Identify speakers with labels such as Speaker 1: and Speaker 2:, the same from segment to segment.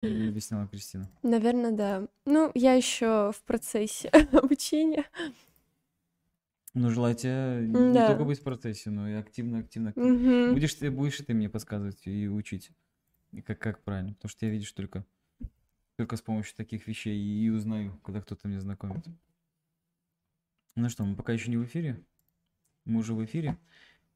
Speaker 1: объясняла Кристина.
Speaker 2: Наверное, да. Ну, я еще в процессе обучения.
Speaker 1: Ну, желайте не
Speaker 2: Да.
Speaker 1: только быть в процессе, но и активно, активно, активно.
Speaker 2: Мгм.
Speaker 1: Будешь ты, будешь и ты мне подсказывать и учить, и как, как правильно. Потому что я, видишь, только, только с помощью таких вещей и узнаю, когда кто-то мне знакомит. Ну что, мы пока еще не в эфире? Мы уже в эфире.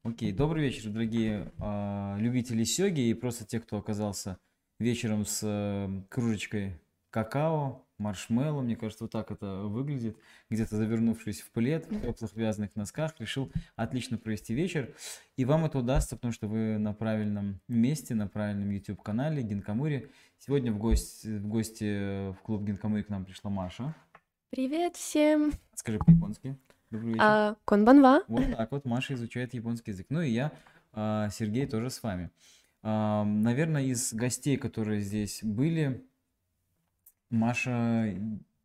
Speaker 1: Окей, добрый вечер, дорогие а, любители сёги и просто те, кто оказался вечером с э, кружечкой какао, маршмеллоу, мне кажется, вот так это выглядит, где-то завернувшись в плед, в теплых вязаных носках, решил отлично провести вечер. И вам это удастся, потому что вы на правильном месте, на правильном YouTube-канале Гинкамури. Сегодня в гости, в гости в клуб Гинкамури к нам пришла Маша.
Speaker 2: Привет всем.
Speaker 1: Скажи по-японски. Добрый вечер.
Speaker 2: А, конбанва.
Speaker 1: Вот так вот Маша изучает японский язык. Ну и я, а, Сергей, тоже с вами. Наверное, из гостей, которые здесь были, Маша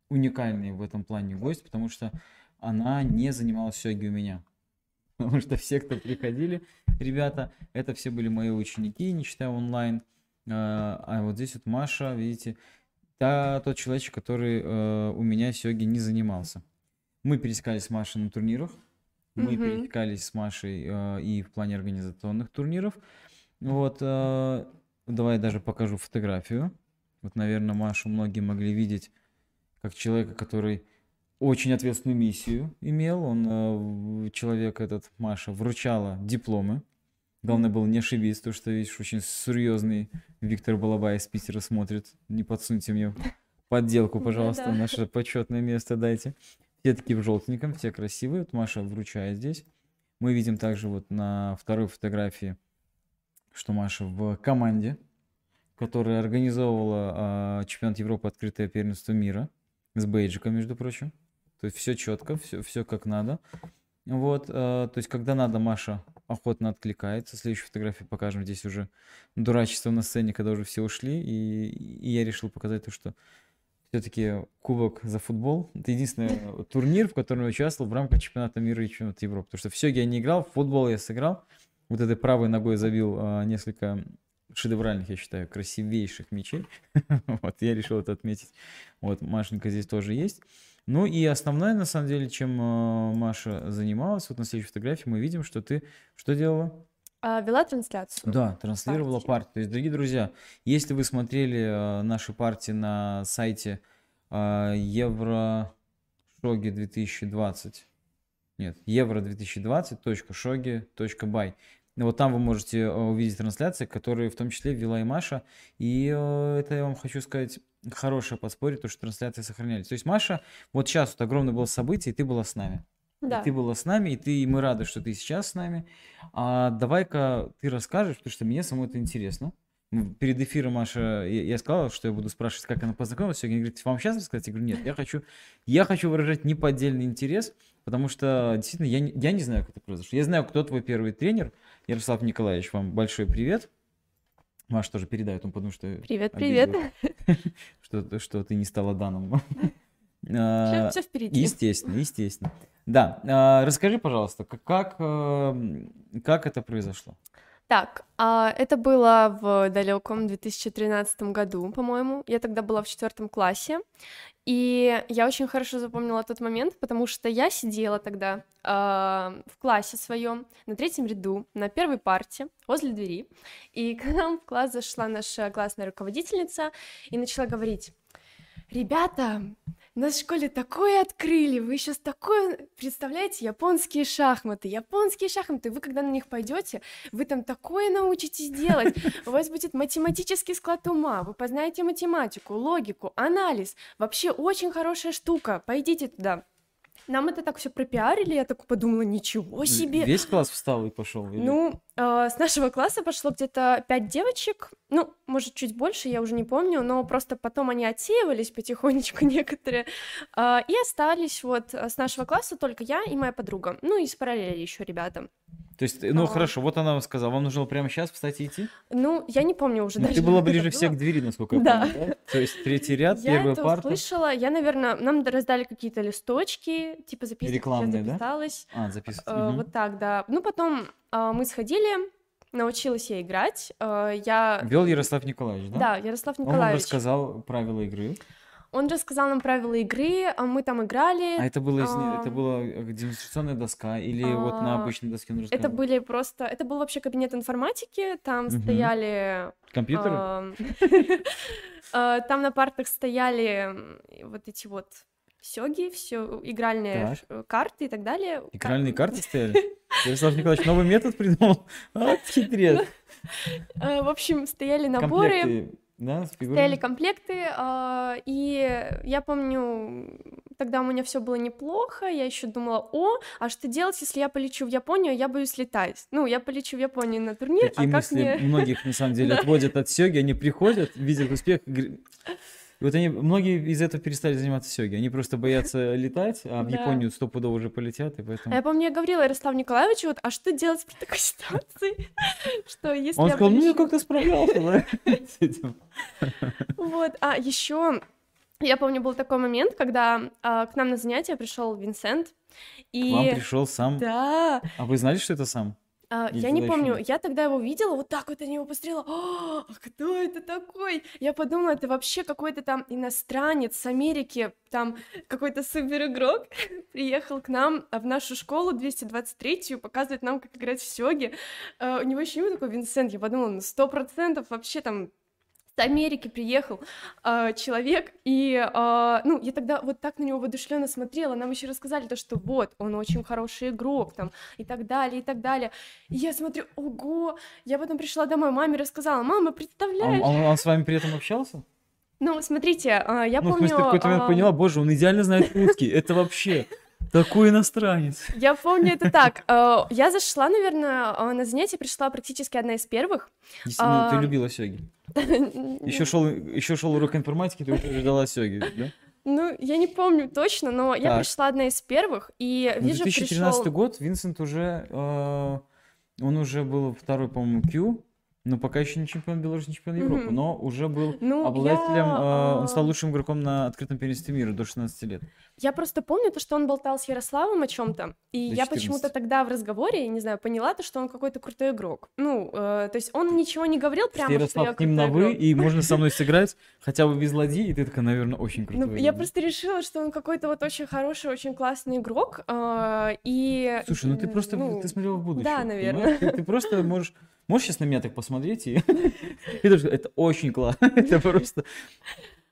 Speaker 1: уникальный в этом плане гость, потому что она не занималась сёги у меня. Потому что все, кто приходили, ребята, это все были мои ученики, не считая онлайн. А а вот здесь вот Маша, видите, та, тот человечек, который э, у меня сёги не занимался. Мы пересекались с Машей на турнирах. Мы
Speaker 2: Мгм.
Speaker 1: пересекались с Машей э, и в плане организационных турниров. Вот, э, давай я даже покажу фотографию. Вот, наверное, Машу многие могли видеть как человека, который очень ответственную миссию имел. Он, э, человек этот, Маша, вручала дипломы. Главное было не ошибиться, потому что, видишь, очень серьезный Виктор Балабай из Питера смотрит. Не подсуньте мне подделку, пожалуйста,
Speaker 2: Да-да.
Speaker 1: наше почетное место дайте. Все такие в желтеньком, все красивые. Вот Маша вручает здесь. Мы видим также вот на второй фотографии, что Маша в команде, которая организовывала а, чемпионат Европы открытое первенство мира с бейджиком, между прочим. То есть все четко, все, все как надо. Вот, а, то есть когда надо, Маша охотно откликается. Следующую фотографию покажем. Здесь уже дурачество на сцене, когда уже все ушли. И, и я решил показать то, что все-таки кубок за футбол. Это единственный турнир, в котором я участвовал в рамках чемпионата мира и чемпионата Европы. Потому что все я не играл, в футбол я сыграл. Вот этой правой ногой забил а, несколько шедевральных, я считаю, красивейших мячей. Вот, я решил это отметить. Вот, Машенька здесь тоже есть. Ну и основное, на самом деле, чем а, Маша занималась, вот на следующей фотографии мы видим, что ты что делала?
Speaker 2: А, вела трансляцию.
Speaker 1: Да, транслировала
Speaker 2: партии.
Speaker 1: партию. То есть, дорогие друзья, если вы смотрели э, наши партии на сайте э, Еврошоги 2020, нет, евро 2020.shogi.by, вот там вы можете э, увидеть трансляции, которые в том числе вела и Маша. И э, это я вам хочу сказать хорошее подспорье, то, что трансляции сохранялись. То есть, Маша, вот сейчас вот огромное было событие, и ты была с нами. И
Speaker 2: Да.
Speaker 1: ты была с нами, и ты, и мы рады, что ты сейчас с нами. А давай-ка ты расскажешь, потому что мне самому это интересно. Ну, Перед эфиром Маша, я, я сказала, что я буду спрашивать, как она познакомилась. Сегодня говорит, вам сейчас рассказать? Я говорю, нет, я хочу, я хочу выражать неподдельный интерес, потому что действительно я не, я не знаю, как это произошло. Я знаю, кто твой первый тренер. Ярослав Николаевич, вам большой привет. Маша тоже передает, он потому что
Speaker 2: Привет, привет.
Speaker 1: что, что ты не стала данным. А,
Speaker 2: Все, впереди.
Speaker 1: Естественно, естественно. Да, а, расскажи, пожалуйста, как, как, эм, как это произошло?
Speaker 2: Так, а, это было в далеком 2013 году, по-моему. Я тогда была в четвертом классе. И я очень хорошо запомнила тот момент, потому что я сидела тогда а, в классе своем на третьем ряду, на первой парте, возле двери. И к нам в класс зашла наша классная руководительница и начала говорить, ребята, в нашей школе такое открыли, вы сейчас такое, представляете, японские шахматы, японские шахматы, вы когда на них пойдете, вы там такое научитесь делать, у вас будет математический склад ума, вы познаете математику, логику, анализ, вообще очень хорошая штука, пойдите туда. Нам это так все пропиарили, я так подумала, ничего себе.
Speaker 1: Весь класс встал и пошел? или-
Speaker 2: Ну, с нашего класса пошло где-то пять девочек, ну, может, чуть больше, я уже не помню, но просто потом они отсеивались потихонечку некоторые, а, и остались вот э, с нашего класса только я и моя подруга, ну, и с параллели еще ребята.
Speaker 1: То есть, ну
Speaker 2: а.
Speaker 1: хорошо, вот она вам сказала, вам нужно прямо сейчас встать и идти?
Speaker 2: Ну, я не помню уже
Speaker 1: Ну,
Speaker 2: даже.
Speaker 1: ты была ближе всех к двери, насколько я
Speaker 2: Да.
Speaker 1: помню, да? То есть третий ряд,
Speaker 2: Я
Speaker 1: первая
Speaker 2: это
Speaker 1: парта.
Speaker 2: услышала, я, наверное, нам раздали какие-то листочки, типа записок, я
Speaker 1: Рекламные, да?
Speaker 2: записалась.
Speaker 1: А, записывать.
Speaker 2: Э,
Speaker 1: мгм.
Speaker 2: Вот так, да. Ну, потом мы сходили, научилась я играть. Э, Я...
Speaker 1: Вел Ярослав Николаевич, да?
Speaker 2: Да, Ярослав
Speaker 1: Он вам
Speaker 2: Николаевич.
Speaker 1: рассказал правила игры.
Speaker 2: Он рассказал нам правила игры, а мы там играли.
Speaker 1: А это было, не- это была э, демонстрационная доска или вот на
Speaker 2: А,
Speaker 1: обычной доске он
Speaker 2: Это
Speaker 1: рассказывал?
Speaker 2: были просто... Это был вообще кабинет информатики, там
Speaker 1: Мгм.
Speaker 2: стояли...
Speaker 1: Компьютеры?
Speaker 2: э, Там на партах стояли вот эти вот сёги, все игральные
Speaker 1: Так.
Speaker 2: э, карты и так далее.
Speaker 1: Игральные карты стояли? Ярослав Николаевич новый метод придумал? А, хитрец.
Speaker 2: Э, В общем, стояли наборы.
Speaker 1: Да,
Speaker 2: Стояли комплекты, а, и я помню, тогда у меня все было неплохо, я еще думала, о, а что делать, если я полечу в Японию, я боюсь летать. Ну, я полечу в Японию на турнир,
Speaker 1: Такие
Speaker 2: а как
Speaker 1: мысли
Speaker 2: мне...
Speaker 1: многих, на самом деле, отводят от сёги, они приходят, видят успех, и и вот они, многие из этого перестали заниматься сёги, они просто боятся летать, а в
Speaker 2: Да.
Speaker 1: Японию стопудово уже полетят, и
Speaker 2: А
Speaker 1: поэтому...
Speaker 2: я помню, я говорила Ярославу Николаевичу, вот, а что делать при такой ситуации, что если
Speaker 1: Он сказал, ну я как-то справлялся, да, с этим.
Speaker 2: Вот, а еще я помню, был такой момент, когда а, к нам на занятия пришел Винсент,
Speaker 1: К вам
Speaker 2: и...
Speaker 1: пришел сам.
Speaker 2: Да,
Speaker 1: А вы знали, что это сам?
Speaker 2: А, я не помню, я тогда его видела, вот так вот на него посмотрела, «А, а кто это такой? Я подумала, это вообще какой-то там иностранец с Америки, там какой-то супер игрок приехал к нам в нашу школу 223-ю, показывает нам, как играть в сёги. А, у него еще имя такое Винсент, я подумала, ну сто процентов вообще там с Америки приехал а, человек, и, а, ну, я тогда вот так на него воодушевленно смотрела, нам еще рассказали то, что вот, он очень хороший игрок, там, и так далее, и так далее. И я смотрю, ого, я потом пришла домой, маме рассказала, мама,
Speaker 1: А Он,
Speaker 2: представляешь?
Speaker 1: он- он с вами при этом общался?
Speaker 2: Ну, смотрите, а, я
Speaker 1: ну, в
Speaker 2: помню...
Speaker 1: смысле, в какой-то момент
Speaker 2: а,
Speaker 1: поняла, боже, он идеально знает русский, это вообще такой иностранец.
Speaker 2: Я помню это так. а, Я зашла, наверное, а, на занятие, пришла практически одна из первых.
Speaker 1: Действительно, ты
Speaker 2: А,
Speaker 1: любила сёги. Еще шел, еще шел урок информатики, ты уже ждала сёги, да?
Speaker 2: Ну, я не помню точно, но я пришла одна из первых, и
Speaker 1: Ну,
Speaker 2: вижу,
Speaker 1: 2013
Speaker 2: пришел...
Speaker 1: год, Винсент уже, э, он уже был второй, по-моему, Q, но пока еще не чемпион Беларуси, не чемпион Европы,
Speaker 2: Мгм.
Speaker 1: но уже был
Speaker 2: Ну,
Speaker 1: обладателем,
Speaker 2: я,
Speaker 1: э, он стал
Speaker 2: а,
Speaker 1: лучшим игроком на открытом первенстве мира до 16 лет.
Speaker 2: Я просто помню то, что он болтал с Ярославом о чем-то, и
Speaker 1: До
Speaker 2: я почему-то
Speaker 1: 14.
Speaker 2: тогда в разговоре, я не знаю, поняла то, что он какой-то крутой игрок. Ну, э, то есть он ничего не говорил прямо, что
Speaker 1: Ярослав
Speaker 2: я
Speaker 1: к ним на вы, и можно со мной сыграть хотя бы без ладьи, и ты такая, наверное, очень крутой.
Speaker 2: Ну, я просто решила, что он какой-то вот очень хороший, очень классный игрок, э, и...
Speaker 1: Слушай, ну ты просто,
Speaker 2: ну,
Speaker 1: ты смотрела в будущее.
Speaker 2: да, наверное.
Speaker 1: Ты просто можешь, можешь сейчас на меня так посмотреть, и, это очень классно, это просто...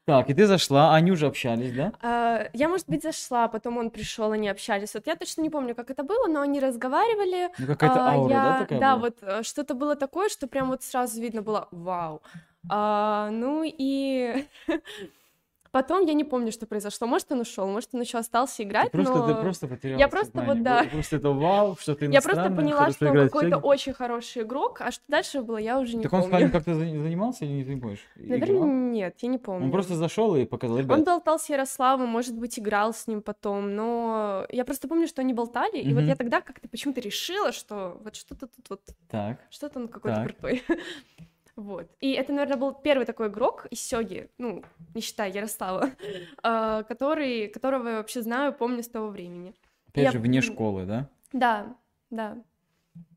Speaker 1: Так, и ты зашла, они уже общались, да?
Speaker 2: А, Я, может быть, зашла, потом он пришел, они общались. Вот я точно не помню, как это было, но они разговаривали.
Speaker 1: Ну, какая-то
Speaker 2: а,
Speaker 1: аура,
Speaker 2: я-
Speaker 1: да, такая
Speaker 2: Да,
Speaker 1: была?
Speaker 2: вот э, что-то было такое, что прям вот сразу видно было, вау. А, ну и потом я не помню, что произошло. Может, он ушел, может, он еще остался
Speaker 1: Ты
Speaker 2: играть,
Speaker 1: просто,
Speaker 2: но
Speaker 1: ты просто потеряла
Speaker 2: я просто вот, да.
Speaker 1: Просто это вау, что-то
Speaker 2: я просто поняла, что он
Speaker 1: в
Speaker 2: какой-то очень хороший игрок, а что дальше было, я уже не
Speaker 1: Так он с
Speaker 2: помню.
Speaker 1: вами как-то за- занимался или не ты не помнишь?
Speaker 2: Наверное,
Speaker 1: Играл?
Speaker 2: нет, я не помню.
Speaker 1: Он просто зашел и показал, ребят,
Speaker 2: Он болтал с Ярославом, может быть, играл с ним потом, но я просто помню, что они болтали, и вот я тогда как-то почему-то решила, что вот что-то тут вот,
Speaker 1: так,
Speaker 2: что-то он какой-то
Speaker 1: Так.
Speaker 2: крутой. Вот. И это, наверное, был первый такой игрок из Сёги, ну, не считая Ярослава, а, который, которого я вообще знаю, помню с того времени.
Speaker 1: опять
Speaker 2: я-
Speaker 1: же, вне школы, да?
Speaker 2: Да, да.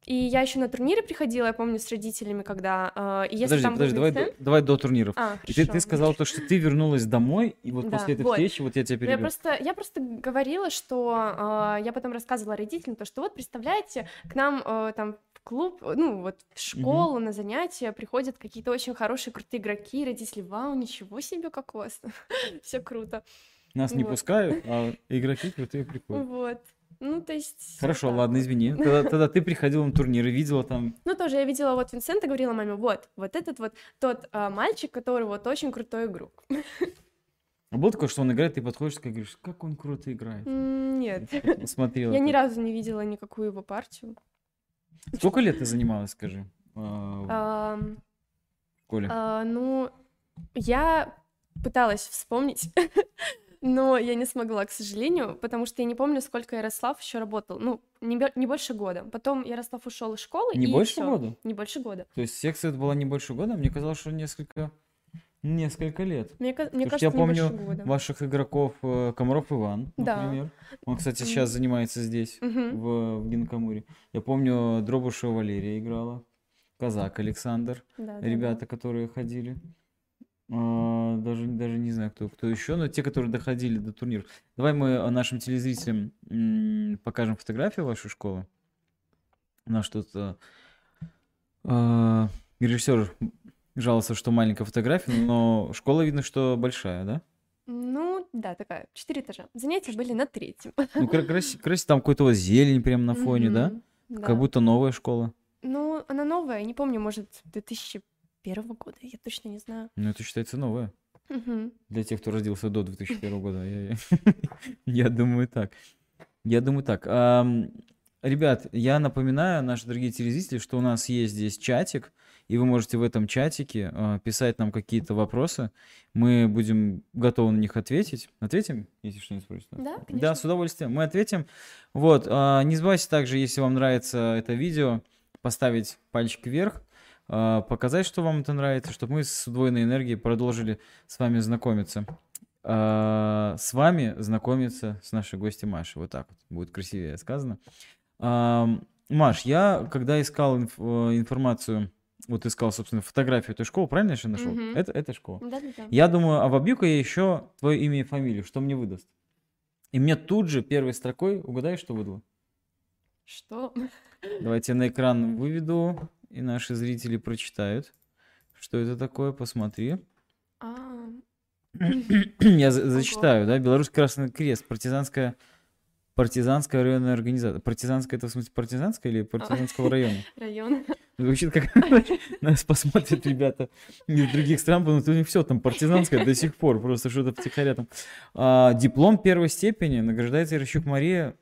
Speaker 2: И я еще на турниры приходила, я помню, с родителями, когда... а, и если
Speaker 1: Подожди,
Speaker 2: там
Speaker 1: подожди, давай, до- давай до турниров.
Speaker 2: А,
Speaker 1: И ты, ты
Speaker 2: хорошо.
Speaker 1: сказал то, что ты вернулась домой, и вот
Speaker 2: Да,
Speaker 1: после этой
Speaker 2: вот.
Speaker 1: встречи, вот я тебя
Speaker 2: Ну, Я просто, я просто говорила, что а, я потом рассказывала родителям, то, что вот, представляете, к нам э, там клуб, ну, вот в школу на занятия приходят какие-то очень хорошие, крутые игроки, родители, вау, ничего себе, как у вас, все круто.
Speaker 1: Нас не пускают, а игроки крутые приходят.
Speaker 2: Вот. Ну, то есть...
Speaker 1: Хорошо,
Speaker 2: так
Speaker 1: ладно, извини. Тогда, тогда ты приходила на турниры, видела там...
Speaker 2: Ну, тоже я видела вот Винсента, говорила маме, вот, вот этот вот тот а, мальчик, который вот очень крутой игрок.
Speaker 1: А было такое, что он играет, ты подходишь и говоришь, как он круто играет.
Speaker 2: Нет,
Speaker 1: Смотрела.
Speaker 2: я ни разу не видела никакую его партию.
Speaker 1: Сколько лет ты занималась, скажи, а, в школе?
Speaker 2: А, ну, я пыталась вспомнить, но я не смогла, к сожалению, потому что я не помню, сколько Ярослав еще работал. Ну, не, не больше года. Потом Ярослав ушел из школы.
Speaker 1: Не
Speaker 2: и
Speaker 1: больше
Speaker 2: всё.
Speaker 1: года?
Speaker 2: Не больше года.
Speaker 1: То есть секция это была не больше года? Мне казалось, что несколько... Несколько лет.
Speaker 2: Мне, мне кажется,
Speaker 1: я помню
Speaker 2: года.
Speaker 1: ваших игроков э, Комаров Иван,
Speaker 2: Да.
Speaker 1: например. Он, кстати, сейчас занимается здесь, в, в Гинкамуре. Я помню, Дробушева Валерия играла. Казак Александр,
Speaker 2: Да, да,
Speaker 1: ребята, которые ходили. А, Даже, даже не знаю, кто, кто еще, но те, которые доходили до турниров. Давай мы нашим телезрителям покажем фотографию вашей школы. Наш тут а, а, режиссер жаловался, что маленькая фотография, но школа видно, что большая, да?
Speaker 2: Ну, да, такая, четыре этажа. Занятия были на третьем.
Speaker 1: Ну, кра- краси- красиво, там какой-то вот зелень прям на фоне, да?
Speaker 2: Да.
Speaker 1: Как будто новая школа.
Speaker 2: Ну, она новая, не помню, может, 2001 года, я точно не знаю.
Speaker 1: Ну, это считается новая. Для тех, кто родился до 2001 года. Я, думаю так. Я думаю так. Ребят, я напоминаю, наши дорогие телезрители, что у нас есть здесь чатик, и вы можете в этом чатике а, писать нам какие-то вопросы. Мы будем готовы на них ответить. Ответим, если что-нибудь спросите?
Speaker 2: Да,
Speaker 1: Да,
Speaker 2: конечно.
Speaker 1: с удовольствием. Мы ответим. Вот. а, Не забывайте также, если вам нравится это видео, поставить пальчик вверх, а, показать, что вам это нравится, чтобы мы с удвоенной энергией продолжили с вами знакомиться. А, С вами знакомиться с нашей гостью Машей. Вот так вот будет красивее сказано. Маш, я когда искал инф- э, информацию, вот искал, собственно, фотографию этой школы, правильно я же нашел?
Speaker 2: Мгм.
Speaker 1: Это, это школа.
Speaker 2: Да-да-да.
Speaker 1: Я думаю, а вобью-ка я еще твое имя и фамилию, что мне выдаст. И мне тут же первой строкой угадай, что выдало.
Speaker 2: Что?
Speaker 1: Давайте я на экран выведу, и наши зрители прочитают. Что это такое, посмотри.
Speaker 2: А,
Speaker 1: Я за- зачитаю, да? Белорусский Красный Крест, партизанская, партизанская районная организация. Партизанская, это в смысле партизанская или партизанского района?
Speaker 2: район.
Speaker 1: Звучит как нас посмотрят ребята из других стран, потому что у них все там партизанское до сих пор, просто что-то втихаря там. А, диплом первой степени награждается Ирощук Мария,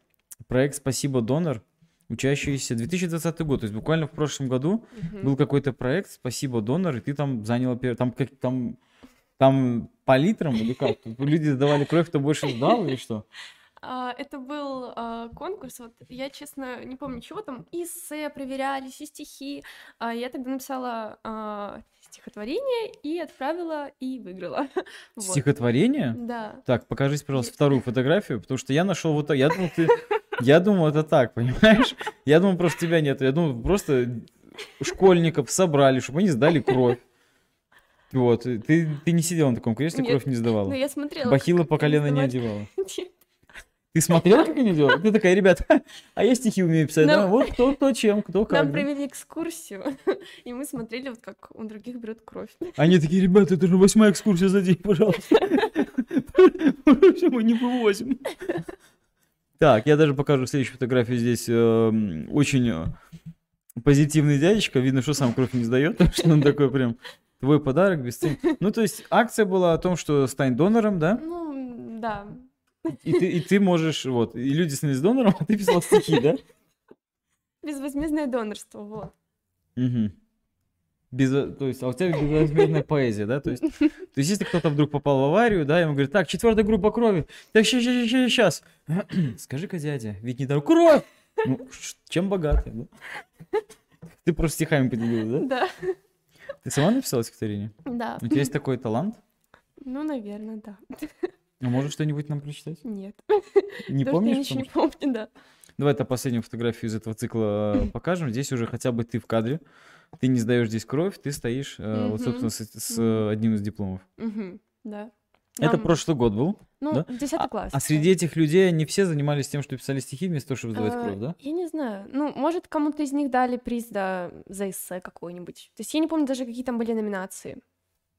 Speaker 1: проект «Спасибо, донор», учащийся 2020 год, то есть буквально в прошлом году
Speaker 2: Мгм.
Speaker 1: был какой-то проект «Спасибо, донор», и ты там заняла первое, там как там там по литрам или как? Люди сдавали кровь, кто больше сдал или что?
Speaker 2: А, Это был а, конкурс, вот я, честно, не помню, чего там, эссе проверялись, и стихи. А, Я тогда написала стихотворение и отправила, и выиграла.
Speaker 1: Стихотворение?
Speaker 2: Да.
Speaker 1: Так, покажите, пожалуйста, вторую фотографию, потому что я нашел вот так. Я думал, ты... Я думал, это так, понимаешь? Я думал, просто тебя нет. Я думал, просто школьников собрали, чтобы они сдали кровь. Вот. Ты, ты не сидела на таком кресле,
Speaker 2: Нет.
Speaker 1: кровь не
Speaker 2: Ну,
Speaker 1: сдавала.
Speaker 2: я смотрела.
Speaker 1: Бахила по колено не одевала.
Speaker 2: Нет.
Speaker 1: Ты смотрела, как они делают? Ты такая, ребята, а я стихи умею писать. да?
Speaker 2: Нам-
Speaker 1: Вот кто, кто чем, кто как.
Speaker 2: Нам
Speaker 1: да?»
Speaker 2: провели экскурсию, и мы смотрели, вот как у других берут кровь.
Speaker 1: Они такие, ребята, это же восьмая экскурсия за день, пожалуйста. Мы не вывозим. Так, я даже покажу следующую фотографию. Здесь эм, очень э, позитивный дядечка. Видно, что сам кровь не сдает, что он такой прям твой подарок бесценный. Ну, то есть акция была о том, что стань донором, да?
Speaker 2: Ну, да.
Speaker 1: И ты, и ты можешь, вот, и люди становились донором, а ты писал стихи, да?
Speaker 2: Безвозмездное донорство, вот.
Speaker 1: Мгм. Без, то есть, а у тебя безразмерная поэзия, да? То есть, то есть, если кто-то вдруг попал в аварию, да, ему говорят, так, четвертая группа крови, так, сейчас, сейчас, сейчас, Скажи-ка, дядя, ведь не дорог кровь! Ну, чем богатый, да? Ты просто стихами поделилась, да?
Speaker 2: Да,
Speaker 1: Ты сама написала стихотворение?
Speaker 2: да.
Speaker 1: У тебя есть такой талант?
Speaker 2: Ну, наверное, да.
Speaker 1: А можешь что-нибудь нам прочитать?
Speaker 2: Нет.
Speaker 1: Не
Speaker 2: Потому что я
Speaker 1: помнишь?
Speaker 2: ничего не помню, да.
Speaker 1: Давай это последнюю фотографию из этого цикла э, покажем. Здесь уже хотя бы ты в кадре. Ты не сдаешь здесь кровь, ты стоишь, э, вот, собственно, с, с, одним из дипломов.
Speaker 2: Мгм, Да.
Speaker 1: Это
Speaker 2: Нам-
Speaker 1: прошлый год был.
Speaker 2: Ну,
Speaker 1: да?
Speaker 2: 10
Speaker 1: А,
Speaker 2: класс.
Speaker 1: а
Speaker 2: да.
Speaker 1: среди этих людей они все занимались тем, что писали стихи вместо того, чтобы сдавать
Speaker 2: А,
Speaker 1: кровь, да?
Speaker 2: Я не знаю. Ну, может, кому-то из них дали приз, да, за эссе какой-нибудь. То есть я не помню даже, какие там были номинации.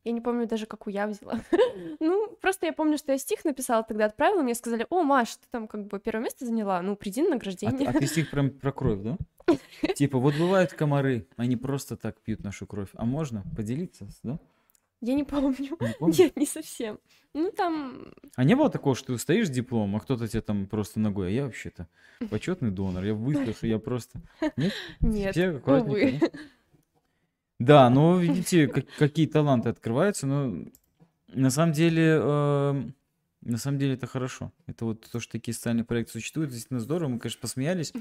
Speaker 2: Я не помню даже, какую я взяла. Ну, просто я помню, что я стих написала, тогда отправила, мне сказали, о, Маш, ты там как бы первое место заняла, ну, приди на
Speaker 1: А,
Speaker 2: награждение.
Speaker 1: а ты стих прям про кровь, да? Типа, вот бывают комары, они просто так пьют нашу кровь. А можно поделиться, да?
Speaker 2: Я не помню.
Speaker 1: Не?
Speaker 2: Нет, не совсем. Ну, там...
Speaker 1: А не было такого, что ты стоишь с дипломом, а кто-то тебе там просто ногой, а я вообще-то почетный донор, я выслушаю, я просто... Нет?
Speaker 2: Нет,
Speaker 1: Все аккуратненько,
Speaker 2: увы.
Speaker 1: да? Да, ну, видите, как- какие таланты открываются, но на самом деле, эм, на самом деле это хорошо. Это вот то, что такие социальные проекты существуют, действительно здорово, мы, конечно, посмеялись,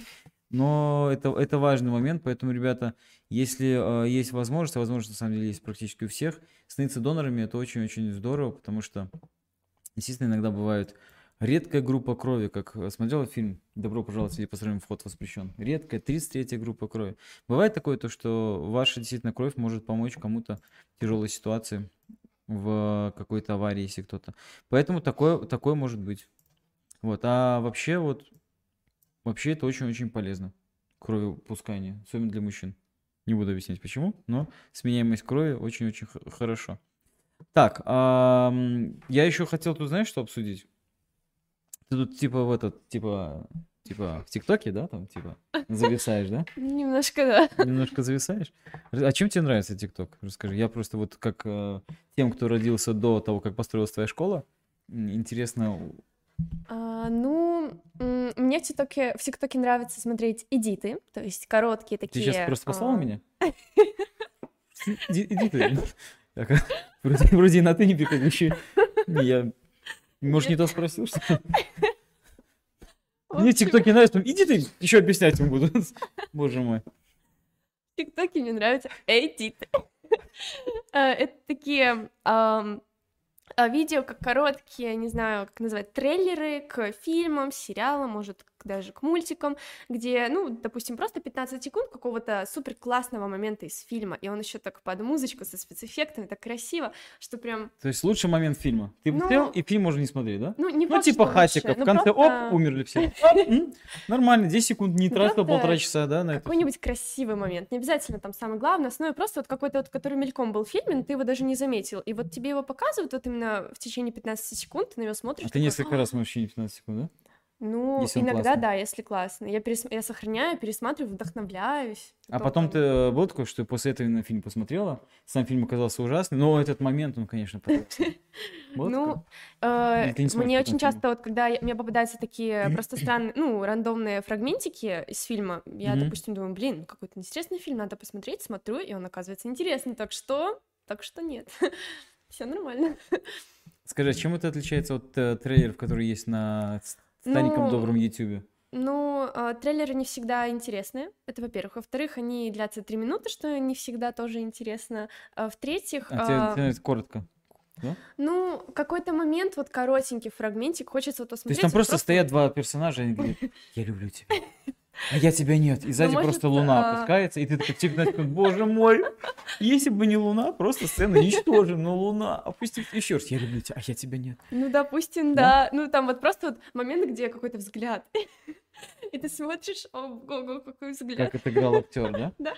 Speaker 1: но это, это важный момент, поэтому, ребята, если э, есть возможность, а возможность, на самом деле, есть практически у всех, становиться донорами, это очень-очень здорово, потому что, естественно, иногда бывают Редкая группа крови, как э, смотрел фильм «Добро пожаловать или поздравим, вход воспрещен». Редкая, 33-я группа крови. Бывает такое, то, что ваша действительно кровь может помочь кому-то в тяжелой ситуации, в какой-то аварии, если кто-то. Поэтому такое, такое может быть. Вот, а вообще вот, вообще это очень-очень полезно, кровопускание, особенно для мужчин. Не буду объяснять почему, но сменяемость крови очень-очень хорошо. Так, я еще хотел тут, знаешь, что обсудить? Ты тут типа в этот, типа, типа в ТикТоке, да, там, типа, зависаешь, да?
Speaker 2: Немножко, да.
Speaker 1: Немножко зависаешь? А чем тебе нравится ТикТок? Расскажи. Я просто вот как э, тем, кто родился до того, как построилась твоя школа, интересно...
Speaker 2: А, ну, мне в ТикТоке, в ТикТоке нравится смотреть эдиты, то есть короткие такие...
Speaker 1: Ты сейчас просто послала а... меня? Эдиты. Вроде, вроде на ты не переключи. Я, может, не то спросил, что Мне ТикТоки нравятся, иди ты, еще объяснять ему буду. Боже мой.
Speaker 2: ТикТоки мне нравятся эдиты. Э, это такие видео, как короткие, не знаю, как назвать, трейлеры к фильмам, сериалам, может, даже к мультикам, где, ну, допустим, просто 15 секунд какого-то супер классного момента из фильма, и он еще так под музычку со спецэффектами, так красиво, что прям...
Speaker 1: То есть лучший момент фильма. Ты ну, посмотрел, и фильм можно не смотреть, да?
Speaker 2: Ну, не
Speaker 1: Ну, типа хатика, в ну, конце, просто... оп, умерли все. Нормально, 10 секунд, не тратил полтора часа, да, на
Speaker 2: это. Какой-нибудь красивый момент, не обязательно там самое главное, основное просто вот какой-то вот, который мельком был в фильме, ты его даже не заметил, и вот тебе его показывают вот именно в течение 15 секунд, ты на него смотришь.
Speaker 1: А ты несколько раз смотришь в течение 15 секунд, да?
Speaker 2: Ну, Если иногда классный. да, если классно. Я, перес... я сохраняю, пересматриваю, вдохновляюсь.
Speaker 1: А потом ты э, был такой, что после этого на фильм посмотрела, сам фильм оказался ужасный, но этот момент, он, конечно,
Speaker 2: Ну, э, мне очень часто, вот когда мне попадаются такие просто странные, ну, рандомные фрагментики из фильма, я, допустим, думаю, блин, какой-то интересный фильм, надо посмотреть, смотрю, и он оказывается интересный, так что, так что нет, все нормально.
Speaker 1: Скажи, а чем это отличается от э, трейлеров, которые есть на стареньком ну, добром Ютубе?
Speaker 2: Ну, э, трейлеры не всегда интересны, это во-первых. Во-вторых, они длятся три минуты, что не всегда тоже интересно. А в-третьих...
Speaker 1: А тебе, тебе нравится коротко? Да?
Speaker 2: Ну, какой-то момент, вот коротенький фрагментик, хочется вот посмотреть.
Speaker 1: То есть там просто, просто... стоят два персонажа, и они говорят, я люблю тебя. А я тебя нет. И сзади ну, просто луна а... опускается, и ты такой типа, боже мой, если бы не луна, просто сцена ничтожна, но луна, опустить еще раз, я люблю тебя, а я тебя нет.
Speaker 2: Ну, допустим, да. да. Ну, там вот просто вот момент, где какой-то взгляд. И ты смотришь, ого, какой взгляд.
Speaker 1: Как это играл актер, да?
Speaker 2: Да.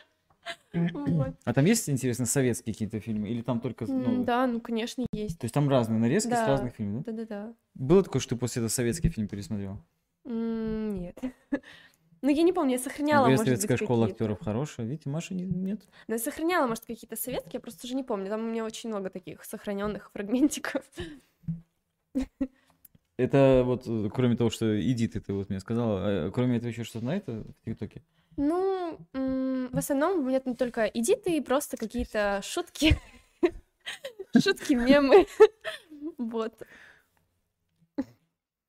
Speaker 1: Вот. А там есть, интересно, советские какие-то фильмы? Или там только
Speaker 2: новые? Да, ну, конечно, есть.
Speaker 1: То есть там разные нарезки
Speaker 2: да.
Speaker 1: с разных фильмов,
Speaker 2: да? Да-да-да.
Speaker 1: Было такое, что ты после этого советский фильм пересмотрел?
Speaker 2: Нет. Ну, я не помню, я сохраняла,
Speaker 1: Говорят, может советская быть, школа актеров хорошая. Видите, Маша не, нет.
Speaker 2: Ну, я сохраняла, может, какие-то советские, я просто уже не помню. Там у меня очень много таких сохраненных фрагментиков.
Speaker 1: Это вот, э, кроме того, что Эдит, ты вот мне сказала, а, кроме этого еще что-то на это в ТикТоке?
Speaker 2: Ну, в основном у меня там только эдиты и просто какие-то шутки. Шутки, мемы. Вот.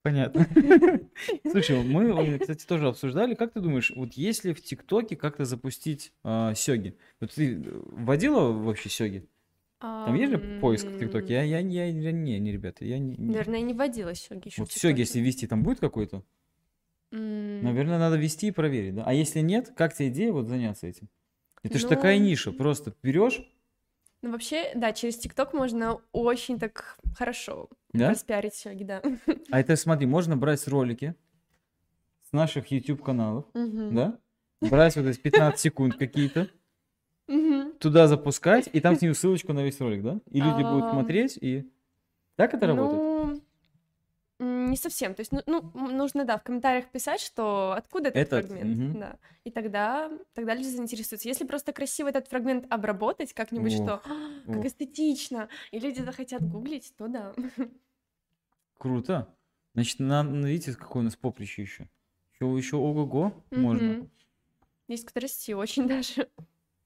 Speaker 1: Понятно. Слушай, мы, кстати, тоже обсуждали. Как ты думаешь, вот если в ТикТоке как-то запустить э, сёги? Вот ты вводила вообще сёги? Там есть же поиск в ТикТоке? Я, я, я, я, не, не, ребята, я не...
Speaker 2: Наверное, не вводила сёги еще
Speaker 1: Вот сёги, если ввести, там будет какой-то? Наверное, надо ввести и проверить, да? А если нет, как тебе идея вот заняться этим? Это ну... же такая ниша, просто берешь
Speaker 2: ну, вообще, да, через ТикТок можно очень так хорошо
Speaker 1: да?
Speaker 2: распиарить сёги, да.
Speaker 1: А это, смотри, можно брать ролики с наших YouTube-каналов,
Speaker 2: угу.
Speaker 1: да? Брать вот эти 15 секунд какие-то, туда запускать, и там с нее ссылочку на весь ролик, да? И люди будут смотреть, и... Так это работает?
Speaker 2: Не совсем. То есть, ну, ну, нужно, да, в комментариях писать, что откуда этот, этот фрагмент. Угу. Да. И тогда, тогда люди заинтересуются. Если просто красиво этот фрагмент обработать как-нибудь, что «А, как эстетично, и люди захотят гуглить, то да.
Speaker 1: Круто. Значит, на, видите, какое у нас поприще еще. Еще, еще ого-го можно.
Speaker 2: Есть куда расти, очень даже.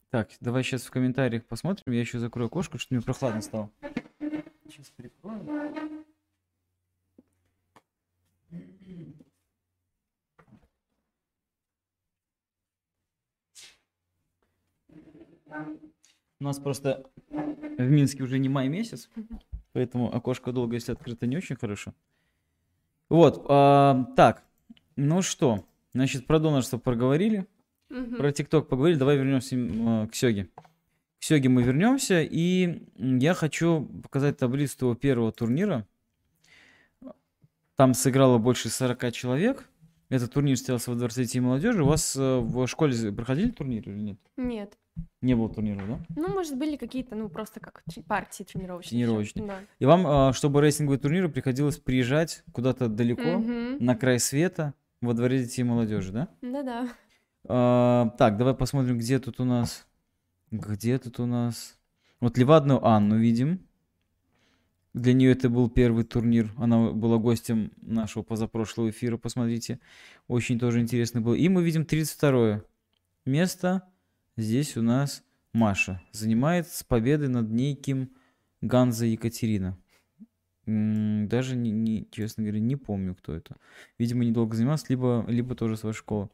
Speaker 1: Так, давай сейчас в комментариях посмотрим. Я еще закрою окошко, что мне прохладно стало. Сейчас прикрою. У нас просто в Минске уже не май месяц, поэтому окошко долго, если открыто, не очень хорошо. Вот, а, так, ну что, значит, про донорство проговорили,
Speaker 2: Мгм.
Speaker 1: про ТикТок поговорили, давай вернемся м, к Сёге. К Сёге мы вернемся, и я хочу показать таблицу твоего первого турнира. Там сыграло больше 40 человек. Этот турнир состоялся во Дворце детей и молодежи. У вас э, в школе проходили турниры или нет?
Speaker 2: Нет.
Speaker 1: Не было турниров, да?
Speaker 2: Ну, может, были какие-то, ну, просто как партии тренировочные.
Speaker 1: Тренировочные.
Speaker 2: Да.
Speaker 1: И вам, а, чтобы рейсинговые турниры, приходилось приезжать куда-то далеко,
Speaker 2: Мгм.
Speaker 1: на край света, во Дворе детей и молодежи, да?
Speaker 2: Да-да.
Speaker 1: А, так, давай посмотрим, где тут у нас. Где тут у нас? Вот Левадную Анну видим. Для нее это был первый турнир. Она была гостем нашего позапрошлого эфира. Посмотрите. Очень тоже интересный был. И мы видим 32 место. Здесь у нас Маша. Занимает с победой над неким Ганза Екатерина. Даже, не, не- честно говоря, не помню, кто это. Видимо, недолго занимался, либо, либо тоже своя школа.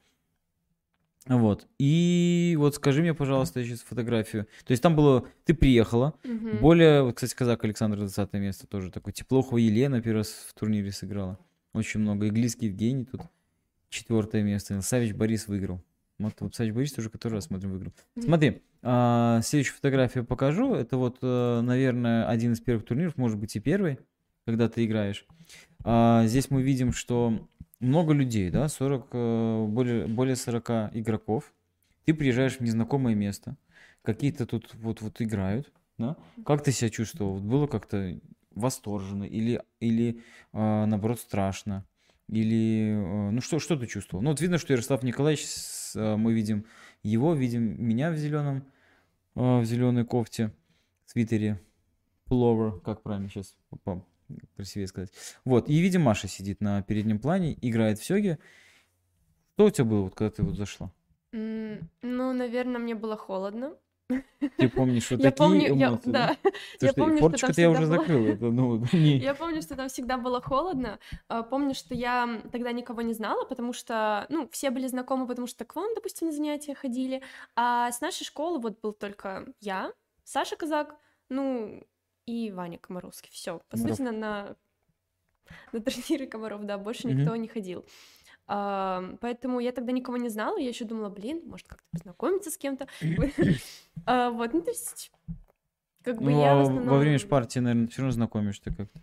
Speaker 1: Вот. И вот скажи мне, пожалуйста, сейчас фотографию. То есть там было... Ты приехала.
Speaker 2: Мгм.
Speaker 1: Более... Вот, кстати, казак Александр 20 место тоже такой. Теплохова Елена первый раз в турнире сыграла. Очень много. Иглийский Евгений тут четвертое место. Савич Борис выиграл. Вот Савич Борис тоже который раз смотрим выиграл.
Speaker 2: Мгм.
Speaker 1: Смотри, а, следующую фотографию покажу. Это вот, э, наверное, один из первых турниров, может быть и первый, когда ты играешь. А, здесь мы видим, что много людей, да, 40, э, более, более 40 игроков. Ты приезжаешь в незнакомое место, какие-то тут вот, вот играют, да? Как ты себя чувствовал? Было как-то восторженно или, или а, наоборот страшно? Или, э, ну что, что ты чувствовал? Ну вот видно, что Ярослав Николаевич, мы видим его, видим меня в зеленом, в зеленой кофте, свитере, пуловер, как правильно сейчас красивее сказать. Вот, и видим, Маша сидит на переднем плане, играет в сёге. Что у тебя было, вот, когда ты вот зашла?
Speaker 2: Ну, наверное, мне было холодно.
Speaker 1: Ты помнишь вот
Speaker 2: Я
Speaker 1: такие
Speaker 2: помню, я-
Speaker 1: эмоции,
Speaker 2: да.
Speaker 1: Слушай,
Speaker 2: помню, что там
Speaker 1: форточку-то я уже
Speaker 2: было-
Speaker 1: закрыл. Это, ну, не-
Speaker 2: Я помню, что там всегда было холодно. А, Помню, что я тогда никого не знала, потому что, ну, все были знакомы, потому что к вам, допустим, на занятия ходили. А с нашей школы вот был только я, Саша Казак, ну, и Ваня Комаровский. Все. По сути, на, на, турниры Комаров, да, больше никто не ходил. Поэтому я тогда никого не знала, я еще думала, блин, может как-то познакомиться с кем-то. А, Вот, ну, то есть, как бы
Speaker 1: Ну,
Speaker 2: я
Speaker 1: а во время партии, наверное, все равно знакомишься как-то.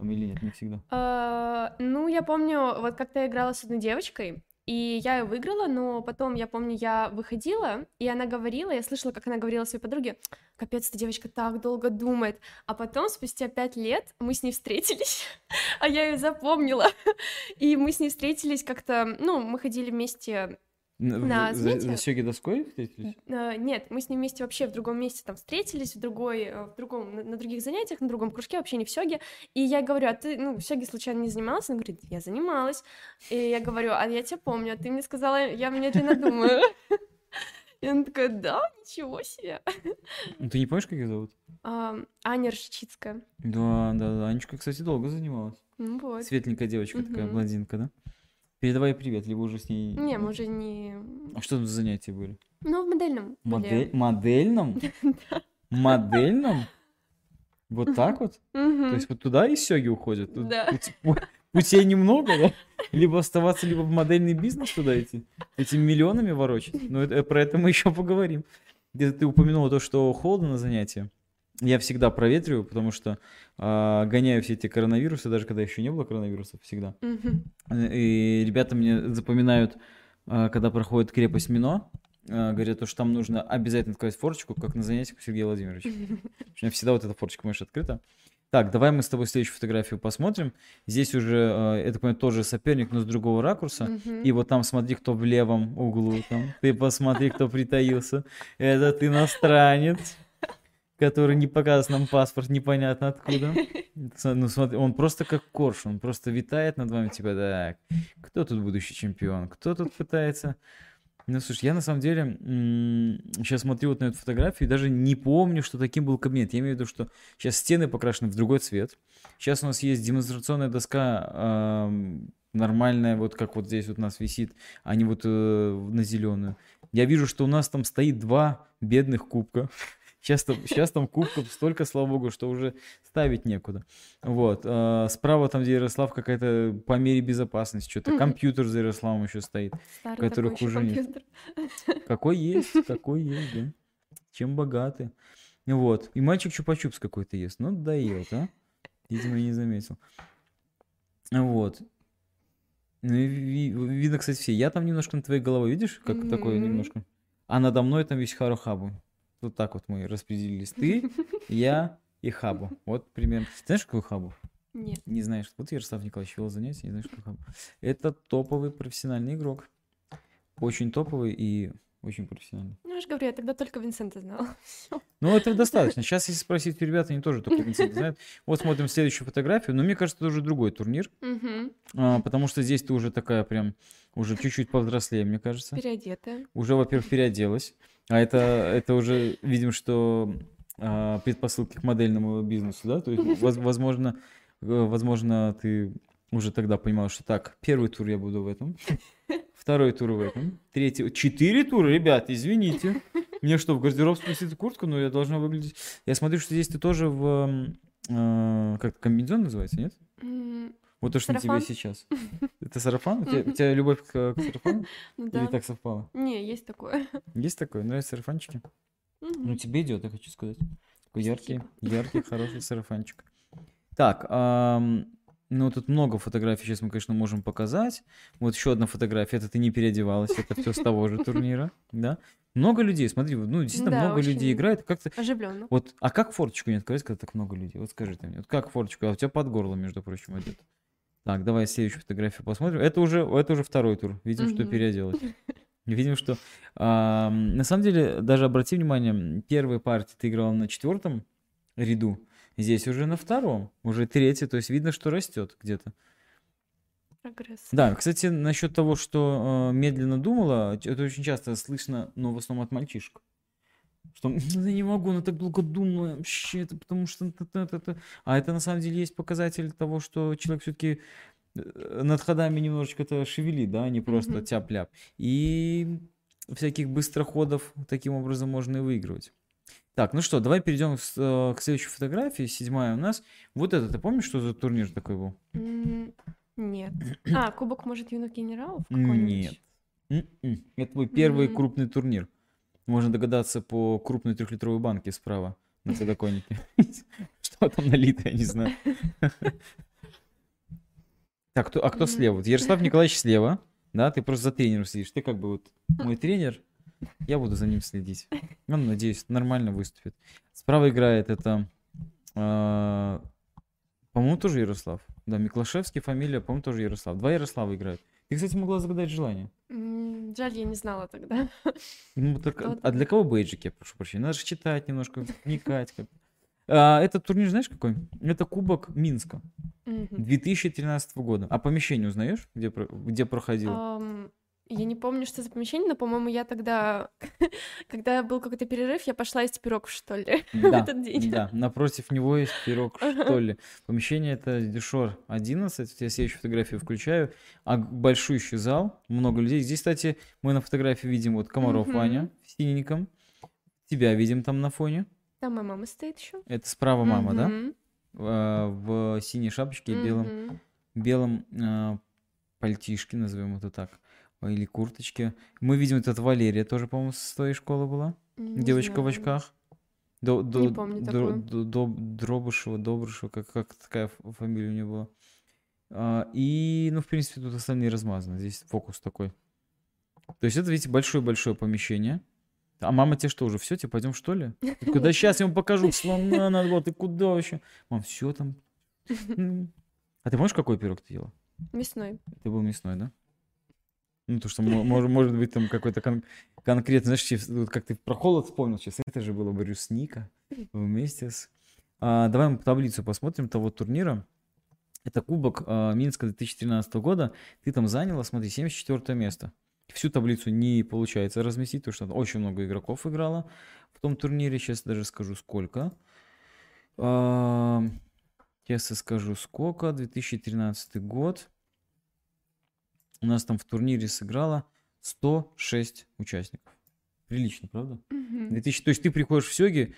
Speaker 1: Или нет, не всегда.
Speaker 2: А, ну, я помню, вот как-то я играла с одной девочкой, и я ее выиграла, но потом, я помню, я выходила, и она говорила, я слышала, как она говорила своей подруге, капец, эта девочка так долго думает, а потом, спустя пять лет, мы с ней встретились, а я ее запомнила, и мы с ней встретились как-то, ну, мы ходили вместе На
Speaker 1: за-? За сёги доской встретились?
Speaker 2: Э, Нет, мы с ним вместе вообще в другом месте там встретились, в другой, э, в другом, на, на других занятиях, на другом кружке, вообще не в сёге. И я говорю, а ты, ну, в сёге случайно не занималась? Она говорит, я занималась. И я говорю, а я тебя помню, а ты мне сказала, я медленно думаю. И она такая, да, ничего себе.
Speaker 1: Ну, ты не помнишь, как ее зовут?
Speaker 2: А, Аня Ржичицкая.
Speaker 1: Да, да, да. Анечка, кстати, долго занималась.
Speaker 2: Ну вот.
Speaker 1: Светленькая девочка такая, блондинка, да? Передавай привет, либо уже с ней...
Speaker 2: Не, мы уже не...
Speaker 1: А что там за занятия были?
Speaker 2: Ну, в модельном были.
Speaker 1: Модель... Модельном? Модельном? Вот так вот? То есть вот туда и сёги уходят? Тут
Speaker 2: Да.
Speaker 1: Путей немного, да? Либо оставаться, либо в модельный бизнес туда идти. Этими миллионами ворочать. Но это, про это мы еще поговорим. Где-то ты упомянула то, что холодно на занятия. Я всегда проветриваю, потому что а, гоняю все эти коронавирусы, даже когда еще не было коронавирусов, всегда. И ребята мне запоминают, а, когда проходит крепость Мино, а, говорят, то, что там нужно обязательно открывать форчику, как на занятиях у Сергея Владимировича. У меня всегда вот эта форчика, можешь открыта. Так, давай мы с тобой следующую фотографию посмотрим. Здесь уже, э, это, понимаю, тоже соперник, но с другого ракурса.
Speaker 2: Мгм.
Speaker 1: И вот там смотри, кто в левом углу. Там. Ты посмотри, кто притаился. Этот иностранец, который не показывает нам паспорт, непонятно откуда. Ну смотри, он просто как коршун, он просто витает над вами, типа, так, кто тут будущий чемпион? Кто тут пытается... Ну, слушай, я на самом деле сейчас смотрю вот на эту фотографию и даже не помню, что таким был кабинет. Я имею в виду, что сейчас стены покрашены в другой цвет. Сейчас у нас есть демонстрационная доска ам, нормальная, вот как вот здесь вот у нас висит, а не вот э, на зеленую. Я вижу, что у нас там стоит два бедных кубка. Сейчас там, сейчас там кубков столько, слава богу, что уже ставить некуда. Вот. а, Справа там, где Ярослав, какая-то по мере безопасности, что-то компьютер за Ярославом еще стоит.
Speaker 2: Старый
Speaker 1: которых уже нет.
Speaker 2: компьютер.
Speaker 1: Какой есть, какой есть, да. Чем богаты. Вот. И мальчик чупа-чупс какой-то ест. Ну, доел, а? Видимо, не заметил. Вот. Ну, и ви- видно, кстати, все. Я там немножко на твоей головой, видишь, как такое
Speaker 2: Мгм.
Speaker 1: немножко? А надо мной там весь Харухабу. Вот так вот мы распределились. Ты, я и Хабу. Вот примерно. Знаешь, какой Хабу?
Speaker 2: Нет.
Speaker 1: Не знаешь. Вот Ярослав Николаевич вел занятия, не знаешь, что Хабу. Это топовый профессиональный игрок. Очень топовый и очень профессиональный.
Speaker 2: Ну, я же говорю, я тогда только Винсента знала.
Speaker 1: Ну, этого достаточно. Сейчас, если спросить у ребят, они тоже только Винсент знают. Вот смотрим следующую фотографию. Но мне кажется, это уже другой турнир. А, потому что здесь ты уже такая прям, уже чуть-чуть повзрослее, мне кажется.
Speaker 2: Переодетая.
Speaker 1: Уже, во-первых, переоделась. А это, это уже, видим, что а, предпосылки к модельному бизнесу, да? То есть, воз- возможно, э, возможно, ты уже тогда понимал, что так, первый тур я буду в этом, второй тур в этом, третий... Четыре тура, ребят, извините. Мне что, в гардероб спустить куртку? Ну, я должна выглядеть... Я смотрю, что здесь ты тоже в... э, как комбинезон называется, нет? Вот то, что на тебе сейчас. Это сарафан? У тебя, у тебя любовь к, к сарафану?
Speaker 2: Ну
Speaker 1: Или так совпало?
Speaker 2: Не, есть такое.
Speaker 1: Есть такое? Нравятся сарафанчики?
Speaker 2: Мгм.
Speaker 1: Ну, тебе идет, я хочу сказать. Такой яркий, яркий, хороший сарафанчик. Так, ну тут много фотографий, сейчас мы, конечно, можем показать. Вот еще одна фотография, это ты не переодевалась, это все с того же турнира, да? Много людей, смотри, ну, действительно,
Speaker 2: Да,
Speaker 1: много людей играет. Как ты,
Speaker 2: Оживленно.
Speaker 1: вот, а как форточку не открыть, когда так много людей? Вот скажи ты мне, вот как форточку? А у тебя под горло, между прочим, идет. Так, давай следующую фотографию посмотрим. Это уже, это уже второй тур. Видим, что
Speaker 2: Мгм.
Speaker 1: переоделась. Видим, что ам, на самом деле, даже обрати внимание, первой партии ты играл на четвертом ряду, здесь уже на втором, уже третий, то есть видно, что растет где-то.
Speaker 2: Прогресс.
Speaker 1: Да, кстати, насчет того, что э, медленно думала, это очень часто слышно, но в основном от мальчишек. Что «Ну, я не могу, она так долго думала, вообще, это потому что... та-та-та-та». А это на самом деле есть показатель того, что человек все-таки над ходами немножечко это шевелит, да, а не просто
Speaker 2: Мгм.
Speaker 1: тяп-ляп. И всяких быстроходов таким образом можно и выигрывать. Так, ну что, давай перейдем э, к следующей фотографии. Седьмая у нас. Вот это, ты помнишь, что за турнир такой был?
Speaker 2: Нет. А, Кубок, может, юных генералов какой-нибудь?
Speaker 1: Нет. М-м. Это твой первый
Speaker 2: М.
Speaker 1: крупный турнир. Можно догадаться по крупной трехлитровой банке справа на подоконнике. Что там налито, я не знаю. Так, кто- а кто слева? Вот Ярослав Николаевич слева, да? Ты просто за тренером следишь. Ты как бы вот мой тренер, я буду за ним следить. Он, надеюсь, нормально выступит. Справа играет это, а, по-моему, тоже Ярослав. Да, Миклашевский, фамилия, по-моему, тоже Ярослав. Два Ярослава играют. Ты, кстати, могла загадать желание.
Speaker 2: Жаль, я не знала тогда.
Speaker 1: Ну, так, а-
Speaker 2: Кто
Speaker 1: а для кого бейджик, я прошу прощения? Надо же читать немножко, вникать. Как... А, этот турнир, знаешь, какой? Это Кубок Минска
Speaker 2: Мгм.
Speaker 1: 2013 года. А помещение узнаешь, где, где проходил?
Speaker 2: Ам, Я не помню, что за помещение, но, по-моему, я тогда, когда был какой-то перерыв, я пошла есть пирог, что ли, в
Speaker 1: Да,
Speaker 2: этот день.
Speaker 1: да, напротив него есть пирог, что ли. Помещение это Дюшор 11, я следующую фотографию включаю. А большущий зал, много людей. Здесь, кстати, мы на фотографии видим вот Комаров. Ваня в синеньком. Тебя видим там на фоне.
Speaker 2: Там моя мама стоит еще.
Speaker 1: Это справа мама, да? А, В синей шапочке и белом белом а, пальтишке, назовем это так, или курточке. Мы видим, вот это Валерия тоже, по-моему, с твоей школы была. Девочка в очках. До, до,
Speaker 2: Не помню такую.
Speaker 1: до- до- Дробышева, Добрышева, как, как такая фамилия у нее была. А, и, ну, в принципе, тут остальные размазаны. Здесь фокус такой. То есть это, видите, большое-большое помещение. А мама тебе что, уже все, тебе пойдем что ли? Куда сейчас я ему покажу? Слона надо было, ты куда вообще? Мам, все там. А ты помнишь, какой пирог ты ела?
Speaker 2: Мясной.
Speaker 1: Это был мясной, да? Ну, то, что мо- мож- может быть там какой-то кон- конкретный, знаешь, чис- вот как ты про холод вспомнил сейчас, это же было брусника вместе с... А, давай мы таблицу посмотрим того турнира. Это Кубок а, Минска 2013 года. Ты там заняла, смотри, 74 место. Всю таблицу не получается разместить, потому что очень много игроков играло в том турнире. Сейчас даже скажу, сколько. А, Сейчас я скажу, сколько. 2013 год. У нас там в турнире сыграло 106 участников. Прилично, правда?
Speaker 2: Мгм.
Speaker 1: 2000, то есть ты приходишь в Сёги,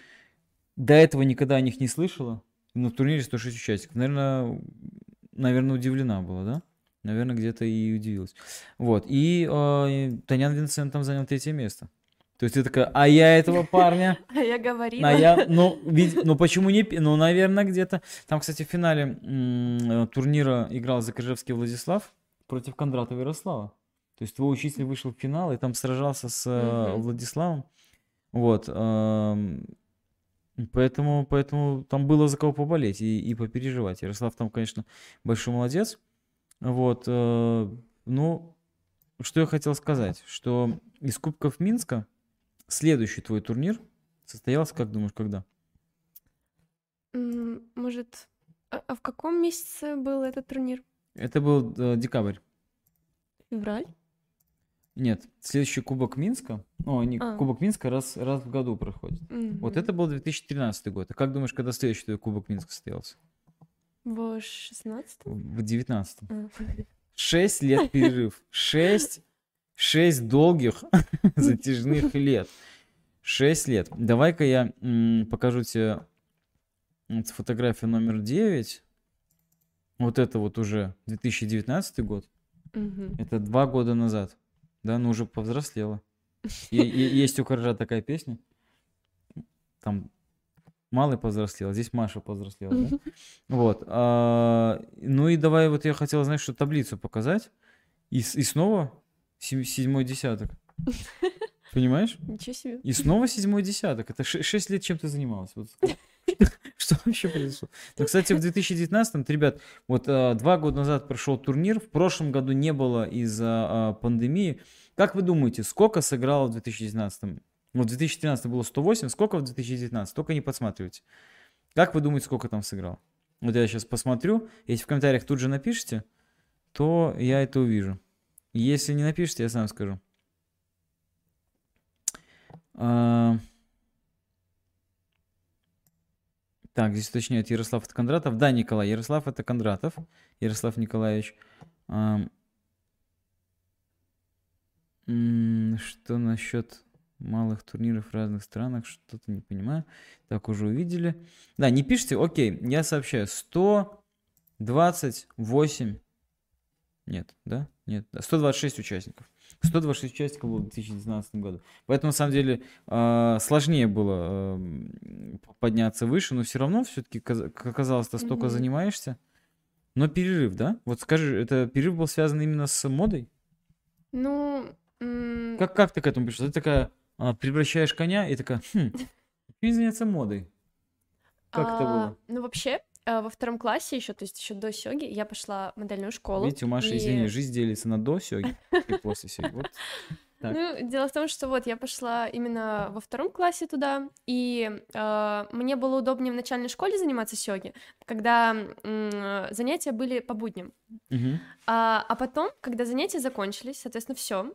Speaker 1: до этого никогда о них не слышала, но в турнире 106 участников. Наверное, наверное, удивлена была, да? Наверное, где-то и удивилась. Вот. И э, Танян Винсент там занял третье место. То есть ты такая, а я этого парня,
Speaker 2: А я говорила.
Speaker 1: а я, ну, вид- ну почему не, ну, наверное, где-то. Там, кстати, в финале турнира играл Закрыжевский Владислав против Кондратова Ярослава. То есть твой учитель вышел в финал и там сражался с
Speaker 2: Мгм.
Speaker 1: Владиславом. Вот. эм, Поэтому, поэтому там было за кого поболеть и, и попереживать. Ярослав там, конечно, большой молодец. Вот. э, Ну, что я хотел сказать, что из Кубков Минска следующий твой турнир состоялся, как думаешь, когда?
Speaker 2: Может, а а в каком месяце был этот турнир?
Speaker 1: Это был э, декабрь.
Speaker 2: Февраль?
Speaker 1: Нет, следующий Кубок Минска, о, не,
Speaker 2: А.
Speaker 1: Кубок Минска раз, раз в году проходит. Вот
Speaker 2: Мгм.
Speaker 1: это был 2013 год. А как думаешь, когда следующий твой Кубок Минска состоялся?
Speaker 2: В шестнадцатом?
Speaker 1: В 19
Speaker 2: А.
Speaker 1: Шесть лет перерыв. Шесть, шесть долгих затяжных лет. Шесть лет. Давай-ка я покажу тебе вот фотографию номер 9. Вот это вот уже 2019 год.
Speaker 2: Мгм.
Speaker 1: Это два года назад. Да, ну уже повзрослела. И- и- Есть у Коржа такая песня. Там Малый повзрослел, здесь Маша повзрослела, да? Вот. а, ну и давай, вот я хотел, знаешь, что таблицу показать. И, и снова седьмой десяток. Понимаешь?
Speaker 2: Ничего себе.
Speaker 1: И снова седьмой десяток. Это ше- шесть лет чем ты занималась? Вот. Что вообще произошло? Ну, кстати, в 2019, ребят, вот а, два года назад прошел турнир, в прошлом году не было из-за а, пандемии. Как вы думаете, сколько сыграло в 2019? Вот в 2013 было 108, сколько в 2019? Только не подсматривайте. Как вы думаете, сколько там сыграл? Вот я сейчас посмотрю. Если в комментариях тут же напишите, то я это увижу. Если не напишите, я сам скажу. А, Так, здесь уточняют Ярослав это Кондратов. Да, Николай, Ярослав это Кондратов. Ярослав Николаевич. Что насчет малых турниров в разных странах? Что-то не понимаю. Так, уже увидели. Да, не пишите, окей, я сообщаю. 128. Нет, да? Нет, да. 126 участников. 126 участников было в 2019 году. Поэтому, на самом деле, а, сложнее было подняться выше, но все равно все-таки, как оказалось, ты столько
Speaker 2: Мгм.
Speaker 1: занимаешься. Но перерыв, да? Вот скажи, это перерыв был связан именно с модой?
Speaker 2: Ну, м,
Speaker 1: Как, как ты к этому пришла? Ты такая а, превращаешь коня и такая, хм, заняться модой. Как это
Speaker 2: а,
Speaker 1: было?
Speaker 2: Ну, вообще, во втором классе еще, то есть еще до Сёги, я пошла в модельную школу.
Speaker 1: Видите, у Маши,
Speaker 2: и-
Speaker 1: извини, жизнь делится на до сёги и после сёги. Вот. Так.
Speaker 2: Ну, дело в том, что вот я пошла именно во втором классе туда, и а, мне было удобнее в начальной школе заниматься сёги, когда м, занятия были по будням.
Speaker 1: Мгм.
Speaker 2: А, а потом, когда занятия закончились, соответственно, все,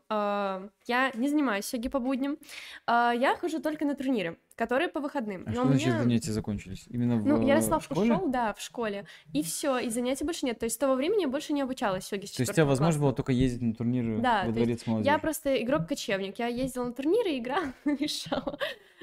Speaker 2: я не занимаюсь сёги по будням, а, я хожу только на турниры, которые по выходным.
Speaker 1: А
Speaker 2: Но
Speaker 1: что
Speaker 2: у
Speaker 1: значит
Speaker 2: меня-
Speaker 1: занятия закончились? Именно в
Speaker 2: Ну,
Speaker 1: э,
Speaker 2: Ярослав
Speaker 1: школе?
Speaker 2: ушел, да, в школе, и все, и занятий больше нет. То есть с того времени я больше не обучалась сёге с
Speaker 1: То есть у тебя возможно было только ездить на турниры
Speaker 2: Да,
Speaker 1: во дворец молодежи?
Speaker 2: Я просто игрок-кочевник. Я ездила на турниры, играла, решала.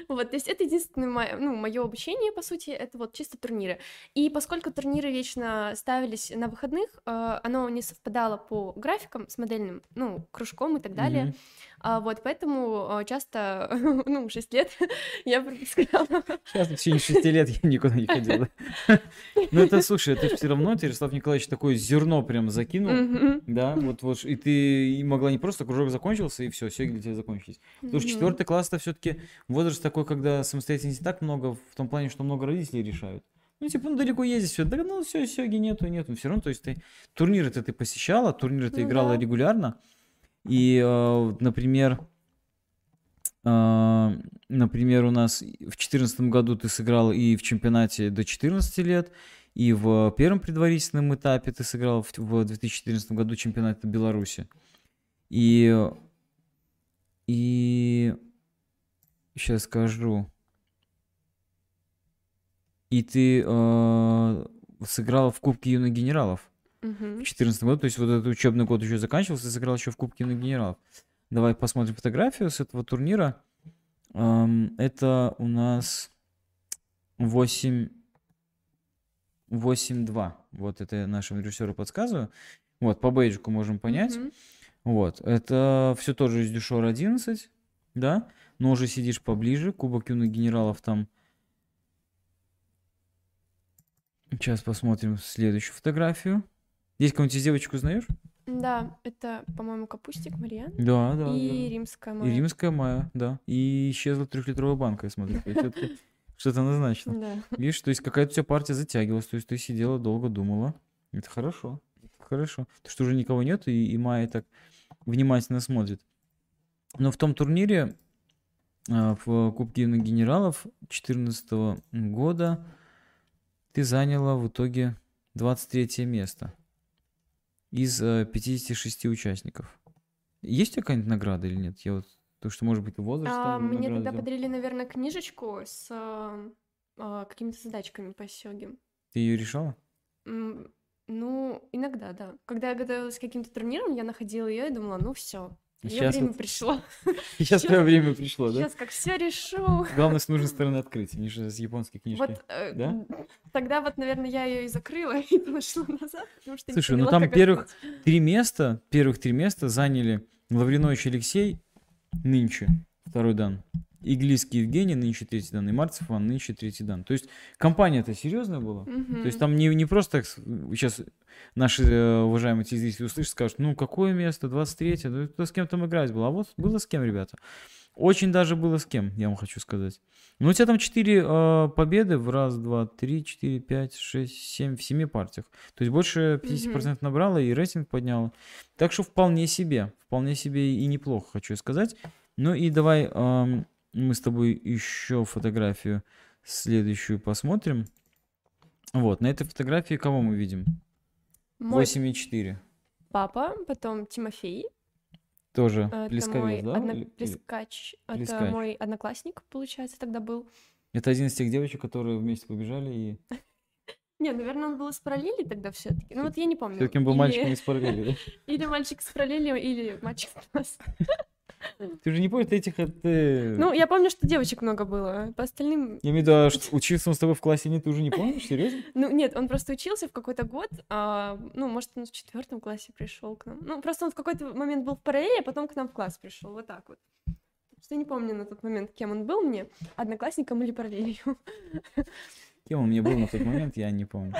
Speaker 2: Вот, то есть это единственное мое, ну, мое обучение, по сути, это вот чисто турниры. И поскольку турниры вечно ставились на выходных, э, оно не совпадало по графикам с модельным, ну, кружком и так далее.
Speaker 1: Мгм.
Speaker 2: А, вот, поэтому э, часто, ну, 6 лет я пропускала.
Speaker 1: Сейчас в течение шести лет я никуда не ходил. да. Ну это, слушай, это все равно, ты, Ярослав Николаевич, такое зерно прям закинул. Да, вот, вот, и ты могла не просто кружок закончился, и все, все для тебя закончились. Потому что четвертый класс это все-таки возраст такой, когда самостоятельности так много, в том плане, что много родителей решают. Ну, типа, ну, далеко ездить, все, да, ну, все, сёги нету, нету. Все равно, то есть, ты турниры-то ты посещала, турниры ты
Speaker 2: Ну
Speaker 1: играла
Speaker 2: да.
Speaker 1: регулярно. И, э, например, э, например, у нас в 2014 году ты сыграл и в чемпионате до 14 лет, и в первом предварительном этапе ты сыграл в, в 2014 году чемпионат Беларуси. И, и сейчас скажу. И ты э, сыграл в Кубке юных генералов
Speaker 2: Мгм.
Speaker 1: в 2014 году, то есть вот этот учебный год еще заканчивался, сыграл еще в Кубке юных генералов. Давай посмотрим фотографию с этого турнира. Это у нас 8... 8-2. Вот это я нашему режиссеру подсказываю. Вот, по бейджику можем понять.
Speaker 2: Мгм.
Speaker 1: Вот, это все тоже из Дюшор 11, да, но уже сидишь поближе, Кубок юных генералов там. Сейчас посмотрим следующую фотографию. Здесь кого-нибудь из девочек узнаешь?
Speaker 2: Да, это, по-моему, Капустик, Марьян
Speaker 1: Да, да,
Speaker 2: и
Speaker 1: верно.
Speaker 2: Римская
Speaker 1: И
Speaker 2: Майя.
Speaker 1: римская Майя, да. И исчезла трехлитровая банка, я смотрю. Что-то назначено.
Speaker 2: Да.
Speaker 1: Видишь, то есть какая-то у тебя партия затягивалась, то есть ты сидела долго, думала. Это хорошо, хорошо. То, что уже никого нет, и, и Майя так внимательно смотрит. Но в том турнире, а, в Кубке юных генералов 2014 года, ты заняла в итоге 23 место из э, 56 участников. Есть у тебя какая-нибудь награда или нет? Я вот, то, что, может быть, ты возрастом
Speaker 2: А, мне тогда
Speaker 1: взял?
Speaker 2: подарили, наверное, книжечку с а, а, какими-то задачками по сёге.
Speaker 1: Ты ее решала?
Speaker 2: М, Ну, иногда, да. Когда я готовилась к каким-то турнирам, я находила ее и думала, ну все, ее
Speaker 1: Щас
Speaker 2: время
Speaker 1: вот-
Speaker 2: пришло.
Speaker 1: Сейчас твое время пришло, да?
Speaker 2: Сейчас как все решу.
Speaker 1: Главное, с нужной стороны открыть, не же с японской книжки.
Speaker 2: Вот э,
Speaker 1: Да?
Speaker 2: тогда вот, наверное, я ее и закрыла и пошла назад, потому что не
Speaker 1: Слушай, ну там первых
Speaker 2: открыть.
Speaker 1: три места, первых три места заняли Лавринович Алексей, нынче второй дан, Иглийский Евгений, нынче третий дан, и Марцев Иван, нынче третий дан. То есть компания-то серьезная была? То есть там не, не просто так, сейчас наши э, уважаемые телезрители услышат, скажут, ну какое место, 23-е, ну кто с кем там играть было. А вот было с кем, ребята. Очень даже было с кем, я вам хочу сказать. Ну, у тебя там 4 победы в раз, два, три, четыре, пять, шесть, семь, в семи партиях. То есть больше 50% набрала и рейтинг подняла. Так что вполне себе, вполне себе и неплохо, хочу сказать. Ну и давай ам, мы с тобой еще фотографию следующую посмотрим. Вот, на этой фотографии кого мы видим?
Speaker 2: Мой
Speaker 1: 8,4.
Speaker 2: папа, потом Тимофей,
Speaker 1: Тоже
Speaker 2: это мой
Speaker 1: плесковец, да?
Speaker 2: одно-
Speaker 1: Или-
Speaker 2: плескач, это
Speaker 1: Плескач.
Speaker 2: мой одноклассник, получается, тогда был.
Speaker 1: Это один из тех девочек, которые вместе побежали и
Speaker 2: Не, наверное, он был из параллели тогда все-таки. Ну вот я не помню.
Speaker 1: все-таки он был
Speaker 2: Или-
Speaker 1: мальчиком из параллели?
Speaker 2: Или мальчик с параллели, или мальчик с нас.
Speaker 1: Ты же не помнишь этих... э, ты-
Speaker 2: Ну, я помню, что девочек много было. По остальным...
Speaker 1: Я имею в виду, а что, учился он с тобой в классе, нет, ты уже не помнишь, серьезно?
Speaker 2: Ну, нет, он просто учился в какой-то год. а, ну, может, он в четвертом классе пришел к нам. Ну, просто он в какой-то момент был в параллели, а потом к нам в класс пришел. Вот так вот. Просто я не помню на тот момент, кем он был мне, одноклассником или параллелью.
Speaker 1: Кем он мне был на тот момент, я не помню.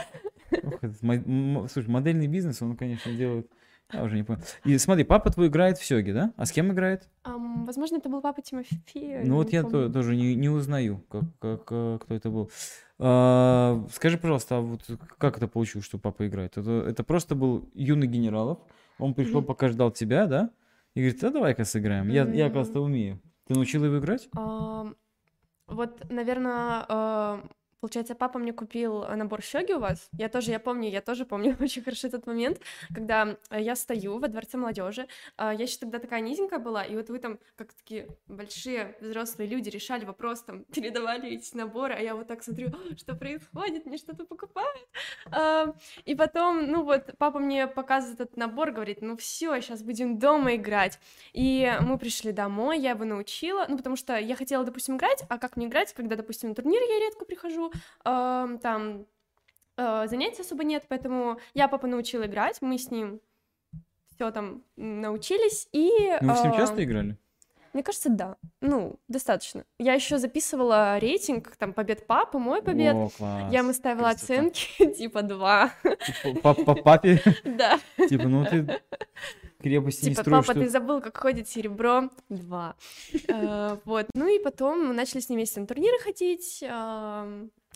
Speaker 1: Ох, этот слушай, модельный бизнес, он, конечно, делает... Я уже не помню. И смотри, папа твой играет в Сёге, да? А с кем играет?
Speaker 2: Ам, возможно, это был папа Тимофея.
Speaker 1: Ну вот я
Speaker 2: помню.
Speaker 1: тоже не, не узнаю, как, как, э, кто это был. А, скажи, пожалуйста, а вот как это получилось, что папа играет? Это, это просто был юный генералов, он пришел,
Speaker 2: Мгм.
Speaker 1: пока ждал тебя, да? И говорит, да давай-ка сыграем, я, я
Speaker 2: Мгм.
Speaker 1: оказывается, умею. Ты научил его играть?
Speaker 2: Ам, Вот, наверное, получается, папа мне купил э, набор щеги у вас. Я тоже, я помню, я тоже помню очень хорошо этот момент, когда э, я стою во дворце молодежи. Я еще тогда такая низенькая была, и вот вы там, как такие большие взрослые люди, решали вопрос, там, передавали эти наборы, а я вот так смотрю, «А, что происходит, мне что-то покупают. А, И потом, ну вот, папа мне показывает этот набор, говорит, ну все, сейчас будем дома играть. И мы пришли домой, я его научила, ну, потому что я хотела, допустим, играть, а как мне играть, когда, допустим, на турнир я редко прихожу, эм, там э, занятий особо нет, поэтому я папа научила играть, мы с ним все там научились, и...
Speaker 1: Ну, вы с ним
Speaker 2: э,
Speaker 1: часто играли?
Speaker 2: Мне кажется, да. Ну, достаточно. Я еще записывала рейтинг, там, побед папы, мой побед.
Speaker 1: О, класс.
Speaker 2: Я ему ставила
Speaker 1: красота.
Speaker 2: оценки, типа, два.
Speaker 1: По, по папе,
Speaker 2: Да.
Speaker 1: типа, ну ты крепости не
Speaker 2: Типа,
Speaker 1: строишь,
Speaker 2: папа,
Speaker 1: что...
Speaker 2: ты забыл, как ходит серебро? Два. Э, Вот. Ну и потом мы начали с ним вместе на турниры ходить.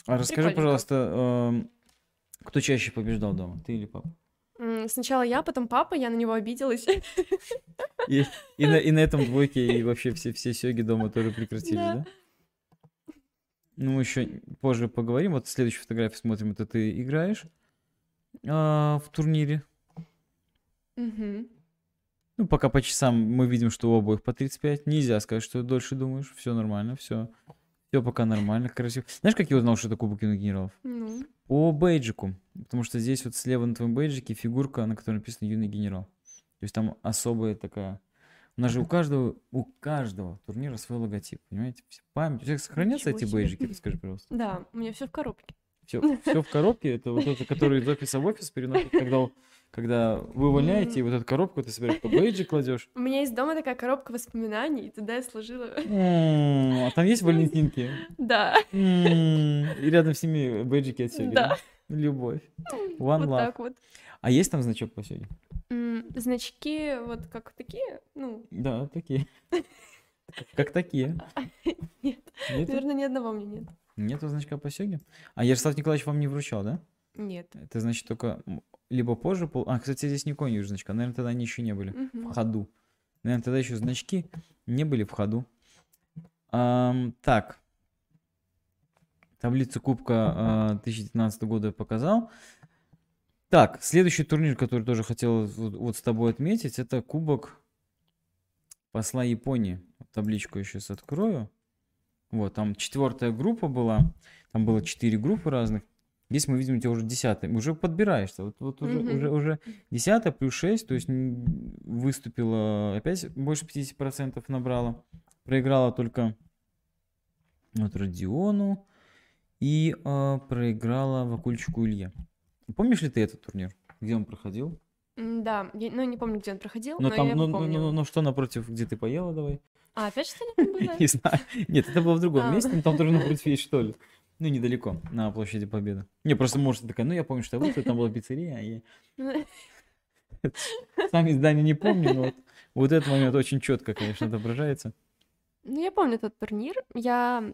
Speaker 1: А расскажи,
Speaker 2: прикольненько.
Speaker 1: пожалуйста, эм, кто чаще побеждал дома, ты или папа?
Speaker 2: Сначала я, потом папа, я на него обиделась.
Speaker 1: И, и, на, и на этом двойке и вообще все, все сёги дома тоже прекратились, да?
Speaker 2: Да.
Speaker 1: Ну, мы еще позже поговорим. Вот следующую фотографию смотрим, это ты играешь а, в турнире.
Speaker 2: Мгм.
Speaker 1: Ну, пока по часам мы видим, что у обоих по 35. Нельзя сказать, что дольше думаешь. Все нормально, все. Все пока нормально, красиво. Знаешь, как я узнал, что это Кубок юных генералов?
Speaker 2: Ну,
Speaker 1: По бейджику. Потому что здесь вот слева на твоем бейджике фигурка, на которой написано юный генерал. То есть там особая такая У нас же у каждого, у каждого турнира свой логотип, понимаете? Память. У всех сохранятся
Speaker 2: Ничего
Speaker 1: эти
Speaker 2: себе.
Speaker 1: бейджики? Расскажи, пожалуйста.
Speaker 2: Да, у меня все в коробке.
Speaker 1: Все, все в коробке, это вот это, который из офиса в офис переносит, когда, когда вы увольняете, и вот эту коробку ты собираешь, по бейджик кладешь.
Speaker 2: У меня есть дома такая коробка воспоминаний, и туда я сложила.
Speaker 1: А там есть валентинки?
Speaker 2: Да,
Speaker 1: И рядом с ними бейджики от Сёги,
Speaker 2: Да.
Speaker 1: Любовь. One
Speaker 2: вот
Speaker 1: love.
Speaker 2: так вот.
Speaker 1: А есть там значок по?
Speaker 2: М, Значки вот как такие, ну,
Speaker 1: Да, такие. Как такие.
Speaker 2: нет, наверное, ни одного меня нет.
Speaker 1: Нету значка по Сёге? А Ярослав Николаевич вам не вручал, да?
Speaker 2: Нет.
Speaker 1: Это значит только либо позже... пол- А, кстати, здесь не вижу значка. Наверное, тогда они еще не были в
Speaker 2: Мгм.
Speaker 1: ходу. Наверное, тогда еще значки не были в ходу. Ам, так. Таблицу Кубка а, 2019 года я показал. Так, следующий турнир, который тоже хотел вот, вот с тобой отметить, это Кубок посла Японии. Табличку я сейчас открою. Вот, там четвертая группа была. Там было четыре группы разных. Здесь мы видим, у тебя уже десятая. Уже подбираешься. Вот, вот уже,
Speaker 2: Мгм.
Speaker 1: уже, уже десятая плюс 6, то есть выступила опять больше 50% набрала. Проиграла только вот Родиону и а, проиграла Вакульчику Илье. Помнишь ли ты этот турнир? Где он проходил?
Speaker 2: Да, я- ну не помню, где он проходил,
Speaker 1: Ну
Speaker 2: но
Speaker 1: там,
Speaker 2: я
Speaker 1: ну, ну,
Speaker 2: помню.
Speaker 1: ну, ну, что напротив, где ты поела, давай?
Speaker 2: А, опять что ли там было?
Speaker 1: Не знаю. Нет, это было в другом
Speaker 2: А.
Speaker 1: месте, но там тоже напротив есть, что ли. Ну, недалеко, на площади Победы. Не, просто может такая, ну, я помню, что я вышла, там была пиццерия, а я сами здания не помню, но вот, вот этот момент очень четко, конечно, отображается.
Speaker 2: Ну, я помню тот турнир. Я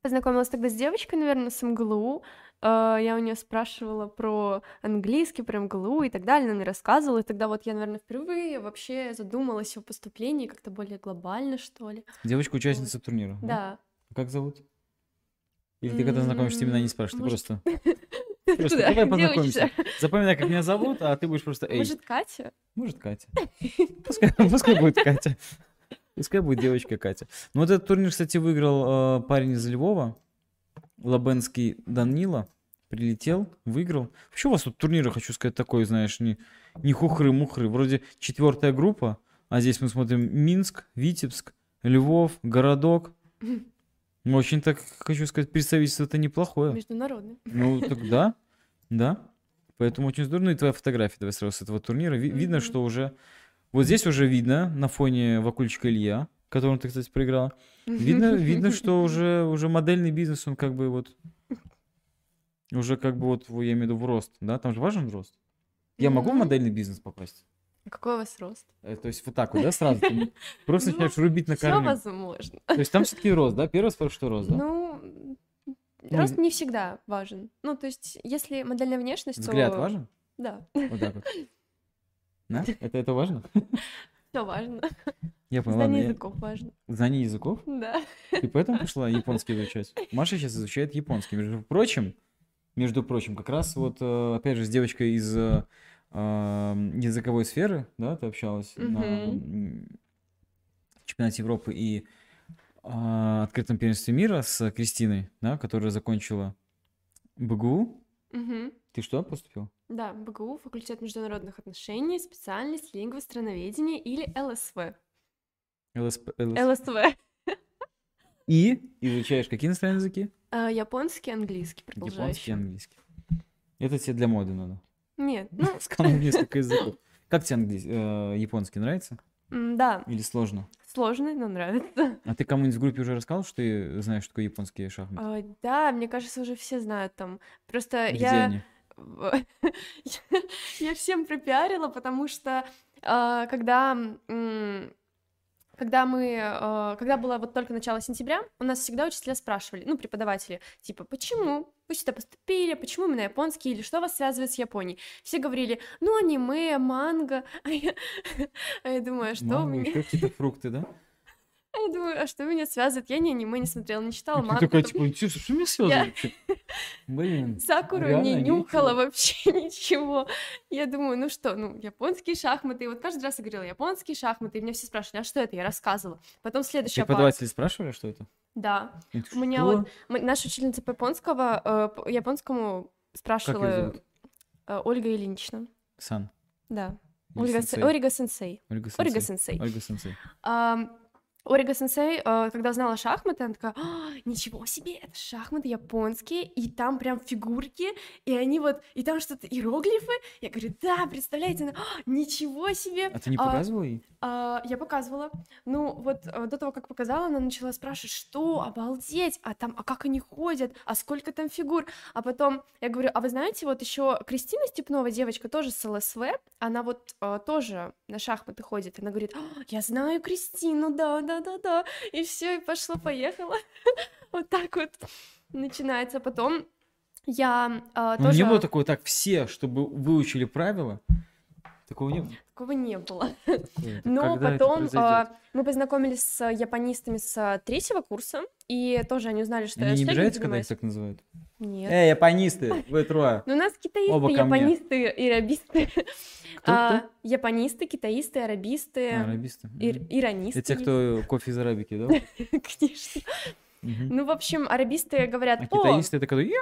Speaker 2: познакомилась тогда с девочкой, наверное, с МГЛУ. Э, Я у нее спрашивала про английский, про МГЛУ и так далее. Она мне рассказывала. И тогда вот я, наверное, впервые вообще задумалась о поступлении как-то более глобально, что ли.
Speaker 1: Девочка-участница турнира.
Speaker 2: Да.
Speaker 1: А Как зовут? Или ты когда знакомишься, имена не спрашиваешь, ты просто... Просто давай познакомимся. Запоминай, как меня зовут, а ты будешь просто эй.
Speaker 2: Может, Катя?
Speaker 1: Может, Катя. Пускай, пускай будет Катя. Пускай будет девочка Катя. Ну, вот этот турнир, кстати, выиграл э, парень из Львова. Лабенский Данила. Прилетел, выиграл. Вообще у вас тут турниры, хочу сказать, такой, знаешь, не, не хухры-мухры. Вроде четвертая группа, а здесь мы смотрим Минск, Витебск, Львов, Городок. Ну, Очень так, хочу сказать, представительство-то неплохое.
Speaker 2: Международный.
Speaker 1: Ну, так да, да. Поэтому очень здорово. Ну и твоя фотография, давай сразу с этого турнира. Ви- видно, что уже... Вот здесь уже видно, на фоне Вакульчика Илья, которым ты, кстати, проиграла. Видно, видно, что уже, уже модельный бизнес, он как бы вот... Уже как бы вот, я имею в виду, в рост, да? Там же важен рост. Я могу в
Speaker 2: Мгм.
Speaker 1: модельный бизнес попасть?
Speaker 2: Какой у вас рост?
Speaker 1: Э, То есть вот так вот, да, сразу? Просто
Speaker 2: Ну,
Speaker 1: начинаешь рубить на
Speaker 2: Все
Speaker 1: корню.
Speaker 2: возможно.
Speaker 1: То есть там все-таки рост, да? Первый спор, что рост, да?
Speaker 2: Ну,
Speaker 1: Ну,
Speaker 2: рост не всегда важен. Ну, то есть, если модельная внешность,
Speaker 1: Взгляд важен?
Speaker 2: Да,
Speaker 1: Вот так вот. Да? Это, это важно?
Speaker 2: все важно.
Speaker 1: Я понял, ладно.
Speaker 2: Знание языков важно.
Speaker 1: Знание языков?
Speaker 2: Да.
Speaker 1: Ты поэтому пошла японский изучать? Маша сейчас изучает японский. Между прочим, между прочим, как раз вот, э, опять же, с девочкой из э, языковой сферы, да, ты общалась на м, чемпионате Европы и э, открытом первенстве мира с Кристиной, да, которая закончила БГУ.
Speaker 2: Мгм.
Speaker 1: Ты что, поступил?
Speaker 2: Да, БГУ, факультет международных отношений, специальность лингва, страноведение или ЛСВ.
Speaker 1: ЛСП, ЛС.
Speaker 2: ЛСВ.
Speaker 1: И изучаешь какие иностранные языки?
Speaker 2: А, Японский, английский,
Speaker 1: Японский,
Speaker 2: продолжающий.
Speaker 1: английский. Это тебе для моды надо.
Speaker 2: Нет, ну,
Speaker 1: Сказал несколько языков. Как тебе английский, э, японский нравится?
Speaker 2: м, да,
Speaker 1: Или сложно?
Speaker 2: сложный, но нравится.
Speaker 1: А ты кому-нибудь в группе уже рассказал, что ты знаешь, что такое японские шахматы?
Speaker 2: А, Да, мне кажется, уже все знают там. Просто
Speaker 1: Где
Speaker 2: я...
Speaker 1: они?
Speaker 2: В- Я всем пропиарила, потому что а, когда м, когда мы, а, когда было вот только начало сентября, у нас всегда учителя спрашивали, ну, преподаватели, типа, почему вы сюда поступили, почему именно японский, или что вас связывает с Японией? Все говорили, ну, аниме, манго, а я, а я думаю, а что у
Speaker 1: Манго,
Speaker 2: меня,
Speaker 1: еще какие-то фрукты, да?
Speaker 2: Я думаю, а что меня связывает? Я ни аниме не смотрела, не читала
Speaker 1: И ты
Speaker 2: мангу,
Speaker 1: такая, типа, «Чё, что меня связывает? Блин.
Speaker 2: Сакуру не нюхала вообще ничего. Я думаю, ну что, ну, японские шахматы. И вот каждый раз я говорила, японские шахматы. И меня все спрашивали, а что это? Я рассказывала. Потом следующая.
Speaker 1: Преподаватели спрашивали, что это?
Speaker 2: Да. У меня
Speaker 1: «Что?
Speaker 2: вот наша учительница по японского, э, по японскому спрашивала э, Ольга Ильинична.
Speaker 1: Сан.
Speaker 2: Да. Ольга,
Speaker 1: сенсей?
Speaker 2: Се- Орига Сенсей.
Speaker 1: Ольга. Сенсей. Ольга сенсей.
Speaker 2: Орига Сенсей, э, когда узнала шахматы, она такая, «А, ничего себе, это шахматы японские, и там прям фигурки, и они вот, и там что-то, иероглифы. Я говорю, да, представляете, она, «А, ничего себе.
Speaker 1: А ты не
Speaker 2: А,
Speaker 1: показывал ей?
Speaker 2: А, я показывала. Ну, вот э, до того, как показала, она начала спрашивать, что, обалдеть, а там, а как они ходят, а сколько там фигур. А потом я говорю, а вы знаете, вот еще Кристина Степнова, девочка, тоже с ЛСВ, она вот э, тоже на шахматы ходит. Она говорит, «А, я знаю Кристину, да, да, да, да. И все, и пошло-поехало. Вот так вот начинается. Потом я э,
Speaker 1: Ну,
Speaker 2: тоже...
Speaker 1: не было такого, так, все, чтобы выучили правила. Такого не было.
Speaker 2: Такого не было.
Speaker 1: Такое,
Speaker 2: Но
Speaker 1: когда
Speaker 2: потом а, мы познакомились с японистами с а, третьего курса, и тоже они узнали, что я
Speaker 1: не обижаются, когда их так называют?
Speaker 2: Нет.
Speaker 1: Эй, японисты, вы трое.
Speaker 2: Ну, у нас китаисты,
Speaker 1: Оба
Speaker 2: японисты и арабисты.
Speaker 1: Кто,
Speaker 2: А? Японисты, китаисты, арабисты,
Speaker 1: А, арабисты.
Speaker 2: ир- иранисты.
Speaker 1: Это те, кто кофе из арабики, да?
Speaker 2: Конечно. Ну, в общем, арабисты говорят,
Speaker 1: А китаисты это когда...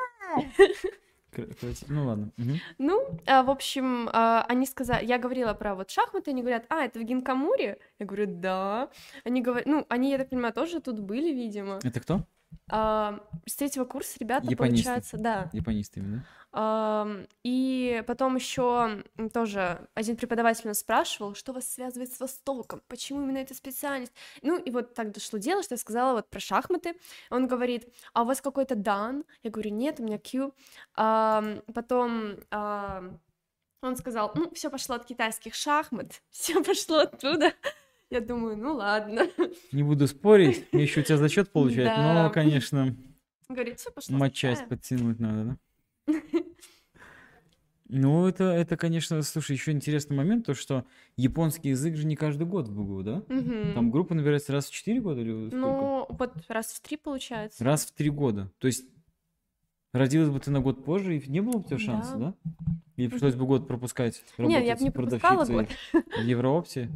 Speaker 1: Ну ладно. Мгм.
Speaker 2: ну, а, в общем, а, они сказали, я говорила про вот шахматы, они говорят, а, это в Гинкамуре? Я говорю, да. Они говорят, ну, они, я так понимаю, тоже тут были, видимо.
Speaker 1: Это кто?
Speaker 2: А, с третьего курса ребята,
Speaker 1: Японисты.
Speaker 2: получается, да.
Speaker 1: Японисты именно.
Speaker 2: Ам, И потом еще тоже один преподаватель нас спрашивал, что вас связывает с Востоком, почему именно эта специальность. Ну и вот так дошло дело, что я сказала вот про шахматы. Он говорит, а у вас какой-то дан? Я говорю, нет, у меня Q. Потом он сказал, ну все пошло от китайских шахмат, все пошло оттуда. Я думаю, ну ладно.
Speaker 1: Не буду спорить, мне еще у тебя зачет получать,
Speaker 2: Да.
Speaker 1: но, конечно,
Speaker 2: Говорит, все пошло.
Speaker 1: матчасть
Speaker 2: Китая».
Speaker 1: подтянуть надо, да? Ну, это, это, конечно, слушай, еще интересный момент, то, что японский язык же не каждый год в БГУ, да?
Speaker 2: Мгм.
Speaker 1: Там группа набирается раз в 4 года или сколько?
Speaker 2: Ну, вот раз в три получается.
Speaker 1: Раз в 3 года. То есть родилась бы ты на год позже, и не было бы у тебя
Speaker 2: Да.
Speaker 1: шанса, да? Или пришлось бы год пропускать,
Speaker 2: Не, я бы не пропускала
Speaker 1: продавщицей в Евроопте,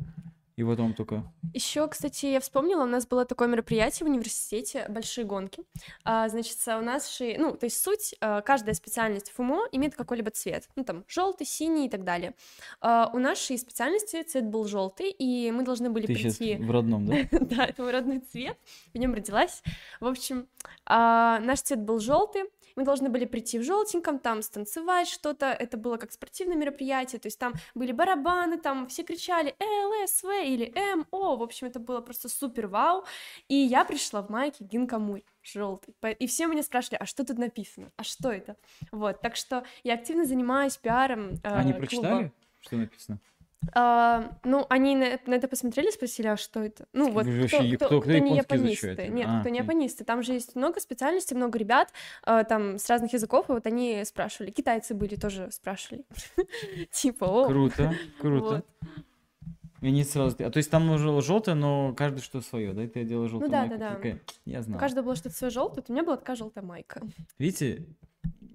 Speaker 1: и потом только...
Speaker 2: Еще, кстати, я вспомнила, у нас было такое мероприятие в университете, большие гонки. А, значит, у нас, ши- ну, то есть суть, а, каждая специальность ФУМО имеет какой-либо цвет, ну, там, желтый, синий и так далее. А, у нашей специальности цвет был желтый, и мы должны были
Speaker 1: Ты
Speaker 2: прийти...
Speaker 1: в родном, да?
Speaker 2: Да, это мой родной цвет, в нем родилась. В общем, а, наш цвет был желтый, мы должны были прийти в желтеньком, там станцевать что-то, это было как спортивное мероприятие, то есть там были барабаны, там все кричали ЛСВ или МО, в общем, это было просто супер вау, и я пришла в майке Гинкамури, желтый, и все меня спрашивали, а что тут написано, а что это? Вот, так что я активно занимаюсь пиаром э,
Speaker 1: Они
Speaker 2: клуба.
Speaker 1: прочитали, что написано?
Speaker 2: А, ну, они на, на это посмотрели, спросили, а что это? Ну, вот
Speaker 1: вообще-
Speaker 2: кто-
Speaker 1: кто-
Speaker 2: кто
Speaker 1: кто
Speaker 2: не японисты.
Speaker 1: изучает?
Speaker 2: Нет,
Speaker 1: А,
Speaker 2: кто не
Speaker 1: окей.
Speaker 2: японисты. Там же есть много специальностей, много ребят а, там с разных языков, и вот они спрашивали. Китайцы были, тоже спрашивали. Типа, о,
Speaker 1: Круто, круто. И они сразу... А то есть там нужно желтое, но каждый что свое, да? И ты делал желтую
Speaker 2: да,
Speaker 1: майку,
Speaker 2: да, да.
Speaker 1: такая, Я
Speaker 2: У
Speaker 1: знал.
Speaker 2: каждого было что-то свое желтое, у меня была такая желтая майка.
Speaker 1: Видите,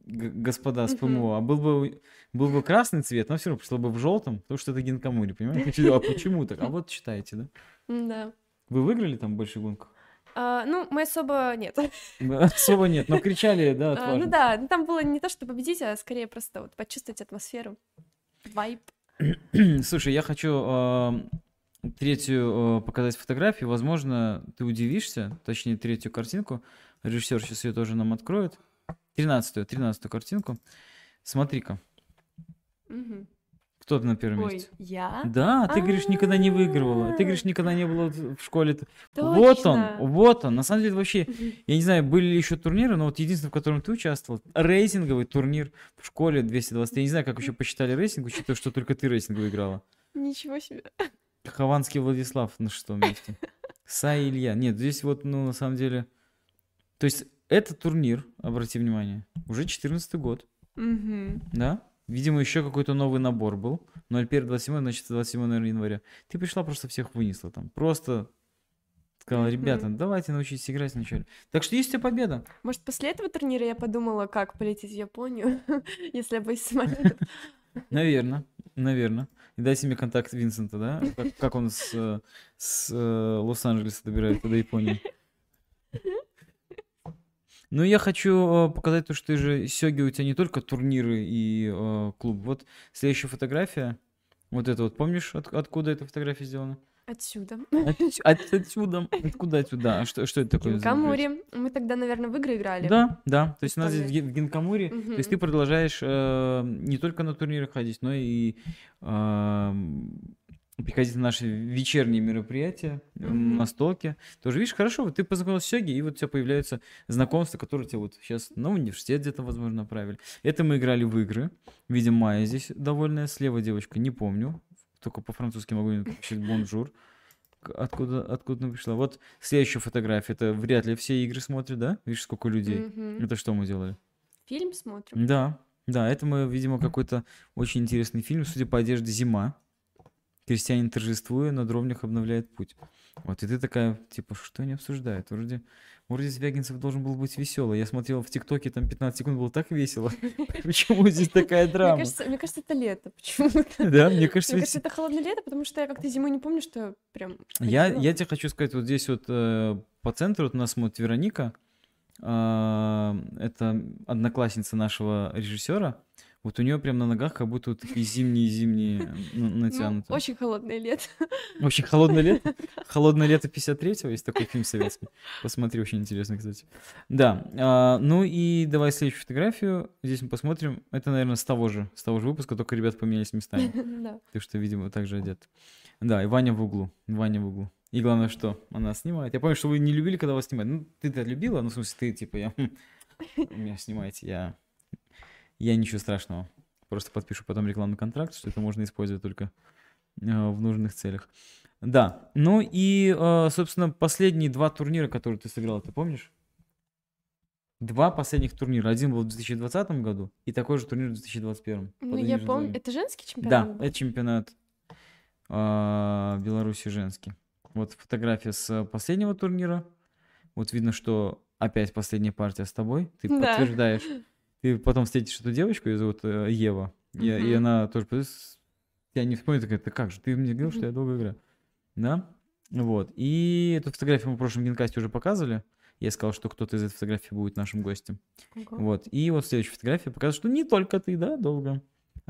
Speaker 1: господа с. ПМО, а был бы, был бы красный цвет, но все равно пришло бы в желтом, потому что это гинкамури, понимаете? А почему так? А вот читаете, да?
Speaker 2: Да.
Speaker 1: Вы выиграли там в больших гонках?
Speaker 2: А, ну, мы особо нет.
Speaker 1: Особо нет, но кричали, да,
Speaker 2: А, ну
Speaker 1: отважно.
Speaker 2: да, ну там было не то, что победить, а скорее просто вот почувствовать атмосферу. Вайп.
Speaker 1: Слушай, я хочу а, третью а, показать фотографию. Возможно, ты удивишься, точнее, третью картинку. Режиссер сейчас ее тоже нам откроет. Тринадцатую, тринадцатую картинку. Смотри-ка,
Speaker 2: Мгм.
Speaker 1: кто на первом
Speaker 2: Ой,
Speaker 1: месте?
Speaker 2: я?
Speaker 1: Да, ты говоришь, никогда не выигрывала. Ты говоришь, никогда не было в школе. Вот он,
Speaker 2: Точно.
Speaker 1: вот он. На самом деле, вообще, я не знаю, были ли еще турниры, но вот единственный, в котором ты участвовал, рейтинговый турнир в школе 220. Я не знаю, как еще посчитали рейтинг, учитывая, что только ты рейтинговый играла.
Speaker 2: Ничего себе.
Speaker 1: Хованский Владислав на шестом месте. Сай Илья. Нет, здесь вот, ну, на самом деле... То есть, это турнир, обрати внимание, уже 14 год,
Speaker 2: Мгм.
Speaker 1: да? Видимо, еще какой-то новый набор был. 01-27, значит, 27, наверное, января. Ты пришла, просто всех вынесла там. Просто сказала, ребята,
Speaker 2: Мгм.
Speaker 1: давайте научитесь играть вначале. Так что есть у тебя победа.
Speaker 2: Может, после этого турнира я подумала, как полететь в Японию, если я боюсь самолетов.
Speaker 1: Наверное, наверное. И дайте мне контакт Винсента, да? Как, как он с, э, с э, Лос-Анджелеса добирается до Японии. Ну, я хочу э, показать то, что ты же, Сёги, у тебя не только турниры и э, клуб. Вот следующая фотография. Вот это вот, помнишь, от- откуда эта фотография сделана?
Speaker 2: Отсюда.
Speaker 1: От- от- Отсюда. Откуда отсюда? А что, что это такое? за?
Speaker 2: Гинкамури. Мы тогда, наверное, в игры играли.
Speaker 1: Да, да. То есть у нас здесь в. Ген- в Гинкамуре, то есть ты
Speaker 2: Мгм.
Speaker 1: продолжаешь э, не только на турниры ходить, но и эм, приходить на наши вечерние мероприятия
Speaker 2: Мгм.
Speaker 1: на столке. Тоже, видишь, хорошо, вот ты познакомился с Сёги, и вот у тебя появляются знакомства, которые тебе вот сейчас на университет где-то, возможно, направили. Это мы играли в игры. Видим, Майя здесь довольная. Слева девочка, не помню. Только по-французски могу написать bonjour. Откуда, откуда она пришла? Вот следующая фотография. Это вряд ли все игры смотрят, да? Видишь, сколько людей.
Speaker 2: Мгм.
Speaker 1: Это что мы делали?
Speaker 2: Фильм смотрим.
Speaker 1: Да, да, это мы, видимо, какой-то очень интересный фильм. Судя по одежде, зима. Крестьянин торжествуя, на дровнях обновляет путь. Вот, и ты такая, типа, что они обсуждают? Вроде, вроде Звягинцев должен был быть веселый. Я смотрел в ТикТоке, там 15 секунд было так весело. Почему здесь такая
Speaker 2: Мне
Speaker 1: драма?
Speaker 2: кажется, мне кажется, это лето почему-то.
Speaker 1: Да, мне
Speaker 2: Мне
Speaker 1: кажется, ведь-
Speaker 2: кажется, это холодное лето, потому что я как-то зимой не помню, что прям
Speaker 1: Я, я тебе хочу сказать, вот здесь вот э, по центру вот у нас смотрит Вероника, а, это одноклассница нашего режиссера. Вот у нее прям на ногах как будто вот такие зимние-зимние
Speaker 2: Ну,
Speaker 1: натянуты.
Speaker 2: очень холодное лето.
Speaker 1: Очень холодное лето. Холодное лето 53-го, есть такой фильм советский. Посмотри, очень интересно, кстати. Да, а, ну и давай следующую фотографию. Здесь мы посмотрим. Это, наверное, с того же, с того же выпуска, только ребята поменялись местами.
Speaker 2: Да.
Speaker 1: Ты что, видимо, также одет. Да, и Ваня в углу. Ваня в углу. И главное, что она снимает. Я помню, что вы не любили, когда вас снимают. Ну, ты-то любила, ну, в смысле, ты, типа, я... хм, Меня снимаете, я... Я ничего страшного. Просто подпишу потом рекламный контракт, что это можно использовать только э, в нужных целях. Да, ну и, э, собственно, последние два турнира, которые ты сыграл, ты помнишь? Два последних турнира. Один был в 2020 году и такой же турнир в 2021. под
Speaker 2: Ну, я помню, это женский
Speaker 1: Да,
Speaker 2: чемпионат был?
Speaker 1: это чемпионат а, Беларуси женский. Вот фотография с последнего турнира. Вот видно, что опять последняя партия с тобой. Ты
Speaker 2: Да.
Speaker 1: подтверждаешь. Ты потом встретишь эту девочку, ее зовут э, Ева. И, и
Speaker 2: Мгм.
Speaker 1: она тоже «Пс, я не вспомню, такая, ты как же, ты мне говорил, что я долго играю. Да? Вот. И эту фотографию мы в прошлом генкасте уже показывали. Я сказал, что кто-то из этой фотографии будет нашим гостем.
Speaker 2: Ого.
Speaker 1: Вот. И вот следующая фотография показывает, что не только ты, да, долго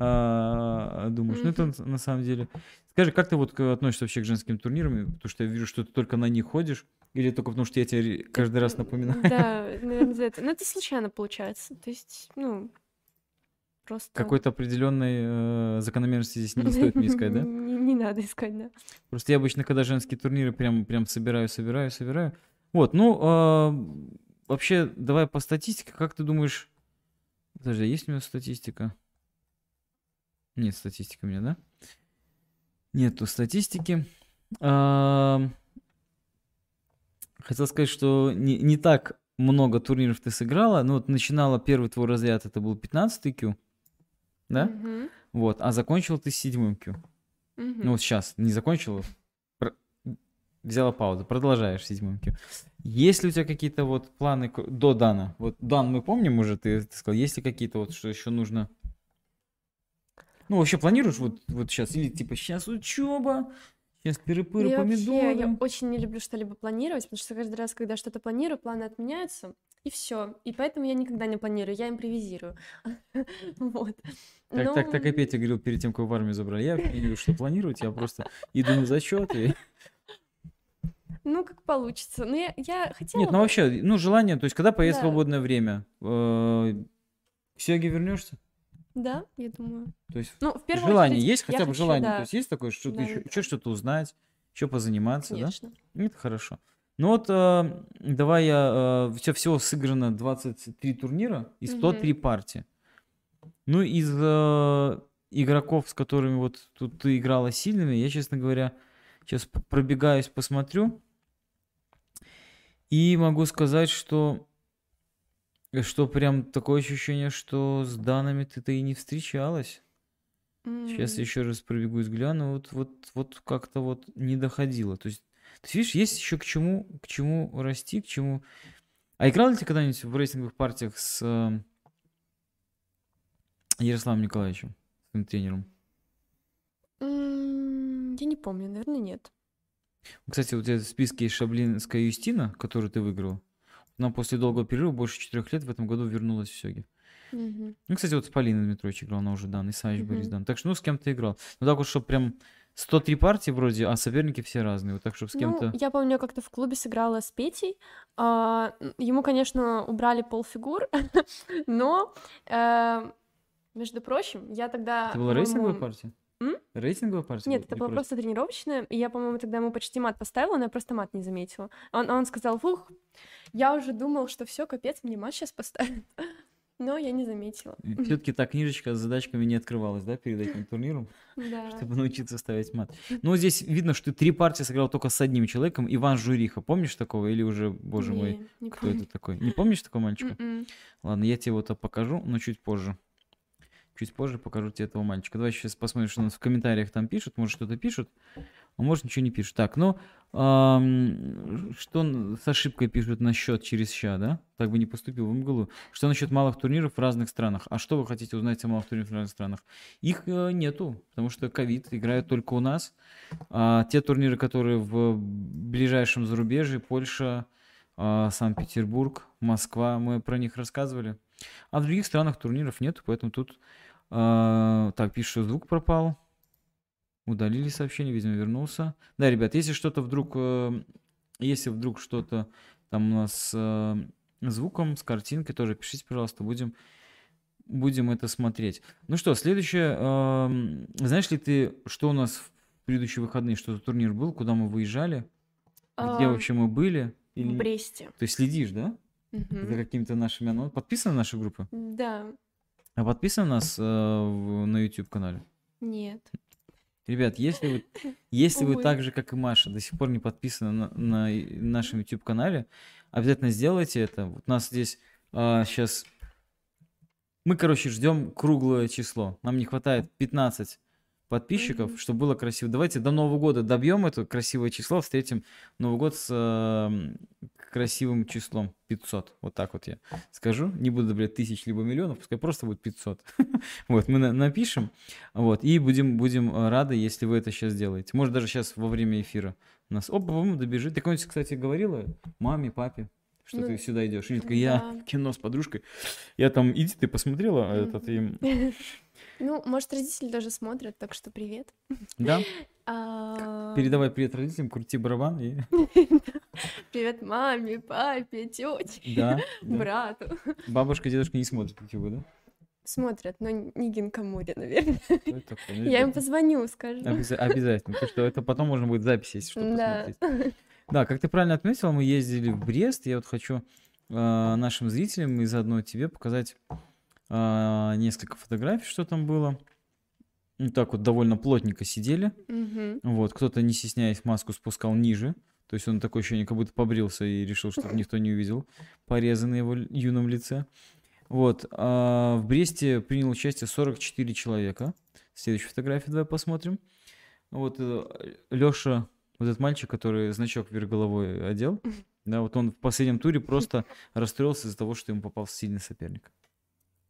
Speaker 1: а, думаешь. Ну, это на- самом деле. Скажи, как ты вот относишься вообще к женским турнирам? Потому что я вижу, что ты только на них ходишь. Или только потому, что я тебе ре- каждый раз напоминаю?
Speaker 2: Да, наверное, за это. Но это случайно получается. То есть, ну, просто...
Speaker 1: Какой-то определенной э, закономерности здесь не стоит мне искать, да?
Speaker 2: Не, не надо искать, да.
Speaker 1: Просто я обычно, когда женские турниры, прям, прям собираю, собираю, собираю. Вот, ну, а, вообще, давай по статистике. Как ты думаешь... Подожди, а есть у меня статистика? Нет статистики у меня, да? Нету статистики. А, Хотел сказать, что не, не так много турниров ты сыграла. Ну, вот начинала первый твой разряд, это был 15-й Q, да?
Speaker 2: Мгм,
Speaker 1: Вот, а закончил ты с седьмым Q.
Speaker 2: мгм.
Speaker 1: Ну вот сейчас, не закончила, про- взяла паузу, продолжаешь седьмым Q. Есть ли у тебя какие-то вот планы до Дана? Вот Дан мы помним уже, ты, ты сказал, есть ли какие-то вот, что еще нужно? Ну, вообще планируешь вот, вот сейчас? Или типа сейчас учеба, сейчас
Speaker 2: Ну, я вообще,
Speaker 1: помидоры?
Speaker 2: я очень не люблю что-либо планировать, потому что каждый раз, когда что-то планирую, планы отменяются, и все. И поэтому я никогда не планирую, я импровизирую. Вот.
Speaker 1: Так, так, так и
Speaker 2: Ну,
Speaker 1: Петя говорил перед тем, как в армию забрали. Я люблю что планировать, я просто иду на зачет и...
Speaker 2: Ну, как получится. Ну, я, я хотела...
Speaker 1: Нет, ну вообще, ну желание, то есть когда появится
Speaker 2: Да.
Speaker 1: свободное время, э, к Сёге вернешься?
Speaker 2: Да, я думаю.
Speaker 1: То есть
Speaker 2: Ну, в первую
Speaker 1: желание
Speaker 2: очередь,
Speaker 1: есть, хотя бы
Speaker 2: хочу,
Speaker 1: желание,
Speaker 2: да,
Speaker 1: то есть есть такое, что ты
Speaker 2: Да,
Speaker 1: еще,
Speaker 2: да,
Speaker 1: еще что-то узнать, еще позаниматься, да?
Speaker 2: конечно.
Speaker 1: Это хорошо. Ну вот, э, давай я, все, всего сыграно 23 турнира и 103 партии. Ну, из э, игроков, с которыми вот тут ты играла сильными, я, честно говоря, сейчас пробегаюсь, посмотрю. И могу сказать, что что прям такое ощущение, что с данными ты-то и не встречалась. Сейчас
Speaker 2: М,
Speaker 1: еще раз пробегусь, гляну, вот, вот, вот как-то вот не доходило. То есть, ты видишь, есть еще к чему, к чему расти, к чему... А играл ли ты когда-нибудь в рейтинговых партиях с э, Ярославом Николаевичем, своим тренером?
Speaker 2: м, Я не помню, наверное, нет.
Speaker 1: Кстати, вот у тебя в списке есть Шаблинская Юстина, которую ты выиграл. Она после долгого перерыва, больше четырех лет, в этом году вернулась в Сёги.
Speaker 2: Мгм.
Speaker 1: Ну, кстати, вот с Полиной Дмитрович играл, она уже дан, Исаевич Борис
Speaker 2: Мгм.
Speaker 1: дан. Так что, ну, с кем-то играл. Ну, так вот, что прям 103 партии вроде, а соперники все разные. Вот так, чтобы с
Speaker 2: Ну,
Speaker 1: кем-то...
Speaker 2: я помню, я как-то в клубе сыграла с Петей. а, ему, конечно, убрали полфигур, но, э, между прочим, я тогда,
Speaker 1: Это была рейтинговая
Speaker 2: по-моему,
Speaker 1: партия?
Speaker 2: М?
Speaker 1: Рейтинговая партия
Speaker 2: Нет, это была просто тренировочная, и я, по-моему, тогда ему почти мат поставила, но я просто мат не заметила. Он, он сказал, фух, я уже думал, что все, капец, мне мат сейчас поставят. Но я не заметила.
Speaker 1: Все-таки та книжечка с задачками не открывалась, да, перед этим турниром,
Speaker 2: Да.
Speaker 1: чтобы научиться ставить мат. Ну, здесь видно, что ты три партии сыграл только с одним человеком, Иван Журиха. Помнишь такого? Или уже, боже мой,
Speaker 2: Не,
Speaker 1: кто
Speaker 2: помню.
Speaker 1: это такой? Не помнишь такого мальчика?
Speaker 2: М-м.
Speaker 1: Ладно, я тебе вот покажу, но чуть позже. Чуть позже покажу тебе этого мальчика. Давай сейчас посмотрим, что у нас в комментариях там пишут. Может, что-то пишут, а может, ничего не пишут. Так, ну, ам, что с ошибкой пишут насчет через ща, да? Так бы не поступил в МГЛУ. Что насчет малых турниров в разных странах? А что вы хотите узнать о малых турнирах в разных странах? Их э, нету, потому что ковид играют только у нас. А те турниры, которые в ближайшем зарубежье, Польша, а, Санкт-Петербург, Москва, мы про них рассказывали. А в других странах турниров нет, поэтому тут... а, так, пишет, что звук пропал. Удалили сообщение, видимо, вернулся. Да, ребят, если что-то вдруг... э, Если вдруг что-то там у нас с э, звуком, с картинкой, тоже пишите, пожалуйста, будем, будем это смотреть. Ну что, следующее. эм, Знаешь ли ты, что у нас в предыдущие выходные, что за турнир был, куда мы выезжали? Где вообще мы были? Или...
Speaker 2: В Бресте.
Speaker 1: Ты следишь, да? За
Speaker 2: Мгм.
Speaker 1: какими-то нашими... Ну, подписан на наши группы?
Speaker 2: Да.
Speaker 1: А подписан на нас э, в- на YouTube-канале?
Speaker 2: Нет.
Speaker 1: Ребят, если вы, если вы так же, как и Маша, до сих пор не подписаны на, на нашем YouTube-канале, обязательно сделайте это. Вот у нас здесь сейчас... Мы, короче, ждем круглое число. Нам не хватает 15 подписчиков,
Speaker 2: Мгм.
Speaker 1: чтобы было красиво. Давайте до Нового года добьем это красивое число, встретим Новый год с э, красивым числом 500. Вот так вот я скажу. Не буду добавлять тысяч либо миллионов, пускай просто будет 500. Вот, мы на- напишем, вот, и будем, будем э, рады, если вы это сейчас сделаете. Может, даже сейчас во время эфира нас, опа, по-моему, добежит. Ты кому-нибудь, кстати, говорила маме, папе, что
Speaker 2: Ну,
Speaker 1: ты сюда идешь? Или такая, я в кино с подружкой. Я там, иди, ты посмотрела этот, и...
Speaker 2: Ну, может, родители даже смотрят, так что привет.
Speaker 1: Да,
Speaker 2: А,
Speaker 1: передавай привет родителям, крути барабан, и...
Speaker 2: Привет маме, папе, тете, брату.
Speaker 1: Бабушка, дедушка не смотрят YouTube, да?
Speaker 2: Смотрят, но не Гинкамури, наверное.
Speaker 1: Ну,
Speaker 2: Я им позвоню, скажу.
Speaker 1: обяза- Обязательно, потому что это потом можно будет запись, если что, посмотреть. Да, как ты правильно отметил, мы ездили в Брест. Я вот хочу а, нашим зрителям и заодно тебе показать а, несколько фотографий, что там было. Ну, так вот довольно плотненько сидели.
Speaker 2: Мгм.
Speaker 1: Вот, кто-то, не стесняясь, маску спускал ниже. То есть он такое ощущение, как будто побрился и решил, чтобы никто не увидел порезы на его юном лице. Вот, а, в Бресте принял участие 44 человека. Следующую фотографию давай посмотрим. Вот Леша, вот этот мальчик, который значок вверх головой одел, да, вот он в последнем туре просто расстроился из-за того, что ему попался сильный соперник.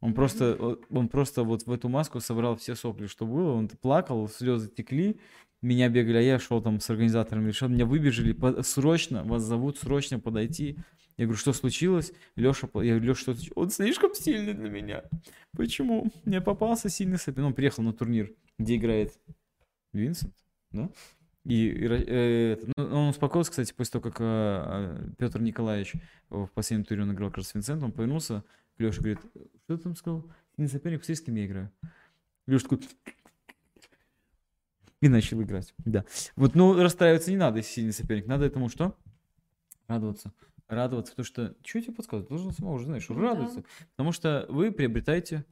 Speaker 1: Он просто, он просто вот в эту маску собрал все сопли, что было. Он плакал, слезы текли, меня бегали, а я шел там с организатором, решил, меня выбежали, «По- срочно, вас зовут, срочно подойти. Я говорю, что случилось? Леша, я говорю, Леша, что случилось? Он слишком сильный для меня. Почему? Мне попался сильный соперник. Ну, он приехал на турнир, где играет Винсент, да? И, и э, ну, он успокоился, кстати, после того, как Петр Николаевич в последнем туре он играл как раз с Винсентом, он повернулся к Леше, говорит, что ты там сказал? Сильный соперник, посмотри, с кем я играю. Леша такой... И начал играть, да. Вот, ну, расстраиваться не надо, если сильный соперник. Надо этому что? Радоваться. Радоваться, потому что... Что я тебе подсказывать? Ты должен сама уже знаешь,
Speaker 2: Да.
Speaker 1: радоваться. Потому что вы приобретаете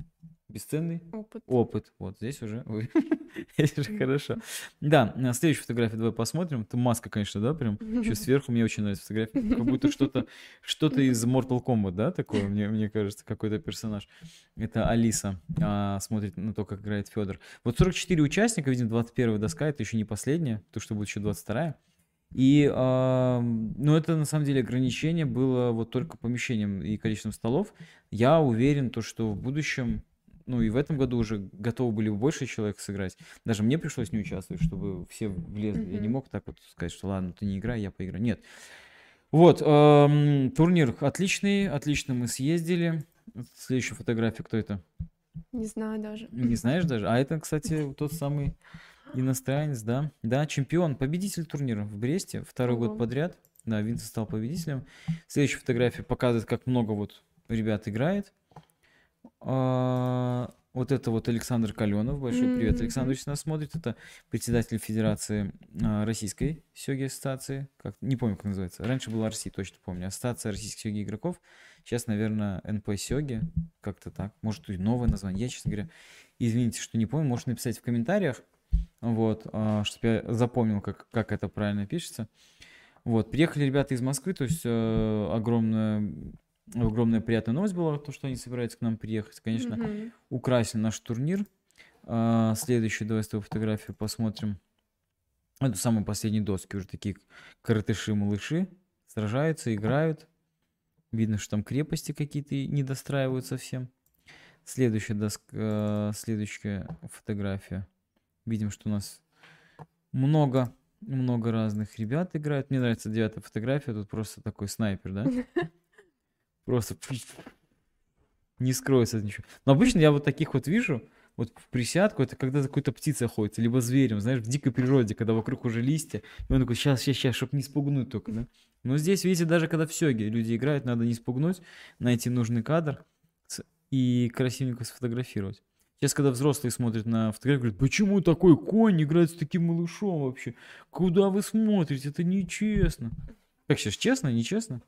Speaker 1: бесценный
Speaker 2: Опыт.
Speaker 1: опыт. Вот здесь уже, здесь уже хорошо. Да, следующую фотографию давай посмотрим. Это маска, конечно, да, прям еще сверху. Мне очень нравится фотография. Как будто что-то что-то из Mortal Kombat, да, такое, мне, мне кажется, какой-то персонаж. Это Алиса а, смотрит на то, как играет Федор. Вот 44 участника, видимо, 21 доска, это еще не последняя, то, что будет еще 22 и, а, ну, это на самом деле ограничение было вот только помещением и количеством столов. Я уверен, то, что в будущем, ну и в этом году уже готовы были бы больше человек сыграть. Даже мне пришлось не участвовать, чтобы все влезли. Я не мог так вот сказать, что ладно, ты не играй, я поиграю. Нет. Вот, ам, турнир отличный, отлично мы съездили. Следующая фотография, кто это?
Speaker 2: Не знаю даже.
Speaker 1: Не знаешь даже? А это, кстати, тот самый иностранец, да? Да, чемпион, победитель турнира в Бресте, второй
Speaker 2: Ого.
Speaker 1: год подряд. Да, Винсент стал победителем. Следующая фотография показывает, как много вот ребят играет. А, вот это вот Александр Каленов. Большой привет,
Speaker 2: Мгм.
Speaker 1: Александр, если нас смотрит. Это председатель Федерации а, Российской сёги ассоциации. Как, не помню, как называется. Раньше была RC, точно помню. Ассоциация российских сёги игроков. Сейчас, наверное, НП Сёги. Как-то так. Может, и новое название. Я, честно говоря, извините, что не помню. Можете написать в комментариях. Вот, чтобы я запомнил, как, как это правильно пишется. Вот, приехали ребята из Москвы, то есть э, огромная, огромная приятная новость была, то, что они собираются к нам приехать. Конечно,
Speaker 2: Мгм.
Speaker 1: украсили наш турнир. А, Следующую, давай с тобой фотографию посмотрим. Это самые последние доски, уже такие коротыши-малыши. Сражаются, играют. Видно, что там крепости какие-то не достраивают совсем. Следующая доска, следующая фотография. Видим, что у нас много, много разных ребят играют. Мне нравится девятая фотография. Тут просто такой снайпер, да? Просто не скроется ничего. Но обычно я вот таких вот вижу, вот в присядку, это когда за какой-то птицей охотится, либо зверем, знаешь, в дикой природе, когда вокруг уже листья, и он такой, сейчас, сейчас, сейчас, чтобы не спугнуть только, да. Но здесь, видите, даже когда в сёге люди играют, надо не спугнуть, найти нужный кадр и красивенько сфотографировать. Сейчас, когда взрослые смотрят на фотографию, говорят, почему такой конь играет с таким малышом вообще? Куда вы смотрите? Это нечестно. Как сейчас, честно, нечестно?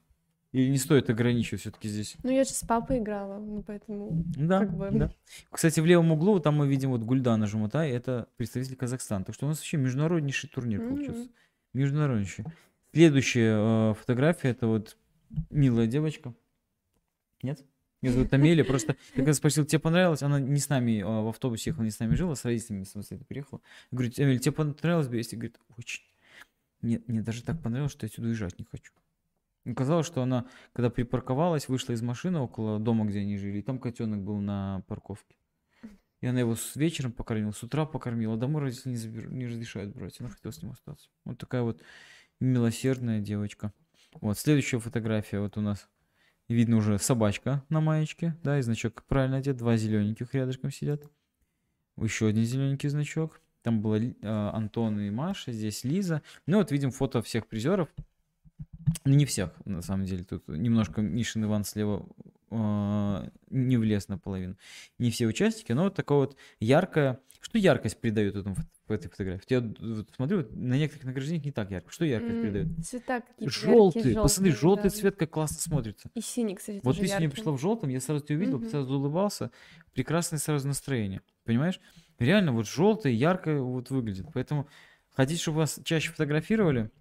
Speaker 1: Или не стоит ограничивать все-таки здесь?
Speaker 2: Ну, я же с папой играла, ну, поэтому...
Speaker 1: Да,
Speaker 2: Как бы-
Speaker 1: да. Кстати, в левом углу там мы видим вот Гульдана Жуматай, это представитель Казахстана. Так что у нас вообще международнейший турнир получился.
Speaker 2: Мгм.
Speaker 1: Международнейший. Следующая э, фотография, это вот милая девочка. Нет? Ее зовут Амелия. Просто я когда спросил, тебе понравилось? Она не с нами э, в автобусе ехала, не с нами жила, с родителями, в смысле, это приехала. Я говорю, Амелия, тебе понравилось Бресте? Говорит, очень. Мне, мне даже так понравилось, что я отсюда уезжать не хочу. Оказалось, что она, когда припарковалась, вышла из машины около дома, где они жили, и там котенок был на парковке. И она его с вечером покормила, с утра покормила, домой родители не, забер- не разрешают брать. Она хотела с ним остаться. Вот такая вот милосердная девочка. Вот, следующая фотография вот у нас. Видно уже собачка на маечке, да, и значок правильно одет. Два зелененьких рядышком сидят. Еще один зелененький значок. Там было Ли- а, Антон и Маша, здесь Лиза. Ну вот видим фото всех призеров. Ну, не всех, на самом деле. Тут немножко Мишин Иван слева а, не влез наполовину. Не все участники, но вот такое вот яркое... Что яркость придает этому, в этой фотографии? Я вот смотрю, на некоторых награждениях не так ярко. Что яркость
Speaker 2: М,
Speaker 1: придает?
Speaker 2: Цвета какие-то
Speaker 1: Желтый,
Speaker 2: яркие,
Speaker 1: посмотри, желтый
Speaker 2: да.
Speaker 1: цвет как классно смотрится.
Speaker 2: И синий, кстати,
Speaker 1: Вот ты сегодня
Speaker 2: яркий.
Speaker 1: пришла в желтом, я сразу тебя увидел,
Speaker 2: Мгм.
Speaker 1: сразу улыбался. Прекрасное сразу настроение. Понимаешь? Реально вот желтое, ярко вот выглядит. Поэтому хотите, чтобы вас чаще фотографировали?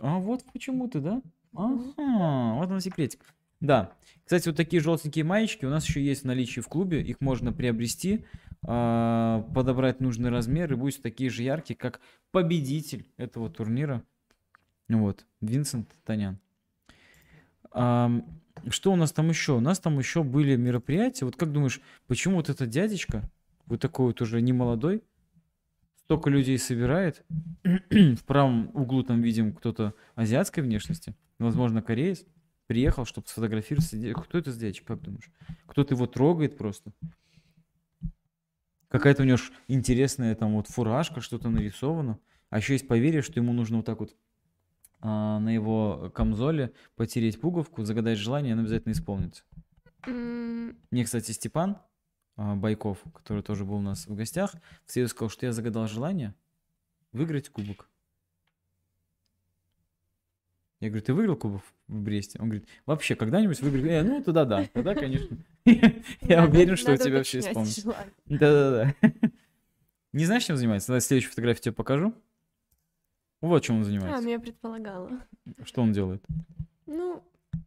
Speaker 1: А вот почему-то, да? Ага, вот он секретик. Да. Кстати, вот такие желтенькие маечки у нас еще есть в наличии в клубе. Их можно приобрести, а, подобрать нужный размер и будут такие же яркие, как победитель этого турнира. Вот, Винсент Танян. Что у нас там еще? У нас там еще были мероприятия. Вот как думаешь, почему вот этот дядечка, вот такой вот уже не молодой, столько людей собирает? В правом углу там видим кто-то азиатской внешности, возможно, кореец, приехал, чтобы сфотографироваться. Кто это дядечка, как думаешь? Кто-то его трогает просто? Какая-то у него интересная там вот фуражка, что-то нарисовано. А еще есть поверье, что ему нужно вот так вот а, на его камзоле потереть пуговку, загадать желание, оно обязательно исполнится. Мне, кстати, Степан Байков, который тоже был у нас в гостях, в среду сказал, что я загадал желание выиграть кубок. Я говорю, ты выиграл кубок в Бресте? Он говорит, вообще, когда-нибудь выиграл? Я, ну, тогда да, тогда, конечно. Я уверен, что у тебя все
Speaker 2: уточнять
Speaker 1: исполнится. Да-да-да. Не знаешь, чем занимается? Следующую фотографию тебе покажу. Вот чем он
Speaker 2: А,
Speaker 1: занимается.
Speaker 2: ну я предполагала.
Speaker 1: Что он делает?
Speaker 2: Ну,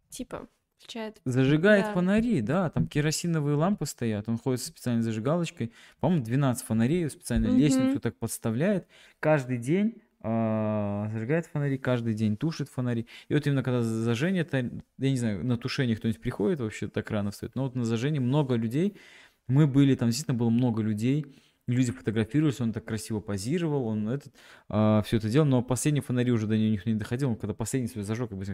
Speaker 2: типа, включает.
Speaker 1: Зажигает
Speaker 2: Да.
Speaker 1: фонари, да, там керосиновые лампы стоят, он ходит со специальной зажигалочкой, по-моему, 12 фонарей, специально
Speaker 2: Мгм.
Speaker 1: лестницу так подставляет, каждый день а, зажигает фонари, каждый день тушит фонари. И вот именно когда зажжение, я не знаю, на тушение кто-нибудь приходит вообще так рано встает, но вот на зажжение много людей, мы были, там действительно было много людей, люди фотографировались, он так красиво позировал, он этот, все это делал, но последние фонари уже до них не доходил, он когда последний свой зажег, как бы,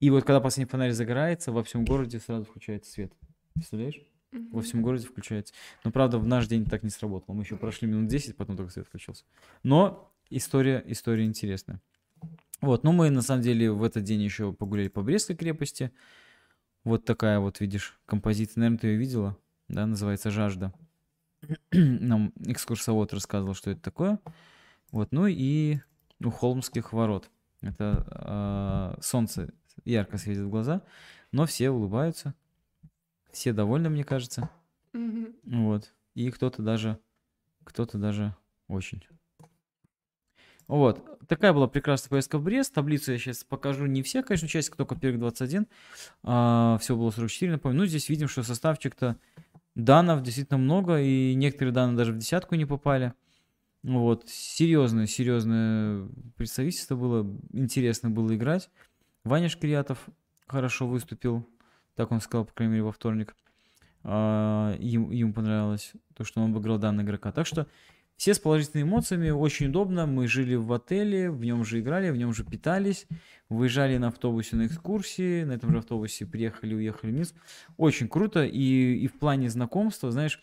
Speaker 1: И вот когда последний фонарь загорается, во всем городе сразу включается свет. Представляешь? Во всем городе включается. Но, правда, в наш день так не сработало. Мы еще прошли минут 10, потом только свет включился. Но история, история интересная. Вот, ну мы на самом деле в этот день еще погуляли по Брестской крепости. Вот такая вот, видишь, композиция. Наверное, ты ее видела, да, называется «Жажда». Нам экскурсовод рассказывал, что это такое. Вот, ну и у Холмских ворот. Это э, солнце ярко светит в глаза, но все улыбаются, все довольны, мне кажется.
Speaker 2: Мгм.
Speaker 1: Вот. И кто-то даже, кто-то даже очень. Вот. Такая была прекрасная поездка в Брест. Таблицу я сейчас покажу. Не все, конечно, участников, только первых 21. А, всего было 44, напомню. Ну, здесь видим, что составчик-то данных действительно много, и некоторые данные даже в десятку не попали. Вот. Серьезное, серьезное представительство было. Интересно было играть. Ваня Шкриятов хорошо выступил. Так он сказал, по крайней мере, во вторник. А, им, ему понравилось то, что он обыграл данного игрока. Так что все с положительными эмоциями, очень удобно. Мы жили в отеле, в нем же играли, в нем же питались. Выезжали на автобусе на экскурсии, на этом же автобусе приехали, уехали вниз. Очень круто. И, и в плане знакомства, знаешь,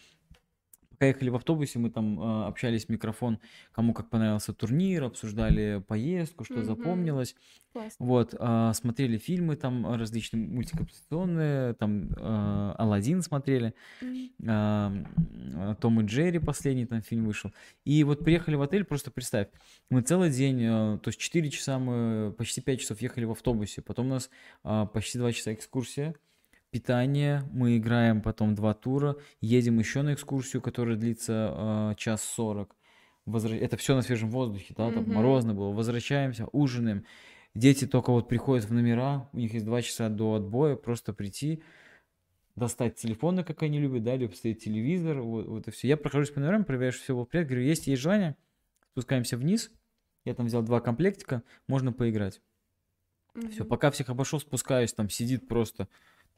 Speaker 1: пока ехали в автобусе, мы там э, общались микрофон, кому как понравился турнир, обсуждали поездку, что
Speaker 2: Мгм.
Speaker 1: запомнилось.
Speaker 2: Классно.
Speaker 1: Вот, а, смотрели фильмы там а, различные мультипликационные, там а, Алладин смотрели, а, м, Том и Джерри последний там фильм вышел. И вот приехали в отель, просто представь, мы целый день, а, то есть 4 часа мы, почти 5 часов ехали в автобусе, потом у нас а, почти 2 часа экскурсия, питание, мы играем потом два тура, едем еще на экскурсию, которая длится а, час сорок. Возра- Это все на свежем воздухе, да, там
Speaker 2: Мгм.
Speaker 1: морозно было. Возвращаемся, ужинаем. Дети только вот приходят в номера, у них есть два часа до отбоя, просто прийти, достать телефоны, как они любят, да, либо поставить телевизор, вот, вот и все. Я прохожусь по номерам, проверяю, что все было порядке, говорю, есть, есть желание, спускаемся вниз, я там взял два комплектика, можно поиграть. Все,
Speaker 2: Мгм.
Speaker 1: пока всех обошел, спускаюсь, там сидит просто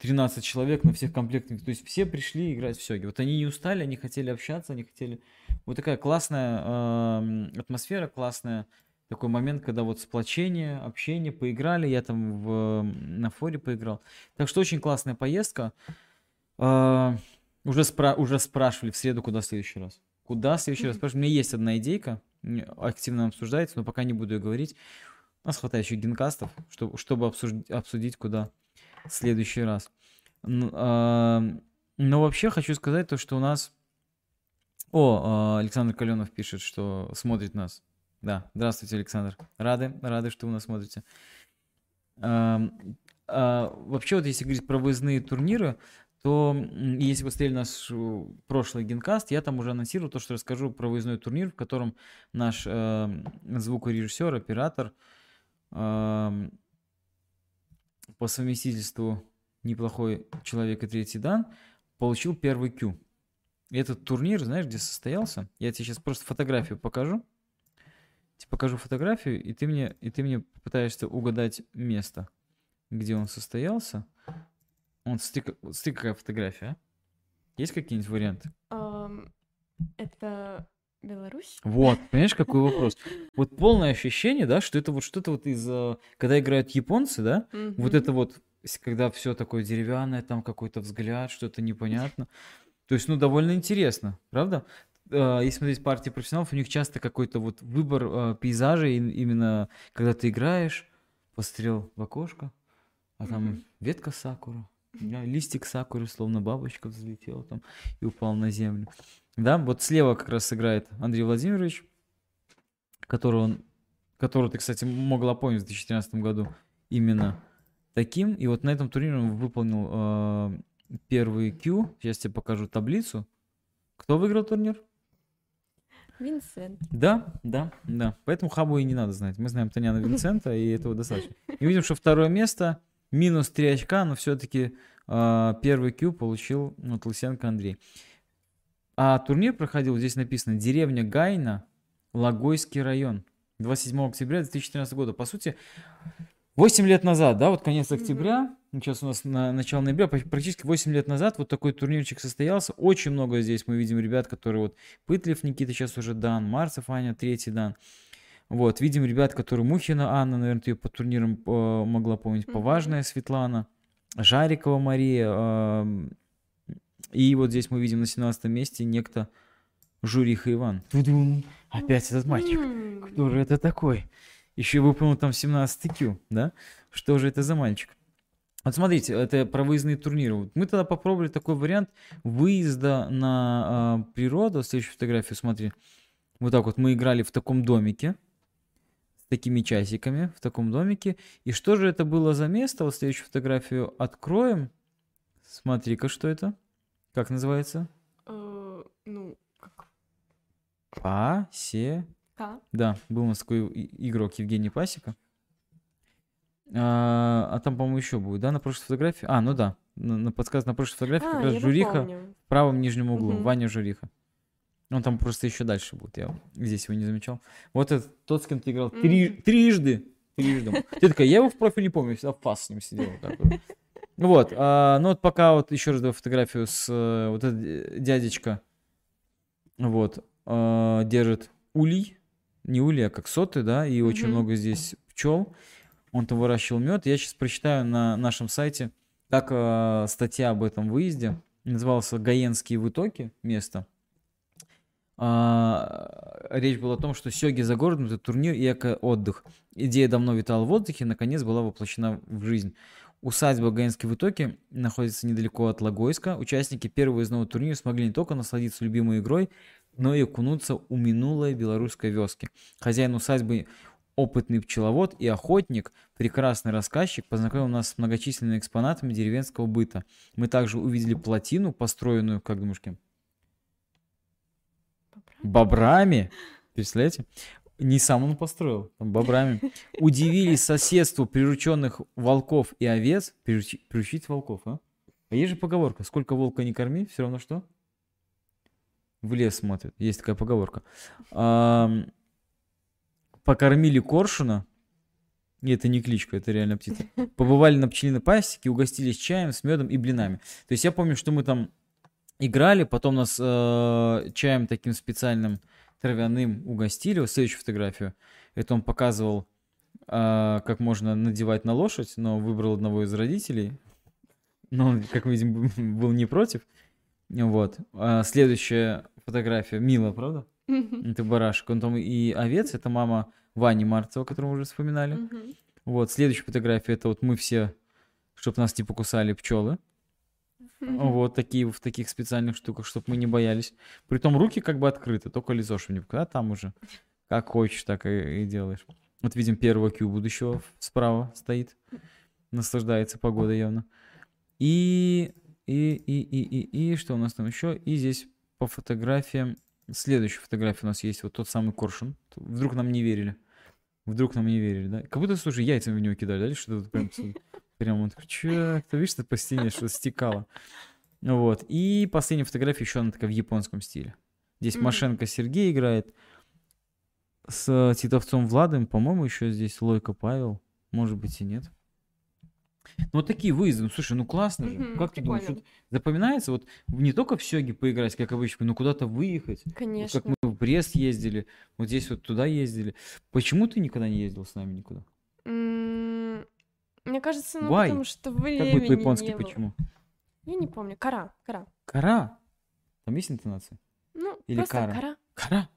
Speaker 1: 13 человек на всех комплектах. То есть все пришли играть в сёги. Вот они не устали, они хотели общаться, они хотели... Вот такая классная ам, атмосфера, классная такой момент, когда вот сплочение, общение, поиграли. Я там в, на форе поиграл. Так что очень классная поездка. А, уже, спра- уже спрашивали в среду, куда в следующий раз. Куда в следующий раз? Спрашивали. У меня есть одна идейка, активно обсуждается, но пока не буду ее говорить. У нас хватает еще генкастов, чтобы, чтобы обсудить, куда в следующий раз. Но вообще хочу сказать то, что у нас... О, а, Александр Каленов пишет, что смотрит нас. Да, здравствуйте, Александр. Рады, рады, что вы нас смотрите. А, Вообще, вот если говорить про выездные турниры, то если вы смотрели наш э, прошлый генкаст, я там уже анонсировал то, что расскажу про выездной турнир, в котором наш эм, звукорежиссер, оператор по совместительству неплохой человек и третий дан получил первый Q. Этот турнир, знаешь, где состоялся? Я тебе сейчас просто фотографию покажу. Тебе покажу фотографию, и ты мне, и ты мне попытаешься угадать место, где он состоялся. Он, смотри, смотри, какая фотография, а? Есть какие-нибудь варианты?
Speaker 2: Ам, Это Беларусь?
Speaker 1: Вот, понимаешь, какой вопрос? Вот полное ощущение, да, что это вот что-то вот из... э, Когда играют японцы, да, вот
Speaker 2: Мгм.
Speaker 1: это вот, когда все такое деревянное, там какой-то взгляд, что-то непонятно. То есть, ну, довольно интересно, правда? Э, Если смотреть партии профессионалов, у них часто какой-то вот выбор э, пейзажей, им- именно когда ты играешь, посмотрел в окошко, а там
Speaker 2: Мгм.
Speaker 1: ветка сакура, да, листик сакуры, словно бабочка взлетела там и упал на землю. Да, вот слева как раз играет Андрей Владимирович, которого, он, которого ты, кстати, могла помнить в 2013 году именно таким. И вот на этом турнире он выполнил э, первый Q. Сейчас тебе покажу таблицу. Кто выиграл турнир?
Speaker 2: Винсент.
Speaker 1: Да, да, да. Поэтому Хабу и не надо знать. Мы знаем Таняна Винсента, и этого достаточно. И видим, что второе место, минус 3 очка, но все-таки первый Q получил вот, Лысенко Андрей. А турнир проходил, здесь написано, деревня Гайна, Логойский район. 27 октября 2014 года. По сути, 8 лет назад, да, вот конец октября, ну, сейчас у нас на начало ноября, пр- практически 8 лет назад вот такой турнирчик состоялся. Очень много здесь мы видим ребят, которые вот Пытлев Никита, сейчас уже Дан, Марцев Аня, третий Дан. Вот, видим ребят, которые Мухина Анна, наверное, ты ее по турнирам э, могла помнить. Поважная Светлана, Жарикова Мария. эм, и вот здесь мы видим на 17 месте некто Журиха Иван. Тудун. Опять этот мальчик.
Speaker 2: М.
Speaker 1: Кто же это такой? Еще выполнил там 17 Q, да? Что же это за мальчик? Вот смотрите, это про выездные турниры. Мы тогда попробовали такой вариант выезда на а, природу. Следующую фотографию смотри. Вот так вот мы играли в таком домике такими часиками в таком домике. И что же это было за место? Вот следующую фотографию откроем. Смотри-ка, что это? Как называется?
Speaker 2: Э, Ну, как?
Speaker 1: Пасе.
Speaker 2: К?
Speaker 1: Да, был у нас такой игрок Евгений Пасека. А, а там, по-моему, еще будет, да, на прошлой фотографии? А, ну да, на, на подсказ на прошлой фотографии
Speaker 2: А,
Speaker 1: как раз Журиха
Speaker 2: помню.
Speaker 1: в правом нижнем углу,
Speaker 2: Мгм.
Speaker 1: Ваня Журиха. Он там просто еще дальше будет, я здесь его не замечал. Вот это тот, с кем ты играл три-
Speaker 2: Мгм.
Speaker 1: трижды. Трижды. Ты такая, я его в профиль не помню, я всегда в пас с ним сидел. вот так вот. А, ну вот пока вот еще раз даю фотографию с э, вот этот дядечка, вот, а, держит улей, не улей, а как соты, да, и очень
Speaker 2: Мгм.
Speaker 1: много здесь пчел. Он там выращивал мед. Я сейчас прочитаю на нашем сайте, как а, статья об этом выезде. Назывался «Гаенские вытоки» место. А, речь была о том, что Сёги за городом это турнир и эко-отдых. Идея давно витала в воздухе, наконец была воплощена в жизнь. Усадьба Гаинские вытоки находится недалеко от Логойска. Участники первого выездного турнира смогли не только насладиться любимой игрой, но и окунуться у минулой белорусской вёски. Хозяин усадьбы опытный пчеловод и охотник, прекрасный рассказчик, познакомил нас с многочисленными экспонатами деревенского быта. Мы также увидели плотину, построенную, как думаешь, кем? Бобрами. Представляете? Не сам он построил, там бобрами. Удивились соседству прирученных волков и овец. Приручи- приручить волков, а? А есть же поговорка, сколько волка не корми, все равно что? В лес смотрит. Есть такая поговорка. Ам, покормили коршуна, и это не кличка, это реально птица. Побывали на пчелиной пасеке, угостились чаем с медом и блинами. То есть я помню, что мы там играли, потом нас э, чаем таким специальным травяным угостили. Вот следующую фотографию. Это он показывал, э, как можно надевать на лошадь, но выбрал одного из родителей. Но он, как мы видим, был не против. Вот. А следующая фотография. Мила, правда? Это барашек. Он там и овец. Это мама Вани Марцева, которую мы уже вспоминали. Вот. Следующая фотография. Это вот мы все, чтобы нас не покусали пчелы. Вот такие в таких специальных штуках, чтобы мы не боялись. Притом руки как бы открыты, только лицо что не а там уже как хочешь, так и, и делаешь. Вот видим первого Q будущего в- справа стоит, наслаждается погодой явно. И и и и и и что у нас там еще? И здесь по фотографиям следующая фотография у нас есть вот тот самый коршун. Вдруг нам не верили. Вдруг нам не верили, да? Как будто, слушай, яйцами в него кидали, да? Или что-то прям, прям он такой, чё, ты видишь, что по стене что стекало. Вот. И последняя фотография еще она такая в японском стиле. Здесь
Speaker 2: Мгм.
Speaker 1: Машенко Сергей играет с Титовцом Владом, по-моему, еще здесь Лойко Павел. Может быть и нет. Ну, вот такие выезды, ну слушай, ну классно же.
Speaker 2: Мгм,
Speaker 1: Как ты думаешь, вот запоминается вот не только в Сёге поиграть, как обычно, но куда-то выехать. Вот
Speaker 2: Конечно.
Speaker 1: как мы в Брест ездили, вот здесь вот туда ездили. Почему ты никогда не ездил с нами никуда?
Speaker 2: М, Мне кажется, ну
Speaker 1: Why?
Speaker 2: потому что
Speaker 1: Как
Speaker 2: времени
Speaker 1: будет по-японски,
Speaker 2: не было.
Speaker 1: почему?
Speaker 2: Я не помню. Кара, кара.
Speaker 1: Кара. Там есть интонация?
Speaker 2: Ну,
Speaker 1: Или
Speaker 2: просто
Speaker 1: кара?
Speaker 2: кара.
Speaker 1: Кара.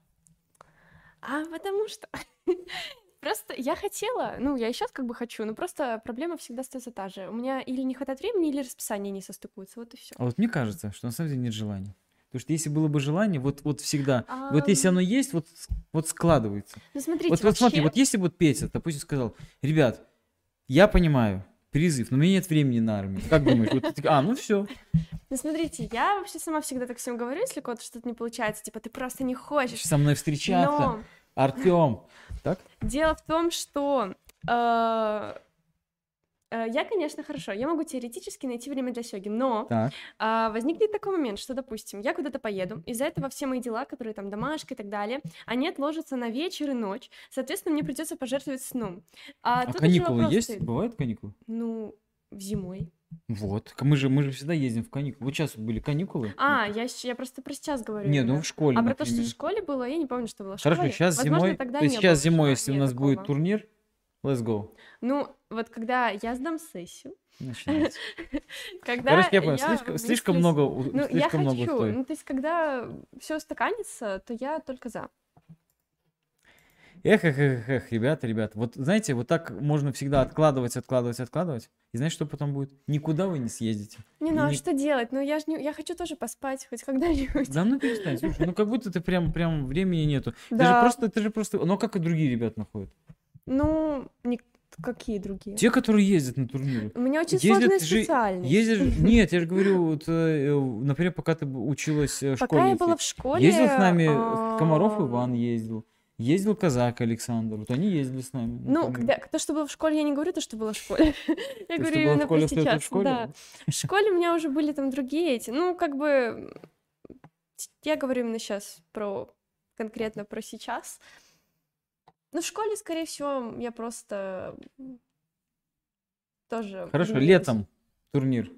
Speaker 2: А потому что просто я хотела, ну, я и сейчас как бы хочу, но просто проблема всегда остается та же. У меня или не хватает времени, или расписание не состыкуется, вот и все.
Speaker 1: А вот мне кажется, что на самом деле нет желания. Потому что если было бы желание, вот, вот всегда, вот если оно есть, вот, вот складывается.
Speaker 2: Ну, смотрите,
Speaker 1: Вот, вот смотри,
Speaker 2: вообще-
Speaker 1: вот если бы вот Петя, допустим, сказал, ребят, я понимаю, призыв, но у меня нет времени на армию. Как думаешь? Вот, а, ну все.
Speaker 2: Ну, смотрите, я вообще сама всегда так всем говорю, если кого-то что-то не получается, типа, ты просто не хочешь.
Speaker 1: Со мной встречаться.
Speaker 2: Но
Speaker 1: Артем. Так?
Speaker 2: дело в том, что э, я, конечно, хорошо, я могу теоретически найти время для сёги, но
Speaker 1: Так.
Speaker 2: а, возникнет такой момент, что, допустим, я куда-то поеду, из-за этого все мои дела, которые там домашка и так далее, они отложатся на вечер и ночь, соответственно, мне придется пожертвовать сном. А,
Speaker 1: А каникулы есть?
Speaker 2: стоит.
Speaker 1: Бывают каникулы?
Speaker 2: Ну, зимой.
Speaker 1: Вот. Мы же, мы же всегда ездим в каникулы. Вот сейчас были каникулы.
Speaker 2: А, я, я просто про сейчас говорю.
Speaker 1: Не, ну в школе,
Speaker 2: А про то, что в
Speaker 1: например.
Speaker 2: школе было, я не помню, что было в
Speaker 1: Хорошо, сейчас
Speaker 2: Возможно,
Speaker 1: зимой,
Speaker 2: тогда
Speaker 1: то есть сейчас зимой, если у нас будет
Speaker 2: такого.
Speaker 1: турнир, let's go.
Speaker 2: Ну, вот когда я сдам сессию,
Speaker 1: Начинается.
Speaker 2: когда
Speaker 1: Короче, я понял,
Speaker 2: я
Speaker 1: слишком, слишком
Speaker 2: вместе с-
Speaker 1: много,
Speaker 2: Ну, я
Speaker 1: слишком много
Speaker 2: хочу.
Speaker 1: стоит.
Speaker 2: Ну, то есть, когда все устаканится, то я только за.
Speaker 1: Эх, эх, эх, эх, ребята, ребята, вот знаете, вот так можно всегда откладывать, откладывать, откладывать. И знаете, что потом будет? Никуда вы не съездите.
Speaker 2: Не, ну а
Speaker 1: не-
Speaker 2: что делать? Ну, я же не... Я хочу тоже поспать хоть когда-нибудь.
Speaker 1: Да ну перестань, слушай, ну как будто ты прям, прям времени нету. Ты же
Speaker 2: Да.
Speaker 1: просто, ты же просто, ну как и другие ребята находят.
Speaker 2: Ну, не... какие другие?
Speaker 1: Те, которые ездят на турниры.
Speaker 2: У меня очень
Speaker 1: Ездят
Speaker 2: сложная
Speaker 1: же-
Speaker 2: специальность.
Speaker 1: Ездишь, нет, я же говорю, вот, э, э, например, пока ты училась э, в
Speaker 2: Пока
Speaker 1: школе.
Speaker 2: я была в школе...
Speaker 1: Ездил с нами э, Комаров
Speaker 2: а,
Speaker 1: Иван ездил, ездил Казак Александр, вот они ездили с нами.
Speaker 2: Ну, когда, то, что было в школе, я не говорю то, что было в школе. Я говорю именно про сейчас. Да. В школе у меня уже были там другие эти. Ну, как бы... Я говорю именно сейчас про... Конкретно про сейчас. Ну, в школе, скорее всего, я просто... Тоже...
Speaker 1: Хорошо,
Speaker 2: ленилась.
Speaker 1: летом турнир.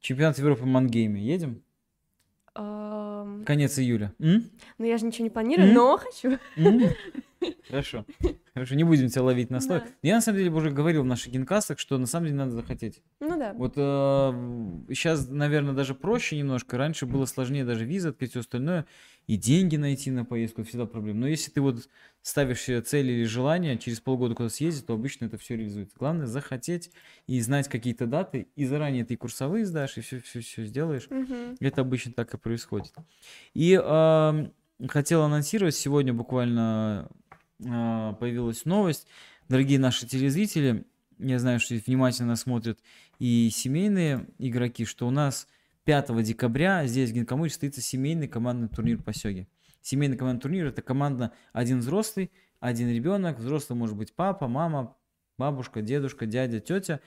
Speaker 1: Чемпионат Европы в Мангейме. Едем? Конец июля. М?
Speaker 2: Ну, я же ничего не планирую,
Speaker 1: М?
Speaker 2: но хочу.
Speaker 1: М? Хорошо. Хорошо, не будем тебя ловить на слове.
Speaker 2: Да.
Speaker 1: Я на самом деле уже говорил в наших генкастах, что на самом деле надо захотеть.
Speaker 2: Ну да.
Speaker 1: Вот сейчас, наверное, даже проще немножко. Раньше было сложнее даже виза открыть, все остальное. И деньги найти на поездку, всегда проблема. Но если ты вот ставишь себе цель или желание через полгода куда съездить, то обычно это все реализуется. Главное захотеть и знать какие-то даты, и заранее ты курсовые сдашь, и все, все, все сделаешь.
Speaker 2: Мгм.
Speaker 1: Это обычно так и происходит. И ам, хотел анонсировать, сегодня буквально появилась новость. Дорогие наши телезрители, я знаю, что внимательно нас смотрят и семейные игроки, что у нас 5 декабря здесь в Гинкамуре состоится семейный командный турнир по сёге. Семейный командный турнир это команда один взрослый, один ребенок. Взрослый может быть папа, мама, бабушка, дедушка, дядя, тетя.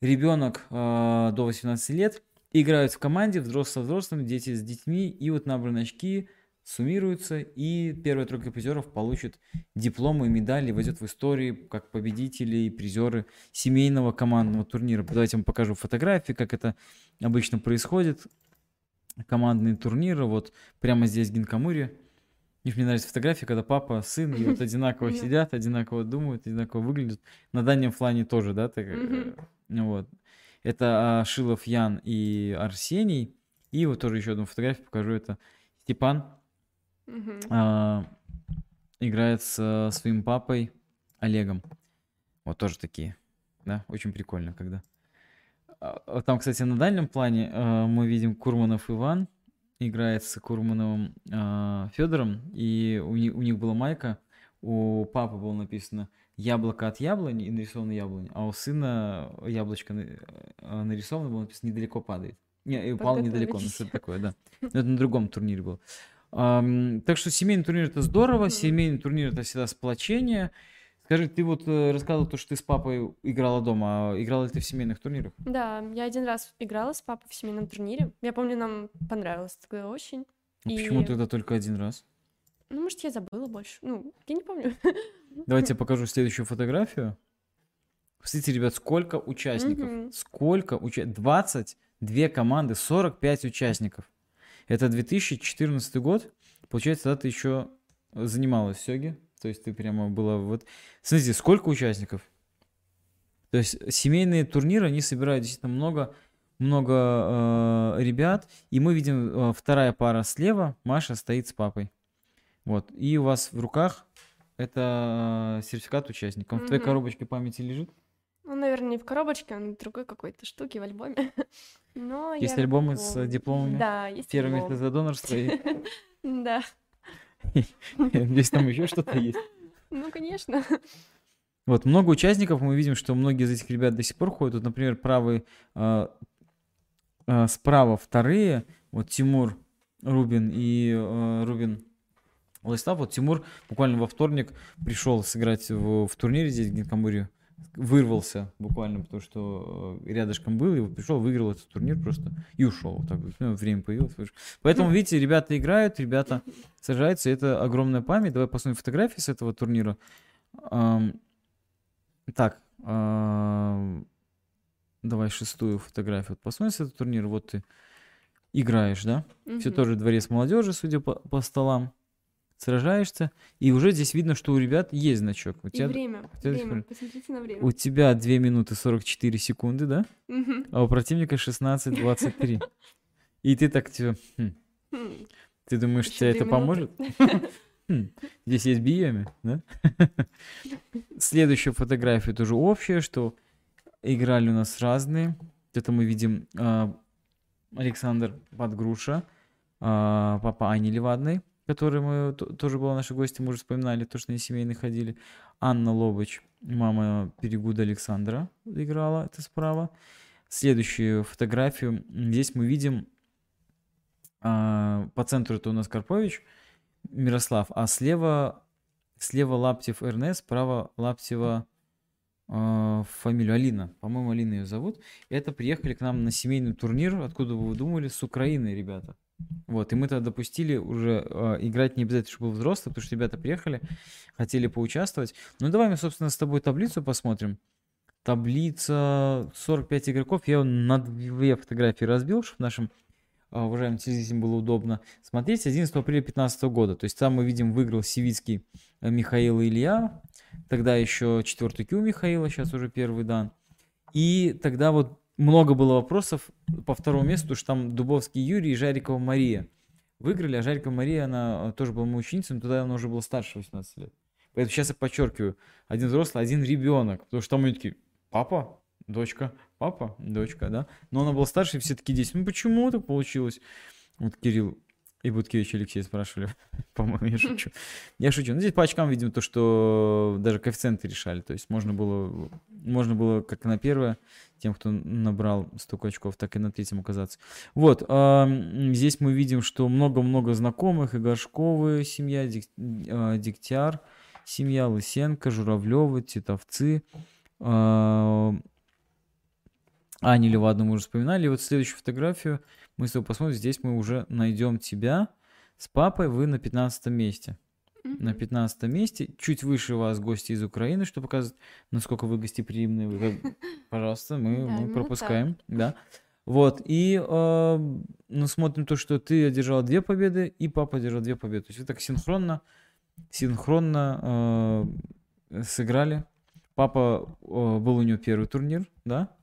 Speaker 1: Ребенок э, до 18 лет играют в команде, взрослые со взрослыми, дети с детьми, и вот набранные очки суммируются, и первая тройка призеров получит дипломы и медали, войдет в истории как победители и призеры семейного командного турнира. Давайте я вам покажу фотографии, как это обычно происходит. Командные турниры, вот прямо здесь в Гинкамуре. И мне нравится фотография, когда папа, сын, и вот одинаково сидят, одинаково думают, одинаково выглядят. На дальнем плане тоже, да, так, э, вот. Это а, Шилов Ян и Арсений. И вот тоже еще одну фотографию покажу. Это Степан А, играет со своим папой Олегом. Вот тоже такие, да, очень прикольно, когда. А, а Там, кстати, на дальнем плане а, мы видим Курманов Иван играет с Курмановым Федором, и у них, у них была майка, у папы было написано яблоко от яблони и нарисовано яблонь, а у сына яблочко э, нарисовано было написано недалеко падает. Не, и упал недалеко, ну что-то такое, да. Но это на другом турнире было. Так что семейный турнир это здорово, семейный турнир это всегда сплочение. Скажи, ты вот э, рассказывал то, что ты с папой играла дома, а играла ли ты в семейных турнирах?
Speaker 2: Да, я один раз играла с папой в семейном турнире. Я помню, нам понравилось тогда очень.
Speaker 1: А Почему
Speaker 2: И-
Speaker 1: тогда только один раз?
Speaker 2: Ну, может, я забыла больше. Ну, я не помню.
Speaker 1: Давайте я покажу следующую фотографию. Посмотрите, ребят, сколько участников.
Speaker 2: Мгм.
Speaker 1: Сколько участников? 22 команды, 45 участников. Это 2014 год. Получается, тогда ты еще занималась в Сёге. То есть ты прямо была вот... Смотрите, сколько участников. То есть семейные турниры, они собирают действительно много, много э, ребят. И мы видим э, вторая пара слева. Маша стоит с папой. Вот. И у вас в руках это э, сертификат участника. Он в твоей коробочке памяти лежит?
Speaker 2: Ну, наверное, не в коробочке, а на другой какой-то штуке в альбоме. Но
Speaker 1: Есть альбомы с, дипломами?
Speaker 2: Да, есть
Speaker 1: Первое
Speaker 2: альбом.
Speaker 1: за донорство.
Speaker 2: Да,
Speaker 1: Здесь там еще что-то есть.
Speaker 2: ну, конечно.
Speaker 1: Вот, много участников, мы видим, что многие из этих ребят до сих пор ходят. Вот, например, правый, э, э, справа вторые, вот Тимур Рубин и э, Рубин Владислав. Вот Тимур буквально во вторник пришел сыграть в, в турнире здесь, в Гинкамуре. Вырвался буквально, потому что э, рядышком был, и пришел, выиграл этот турнир просто и ушел. Так вот. Ну, время появилось. Поэтому, видите, ребята играют, ребята сражаются, это огромная память. Давай посмотрим фотографии с этого турнира. Так, ам, давай шестую фотографию. Посмотрим с этого турнира. Вот ты играешь, да? Все тоже дворец молодежи, судя по, по столам. Сражаешься. И уже здесь видно, что у ребят есть значок. У
Speaker 2: И
Speaker 1: тебя,
Speaker 2: время,
Speaker 1: тебя
Speaker 2: время,
Speaker 1: смотри,
Speaker 2: посмотрите на время.
Speaker 1: у тебя 2 минуты 44 секунды, да? А у противника 16-23. И ты так, типа, «Хм». Ты думаешь, тебе это поможет? Хм, Здесь есть Биоми, да? Следующая фотография тоже общая, что играли у нас разные. Это мы видим а, Александр Подгруша, а, папа Ани Левадной, который мы тоже была наши гости, мы уже вспоминали, то, что они семейные ходили. Анна Лобыч, мама Перегуда Александра играла, это справа. Следующую фотографию. Здесь мы видим а, по центру это у нас Карпович, Мирослав, а слева, слева Лаптев Эрнест, справа Лаптева а, фамилию Алина. По-моему, Алина ее зовут. Это приехали к нам на семейный турнир, откуда вы думали, с Украины, ребята. Вот, и мы тогда допустили уже а, играть не обязательно, чтобы был взрослый, потому что ребята приехали, хотели поучаствовать. Ну, давай мы, собственно, с тобой таблицу посмотрим. Таблица 45 игроков. Я ее на две фотографии разбил, чтобы нашим а, уважаемым телезрителям было удобно смотреть. 11 апреля 2015 года. То есть там мы видим, выиграл Сивицкий э, Михаил Илья. Тогда еще четвертый кю Михаила, сейчас уже первый дан. И тогда вот много было вопросов по второму месту, потому что там Дубовский Юрий и Жарикова Мария выиграли, а Жарикова Мария, она э, тоже была моей ученицей, но тогда она уже была старше 18 лет. Поэтому сейчас я подчеркиваю, один взрослый, один ребенок, потому что там они такие, папа, дочка, папа, дочка, да? Но она была старше, и все такие 10. Ну почему так получилось? Вот Кирилл и Буткевич Алексей спрашивали, по-моему, я шучу. Я шучу. Ну, здесь по очкам, видимо, то, что даже коэффициенты решали. То есть можно было, можно было как на первое, тем, кто набрал столько очков, так и на третьем оказаться. Вот, а, здесь мы видим, что много-много знакомых. И Горшковы семья, Дик- а, Дегтяр, семья Лысенко, Журавлевы, Титовцы. а, Ани Левадну мы уже вспоминали. И вот следующую фотографию мы с тобой посмотрим. Здесь мы уже найдем тебя с папой. Вы на 15 месте. На
Speaker 2: Мгм.
Speaker 1: 15 месте. Чуть выше вас гости из Украины, что показывает, насколько вы гостеприимные. Вы Пожалуйста, мы, мы
Speaker 2: именно
Speaker 1: пропускаем. Да. Вот. И э, ну, смотрим то, что ты одержал две победы, и папа одержал две победы. То есть вы так синхронно, синхронно э, сыграли. Папа, э, был у него первый турнир, да?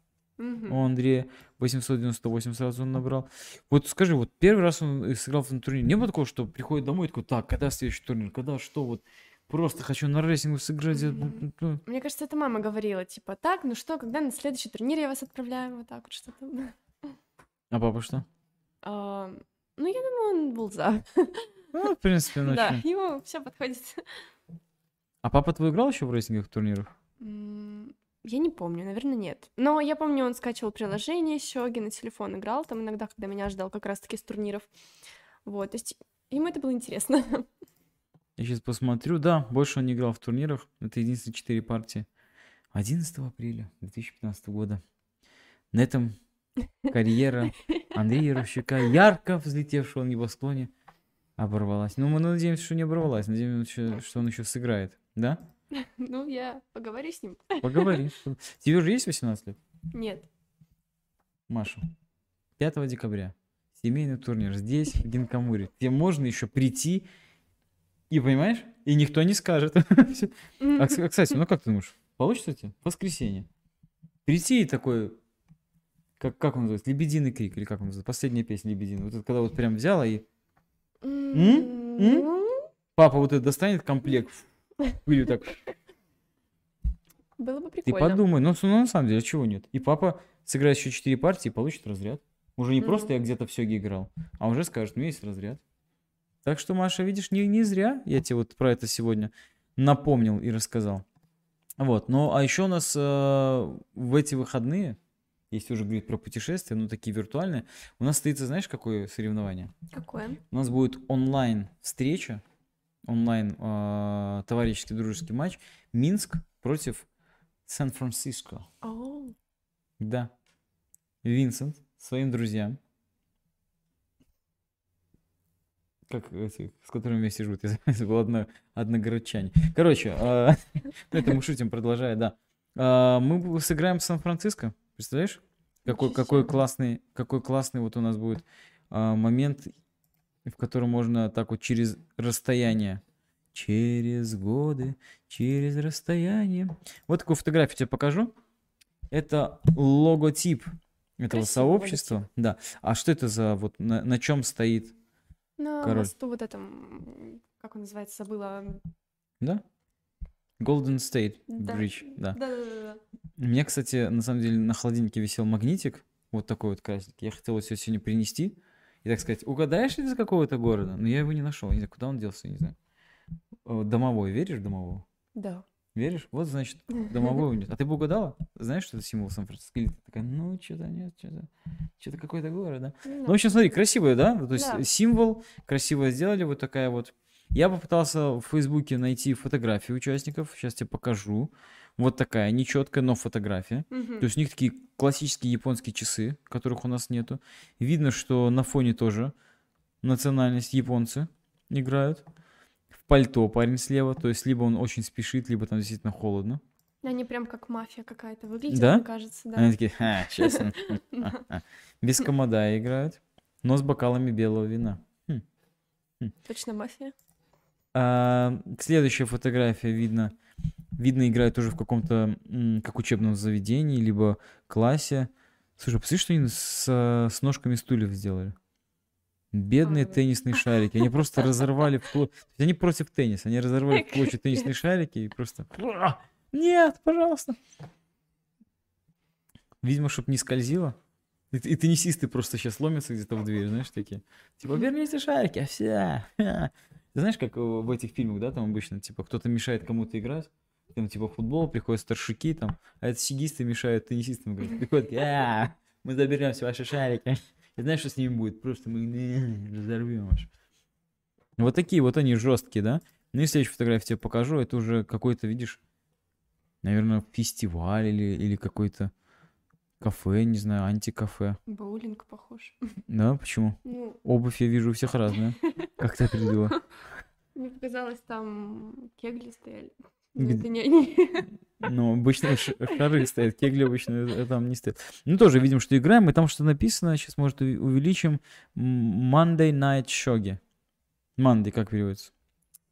Speaker 2: Мгм.
Speaker 1: У Андрея 898 сразу он набрал. Вот скажи, вот первый раз он э, сыграл в этом турнире, не было такого, что приходит домой и такой, так, когда следующий турнир, когда что, вот просто хочу на рейтингу сыграть. э».
Speaker 2: Мне кажется, это мама говорила, типа, так, ну что, когда на следующий турнир я вас отправляю, вот так вот что-то.
Speaker 1: А папа что?
Speaker 2: А, Ну, я думаю, он был за.
Speaker 1: Ну, в принципе, ну
Speaker 2: Да, ему все подходит.
Speaker 1: А папа твой играл еще в рейтинговых турнирах?
Speaker 2: Я не помню, наверное, нет. Но я помню, он скачивал приложение Сёги на телефон, играл там иногда, когда меня ждал как раз-таки с турниров. Вот, то есть ему это было интересно.
Speaker 1: Я сейчас посмотрю. Да, больше он не играл в турнирах. Это единственные четыре партии. 11 апреля 2015 года. На этом карьера Андрея Яровщика, ярко взлетевшего на небосклоне, оборвалась. Ну, мы надеемся, что не оборвалась. Надеемся, что он еще сыграет. Да?
Speaker 2: Ну, я поговорю с ним.
Speaker 1: Поговори. Тебе же есть 18 лет?
Speaker 2: Нет.
Speaker 1: Маша, 5 декабря семейный турнир здесь, в Гинкамуре. Тебе можно еще прийти и, понимаешь, и никто не скажет. А, кс- кстати, ну как ты думаешь, получится? В воскресенье. Прийти и такой, как, как он называется, «Лебединый крик», или как он называется, последняя песня «Лебединый». Вот это когда вот прям взяла и
Speaker 2: ну,
Speaker 1: папа вот это достанет комплект, или так,
Speaker 2: Было бы
Speaker 1: ты
Speaker 2: прикольно.
Speaker 1: подумай, ну, ну на самом деле, чего нет? И папа сыграет еще 4 партии и получит разряд. Уже не
Speaker 2: Мгм.
Speaker 1: просто я где-то в сёге играл, а уже скажет, у меня есть разряд. Так что, Маша, видишь, не, не зря я тебе вот про это сегодня напомнил и рассказал. Вот, ну а еще у нас э, в эти выходные, если уже говорить про путешествия, ну такие виртуальные, у нас стоится, знаешь, какое соревнование?
Speaker 2: Какое?
Speaker 1: У нас будет онлайн встреча, онлайн э, товарищеский дружеский матч Минск против Сан-Франциско.
Speaker 2: О,
Speaker 1: Да. Винсент своим друзьям. Как эти, с которыми вместе живут, я забыл, одно, одногородчане. Короче, ну, это мы шутим, продолжая, да. А, Мы сыграем в Сан-Франциско, представляешь? Какой, какой классный, какой классный вот у нас будет а, момент, в котором можно так вот через расстояние. Через годы, через расстояние. Вот такую фотографию тебе покажу. Это логотип этого
Speaker 2: Красивый
Speaker 1: сообщества. Да. А что это за вот на, на чем стоит?
Speaker 2: На
Speaker 1: Король.
Speaker 2: мосту вот этом, как он называется, забыла.
Speaker 1: Да? Golden State
Speaker 2: Да.
Speaker 1: Bridge. Да.
Speaker 2: Да-да-да.
Speaker 1: У меня, кстати, на самом деле на холодильнике висел магнитик, вот такой вот красненький. Я хотел его сегодня принести и, так сказать, угадаешь ли ты из какого-то города? Но я его не нашел, не знаю, куда он делся, не знаю. Э, Домовой, веришь в домового?
Speaker 2: Да.
Speaker 1: Веришь? Вот, значит, домовой у него. А ты бы угадала? Знаешь, что это символ Сан-Франциско? Или ты такая, ну, что-то нет, что-то, что-то какой-то город, да?
Speaker 2: Ну
Speaker 1: Ну, в общем, смотри, красивая, да? То есть
Speaker 2: Да.
Speaker 1: символ красиво сделали, вот такая вот. Я попытался в Фейсбуке найти фотографии участников. Сейчас тебе покажу. Вот такая, нечеткая, но фотография.
Speaker 2: Мгм.
Speaker 1: То есть у них такие классические японские часы, которых у нас нету. Видно, что на фоне тоже национальность японцы играют. В пальто парень слева, то есть либо он очень спешит, либо там действительно холодно.
Speaker 2: Они прям как мафия какая-то выглядят,
Speaker 1: Да?
Speaker 2: мне кажется, да.
Speaker 1: Они такие, ха, сейчас. Без комода играют, но с бокалами белого вина.
Speaker 2: Точно мафия.
Speaker 1: А, следующая фотография видно. Видно, играют тоже в каком-то, как учебном заведении, либо классе. Слушай, посмотри, что они с, с ножками стульев сделали. Бедные теннисные шарики. Они просто разорвали в клочья. Они против тенниса. Они разорвали в клочья теннисные шарики и просто... «Ура! Нет, пожалуйста. Видимо, чтобы не скользило. И, и теннисисты просто сейчас ломятся где-то в дверь, знаешь, такие. Типа, верните шарики, а все. Знаешь, как э, в этих фильмах, да, там обычно, типа, кто-то мешает кому-то играть, там, типа, футбол приходят старшики, там, а это сигисты мешают теннисистам играть. Приходят, «А, мы заберем все ваши шарики. И знаешь, что с ними будет? Просто мы «Не, разорвем аж. Вот такие вот они жесткие, да? Ну и следующую фотографию тебе покажу. Это уже какой-то, видишь, наверное, фестиваль или, или какой-то кафе, не знаю, антикафе.
Speaker 2: Боулинг похож.
Speaker 1: Да, почему?
Speaker 2: Ну,
Speaker 1: Обувь я вижу у всех разная. Как ты определила?
Speaker 2: мне показалось, там кегли стояли.
Speaker 1: Где-
Speaker 2: Но это не они.
Speaker 1: Ну, обычно шары стоят, кегли обычно э, там не стоят. Ну, тоже видим, что играем, и там что написано, сейчас, может, увеличим. Monday Night Shogi. Monday, как переводится?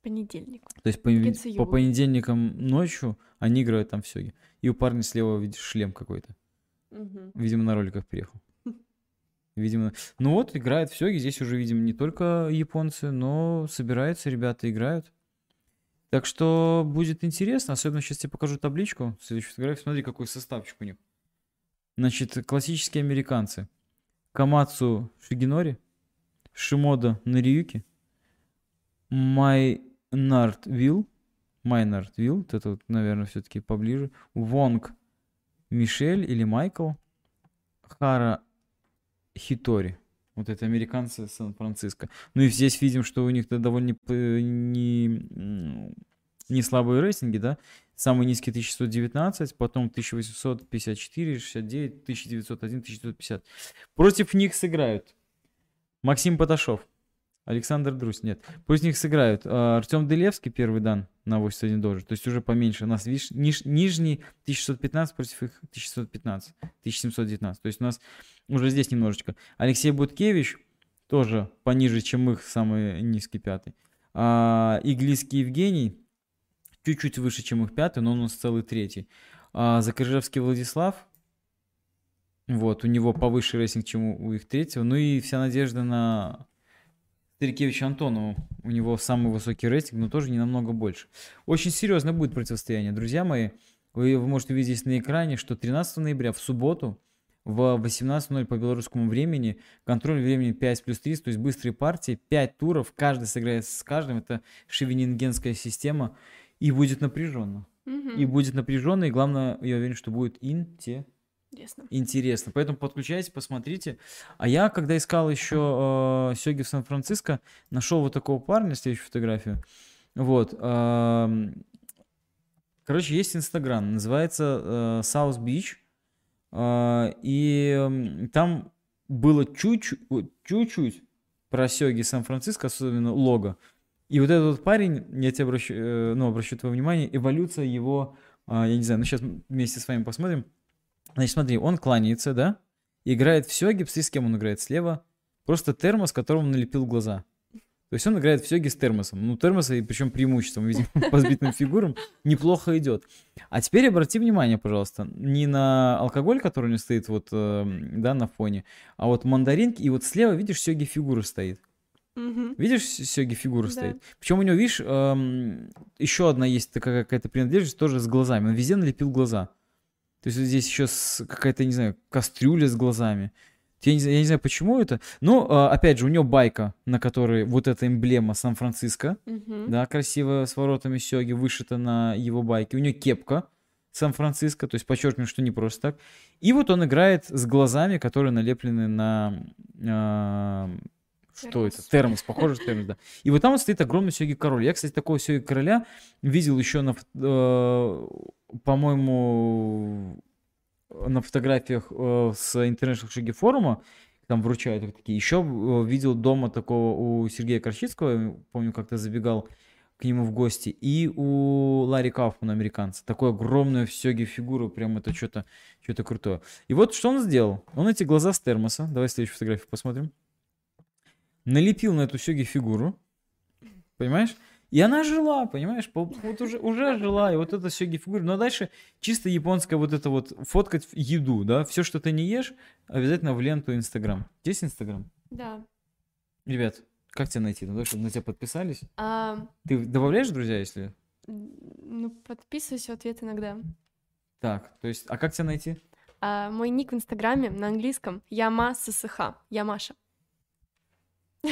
Speaker 2: Понедельник.
Speaker 1: То есть по, по понедельникам ночью они играют там в сёги. И у парня слева, видишь, шлем какой-то.
Speaker 2: Мгм.
Speaker 1: Видимо, на роликах приехал. Видимо. Ну вот, играют в сёги. Здесь уже видим не только японцы, но собираются ребята, играют. Так что будет интересно. Особенно сейчас тебе покажу табличку. Следующую фотографию. Смотри, какой составчик у них. Значит, классические американцы. Камацу Шигинори, Шимода Нариюки, Майнард Вилл, Майнард Вилл, вот это вот, наверное, все-таки поближе, Вонг Мишель или Майкл, Хара Хитори. Вот это американцы Сан-Франциско. Ну и здесь видим, что у них -то довольно не, не слабые рейтинги, да? Самый низкий 1119, потом 1854, 69, 1901, 1950. Против них сыграют Максим Поташов, Александр Друсь, нет. Против них сыграют а, Артем Делевский, первый дан на 81 долларов, то есть уже поменьше. У нас, видишь, ниж- нижний 1615 против их 1615, 1719. То есть у нас уже здесь немножечко. Алексей Буткевич тоже пониже, чем их самый низкий пятый. А, Иглийский Евгений чуть-чуть выше, чем их пятый, но он у нас целый третий. А, Закрыжевский Владислав, вот, у него повыше рейтинг, чем у, у их третьего. Ну и вся надежда на Старикевича Антонову. У него самый высокий рейтинг, но тоже не намного больше. Очень серьезно будет противостояние, друзья мои. Вы, вы можете увидеть здесь на экране, что 13 ноября в субботу в 18.00 по белорусскому времени, контроль времени 5 плюс 30, то есть быстрые партии, 5 туров, каждый сыграет с каждым, это шевенингенская система, и будет напряженно.
Speaker 2: Мгм.
Speaker 1: И будет напряженно, и главное, я уверен, что будет инте
Speaker 2: Интересно.
Speaker 1: интересно. Поэтому подключайтесь, посмотрите. А я, когда искал еще э, Сёги в Сан-Франциско, нашел вот такого парня, следующую фотографию. Вот. ам, короче, есть Инстаграм, называется э, South Beach. Э, и там было чуть-чуть, про Сёги Сан-Франциско, особенно лого. И вот этот парень, я тебе обращу, э, ну, обращу твое внимание, эволюция его, а, я не знаю, ну сейчас вместе с вами посмотрим. Значит, смотри, он кланяется, да? играет в сёги, с кем он играет слева, просто термос, которому он налепил глаза. То есть он играет в сёги с термосом. Ну, термоса, и причем преимуществом, видимо, по сбитым фигурам, неплохо идет. А теперь обрати внимание, пожалуйста, не на алкоголь, который у него стоит вот, э, да, на фоне, а вот мандаринки, и вот слева, видишь, сёги фигура стоит.
Speaker 2: Мгм.
Speaker 1: Видишь, сёги фигура
Speaker 2: Да.
Speaker 1: стоит? Причем у него, видишь, еще одна есть такая какая-то принадлежность, тоже с глазами. Он везде налепил глаза. То есть здесь еще какая-то, не знаю, кастрюля с глазами. Я не, знаю- я не знаю, почему это. Но, а, опять же, у него байка, на которой вот эта эмблема Сан-Франциско,
Speaker 2: Мгм.
Speaker 1: да, красиво с воротами сёги вышита на его байке. У него кепка Сан-Франциско, то есть подчеркиваю, что не просто так. И вот он играет с глазами, которые налеплены на... а, что это?
Speaker 2: Термос.
Speaker 1: Термос, похоже, термос, да. И вот там вот стоит огромный сёги король. Я, кстати, такого сёги короля видел еще на, э, по-моему, на фотографиях э, с International Шаги форума, там вручают такие. Еще э, видел дома такого у Сергея Корчицкого, помню, как-то забегал к нему в гости, и у Ларри Кауфмана, американца. Такую огромную в сёге фигуру, прям это что-то что крутое. И вот что он сделал. Он эти глаза с термоса, давай следующую фотографию посмотрим, налепил на эту сёги фигуру, понимаешь? И она жила, понимаешь? По- Вот уже, уже жила, и вот это сёги фигура. Но дальше чисто японская вот это вот фоткать еду, да? Все, что ты не ешь, обязательно в ленту Инстаграм. Есть Инстаграм?
Speaker 2: Да.
Speaker 1: Ребят, как тебя найти? Ну, да, чтобы на тебя подписались.
Speaker 2: А,
Speaker 1: Ты добавляешь друзья, если...
Speaker 2: ну, подписываюсь в ответ иногда.
Speaker 1: Так, то есть, а как тебя найти?
Speaker 2: А, мой ник в Инстаграме на английском Яма ССХ. Я Маша.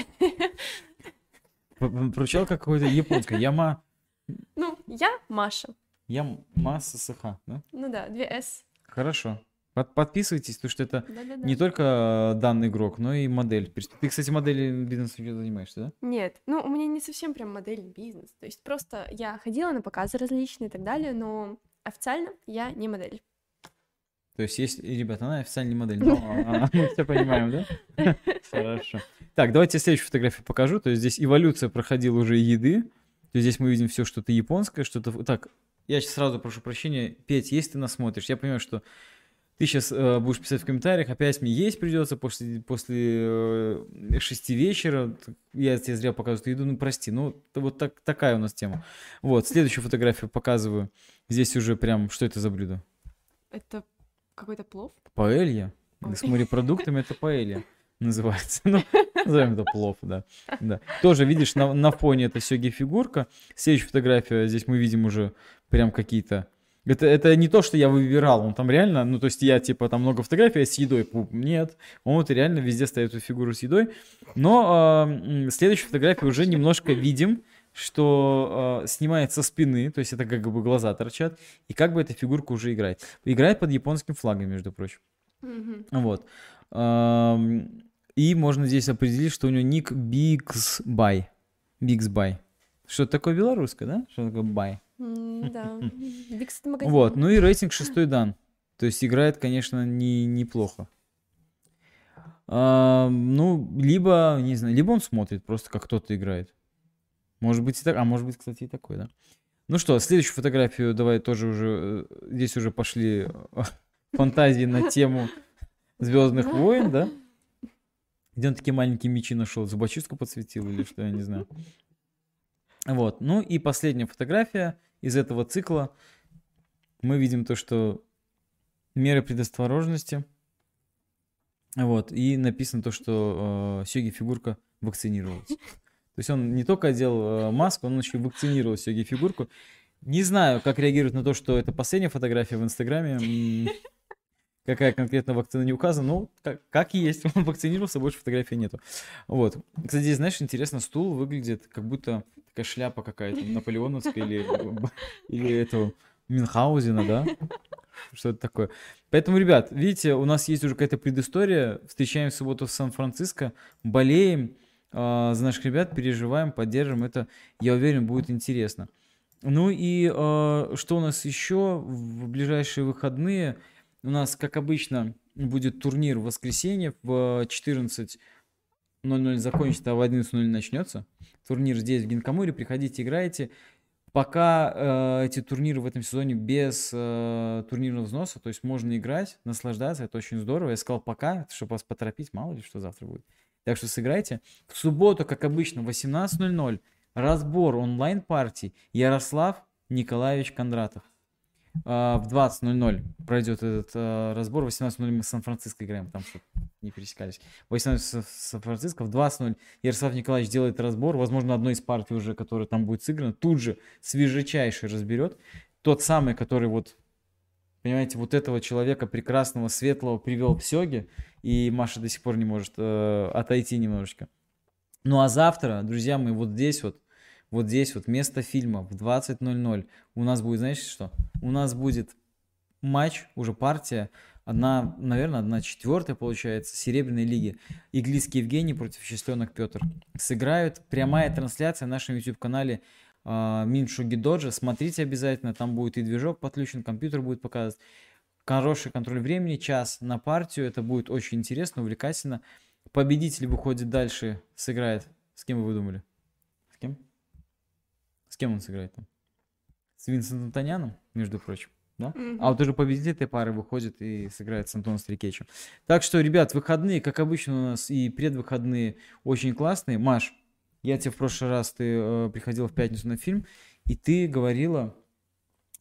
Speaker 1: Прочел какое-то японское. Яма...
Speaker 2: Ну, я Маша.
Speaker 1: Яма ССХ, да?
Speaker 2: Ну да, две С.
Speaker 1: Хорошо. Под- подписывайтесь, потому что это
Speaker 2: Да-да-да.
Speaker 1: не только данный игрок, но и модель. Ты, кстати, моделью бизнеса занимаешься, да?
Speaker 2: Нет, ну, у меня не совсем прям модельный бизнес. То есть просто я ходила на показы различные и так далее, но официально я не модель.
Speaker 1: То есть есть, ребята, она официальный модель. Ну, а, а, мы все понимаем, да? Хорошо. Так, давайте я следующую фотографию покажу. То есть здесь эволюция проходила уже еды. То есть здесь мы видим все что-то японское, что-то... Так, я сейчас сразу прошу прощения. Петь, если ты нас смотришь, я понимаю, что ты сейчас будешь писать в комментариях, опять мне есть придется после, после э, шести вечера. Я тебе зря показываю эту еду, ну прости, ну вот так, такая у нас тема. Вот, следующую фотографию показываю. Здесь уже прям, что это за блюдо?
Speaker 2: Это какой-то плов?
Speaker 1: Паэлья.
Speaker 2: Ой.
Speaker 1: С морепродуктами это паэлья называется. Ну, назовем это плов, да. да. Тоже, видишь, на, на фоне это сёги фигурка. Следующая фотография, здесь мы видим уже прям какие-то... Это, это не то, что я выбирал, он там реально, ну, то есть я, типа, там много фотографий с едой, Пу, нет, он вот реально везде ставит эту фигуру с едой, но а, м, следующую фотографию уже немножко видим, что а, снимает со спины, то есть это как бы глаза торчат, и как бы эта фигурка уже играет. Играет под японским флагом, между прочим.
Speaker 2: Мгм.
Speaker 1: Вот. Ам, И можно здесь определить, что у него ник Bixby. Bixby. Что такое белорусское, да? Что такое бай?
Speaker 2: Да. Бикс это магазин.
Speaker 1: Вот. Ну и рейтинг шестой дан. То есть играет, конечно, не, неплохо. Ам, Ну, либо, не знаю, либо он смотрит просто, как кто-то играет. Может быть и так, а может быть, кстати, и такой, да? Ну что, следующую фотографию давай тоже уже, э, здесь уже пошли э, фантазии на тему Звездных войн, да? Где он такие маленькие мечи нашел? Зубочистку подсветил или что, я не знаю. Вот. Ну и последняя фотография из этого цикла. Мы видим то, что меры предосторожности. Вот. И написано то, что э, Сёги фигурка вакцинировалась. То есть он не только одел э, маску, он еще вакцинировал Сёги фигурку. Не знаю, как реагирует на то, что это последняя фотография в Инстаграме. Какая конкретно вакцина не указана, ну, как, как есть, он вакцинировался, больше фотографий нету. Вот. Кстати, знаешь, интересно, стул выглядит как будто такая шляпа какая-то, наполеоновская или, или этого Мюнхгаузена, да? Что-то такое. Поэтому, ребят, видите, у нас есть уже какая-то предыстория. Встречаем в субботу в Сан-Франциско, болеем а, за наших ребят, переживаем, поддержим. Это, я уверен, будет интересно. Ну и а, что у нас еще в ближайшие выходные? У нас, как обычно, будет турнир в воскресенье в 14.00 закончится, а в 11.00 начнется. Турнир здесь, в Гинкамуре. Приходите, играйте. Пока э, эти турниры в этом сезоне без э, турнирного взноса, то есть можно играть, наслаждаться, это очень здорово. Я сказал пока, чтобы вас поторопить, мало ли что завтра будет. Так что сыграйте. В субботу, как обычно, 18.00 разбор онлайн-партий Ярослав Николаевич Кондратов. А, в 20.00 пройдет этот а, разбор. В 18.00 мы с Сан-Франциско играем, там чтобы не пересекались. В 18.00 Сан-Франциско. В 20.00 Ярослав Николаевич делает разбор. Возможно, одной из партий уже, которая там будет сыграна, тут же свежечайший разберет. Тот самый, который вот Понимаете, вот этого человека прекрасного, светлого привел к Сёге, и Маша до сих пор не может э, отойти немножечко. Ну а завтра, друзья мои, вот здесь вот, вот здесь вот место фильма в 20.00 у нас будет, знаете что? У нас будет матч, уже партия, одна, наверное, одна четвертая получается, Серебряной лиги. Иглийский Евгений против Счастленок Петр. Сыграют прямая трансляция на нашем YouTube-канале Миншуги Доджа. Смотрите обязательно, там будет и движок подключен, компьютер будет показывать. Хороший контроль времени, час на партию, это будет очень интересно, увлекательно. Победитель выходит дальше, сыграет. С кем вы думали? С кем? С кем он сыграет там? С Винсентом Таняном, между прочим. Да? Mm-hmm. А вот уже победитель этой пары выходит и сыграет с Антоном Стрикечем. Так что, ребят, выходные, как обычно у нас, и предвыходные очень классные. Маш, я тебе в прошлый раз, ты э, приходила в пятницу на фильм, и ты говорила,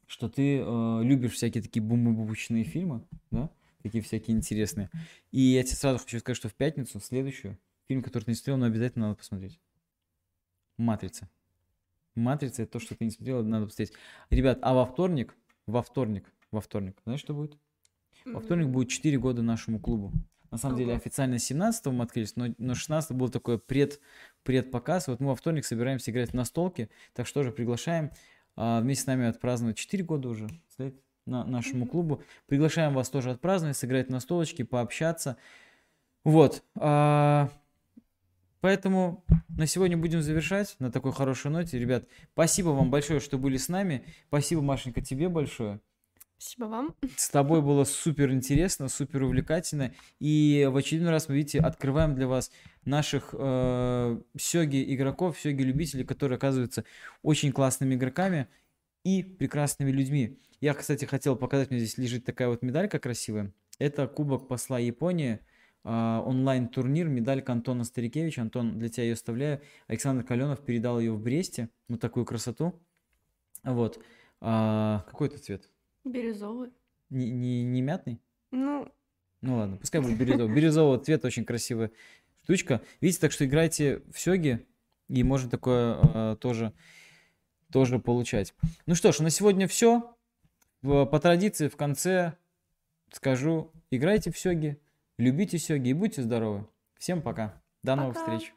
Speaker 1: что ты э, любишь всякие такие бум-бумбучные фильмы, да? такие всякие интересные. И я тебе сразу хочу сказать, что в пятницу, в следующую, фильм, который ты не смотрел, но обязательно надо посмотреть. «Матрица». «Матрица» — это то, что ты не смотрел, надо посмотреть. Ребят, а во вторник, во вторник, во вторник, знаешь, что будет? Во вторник будет 4 года нашему клубу. На самом Ого. деле официально 17 мы открылись, но, но 16 был такой пред, предпоказ. Вот мы во вторник собираемся играть на столке, так что же приглашаем а, вместе с нами отпраздновать 4 года уже. Стоит? на нашему клубу. Приглашаем вас тоже отпраздновать, сыграть на столочке, пообщаться. Вот. А, поэтому на сегодня будем завершать на такой хорошей ноте. Ребят, спасибо вам большое, что были с нами. Спасибо, Машенька, тебе большое.
Speaker 2: Спасибо вам.
Speaker 1: С тобой было супер интересно, супер увлекательно. И в очередной раз мы, видите, открываем для вас наших э, сёги игроков, сёги любителей, которые оказываются очень классными игроками и прекрасными людьми. Я, кстати, хотел показать, у меня здесь лежит такая вот медалька красивая. Это Кубок посла Японии, э, онлайн-турнир, медалька Антона Старикевича. Антон, для тебя ее оставляю. Александр Каленов передал ее в Бресте. Вот такую красоту. Вот. А, какой это цвет?
Speaker 2: Бирюзовый.
Speaker 1: Не, не, не мятный?
Speaker 2: Ну...
Speaker 1: Ну ладно, пускай будет бирюзовый. Бирюзового цвета очень красивая штучка. Видите, так что играйте в сёги, и можно такое э, тоже, тоже получать. Ну что ж, на сегодня все по традиции в конце скажу, играйте в сёги, любите сёги и будьте здоровы. Всем пока. До новых пока. встреч.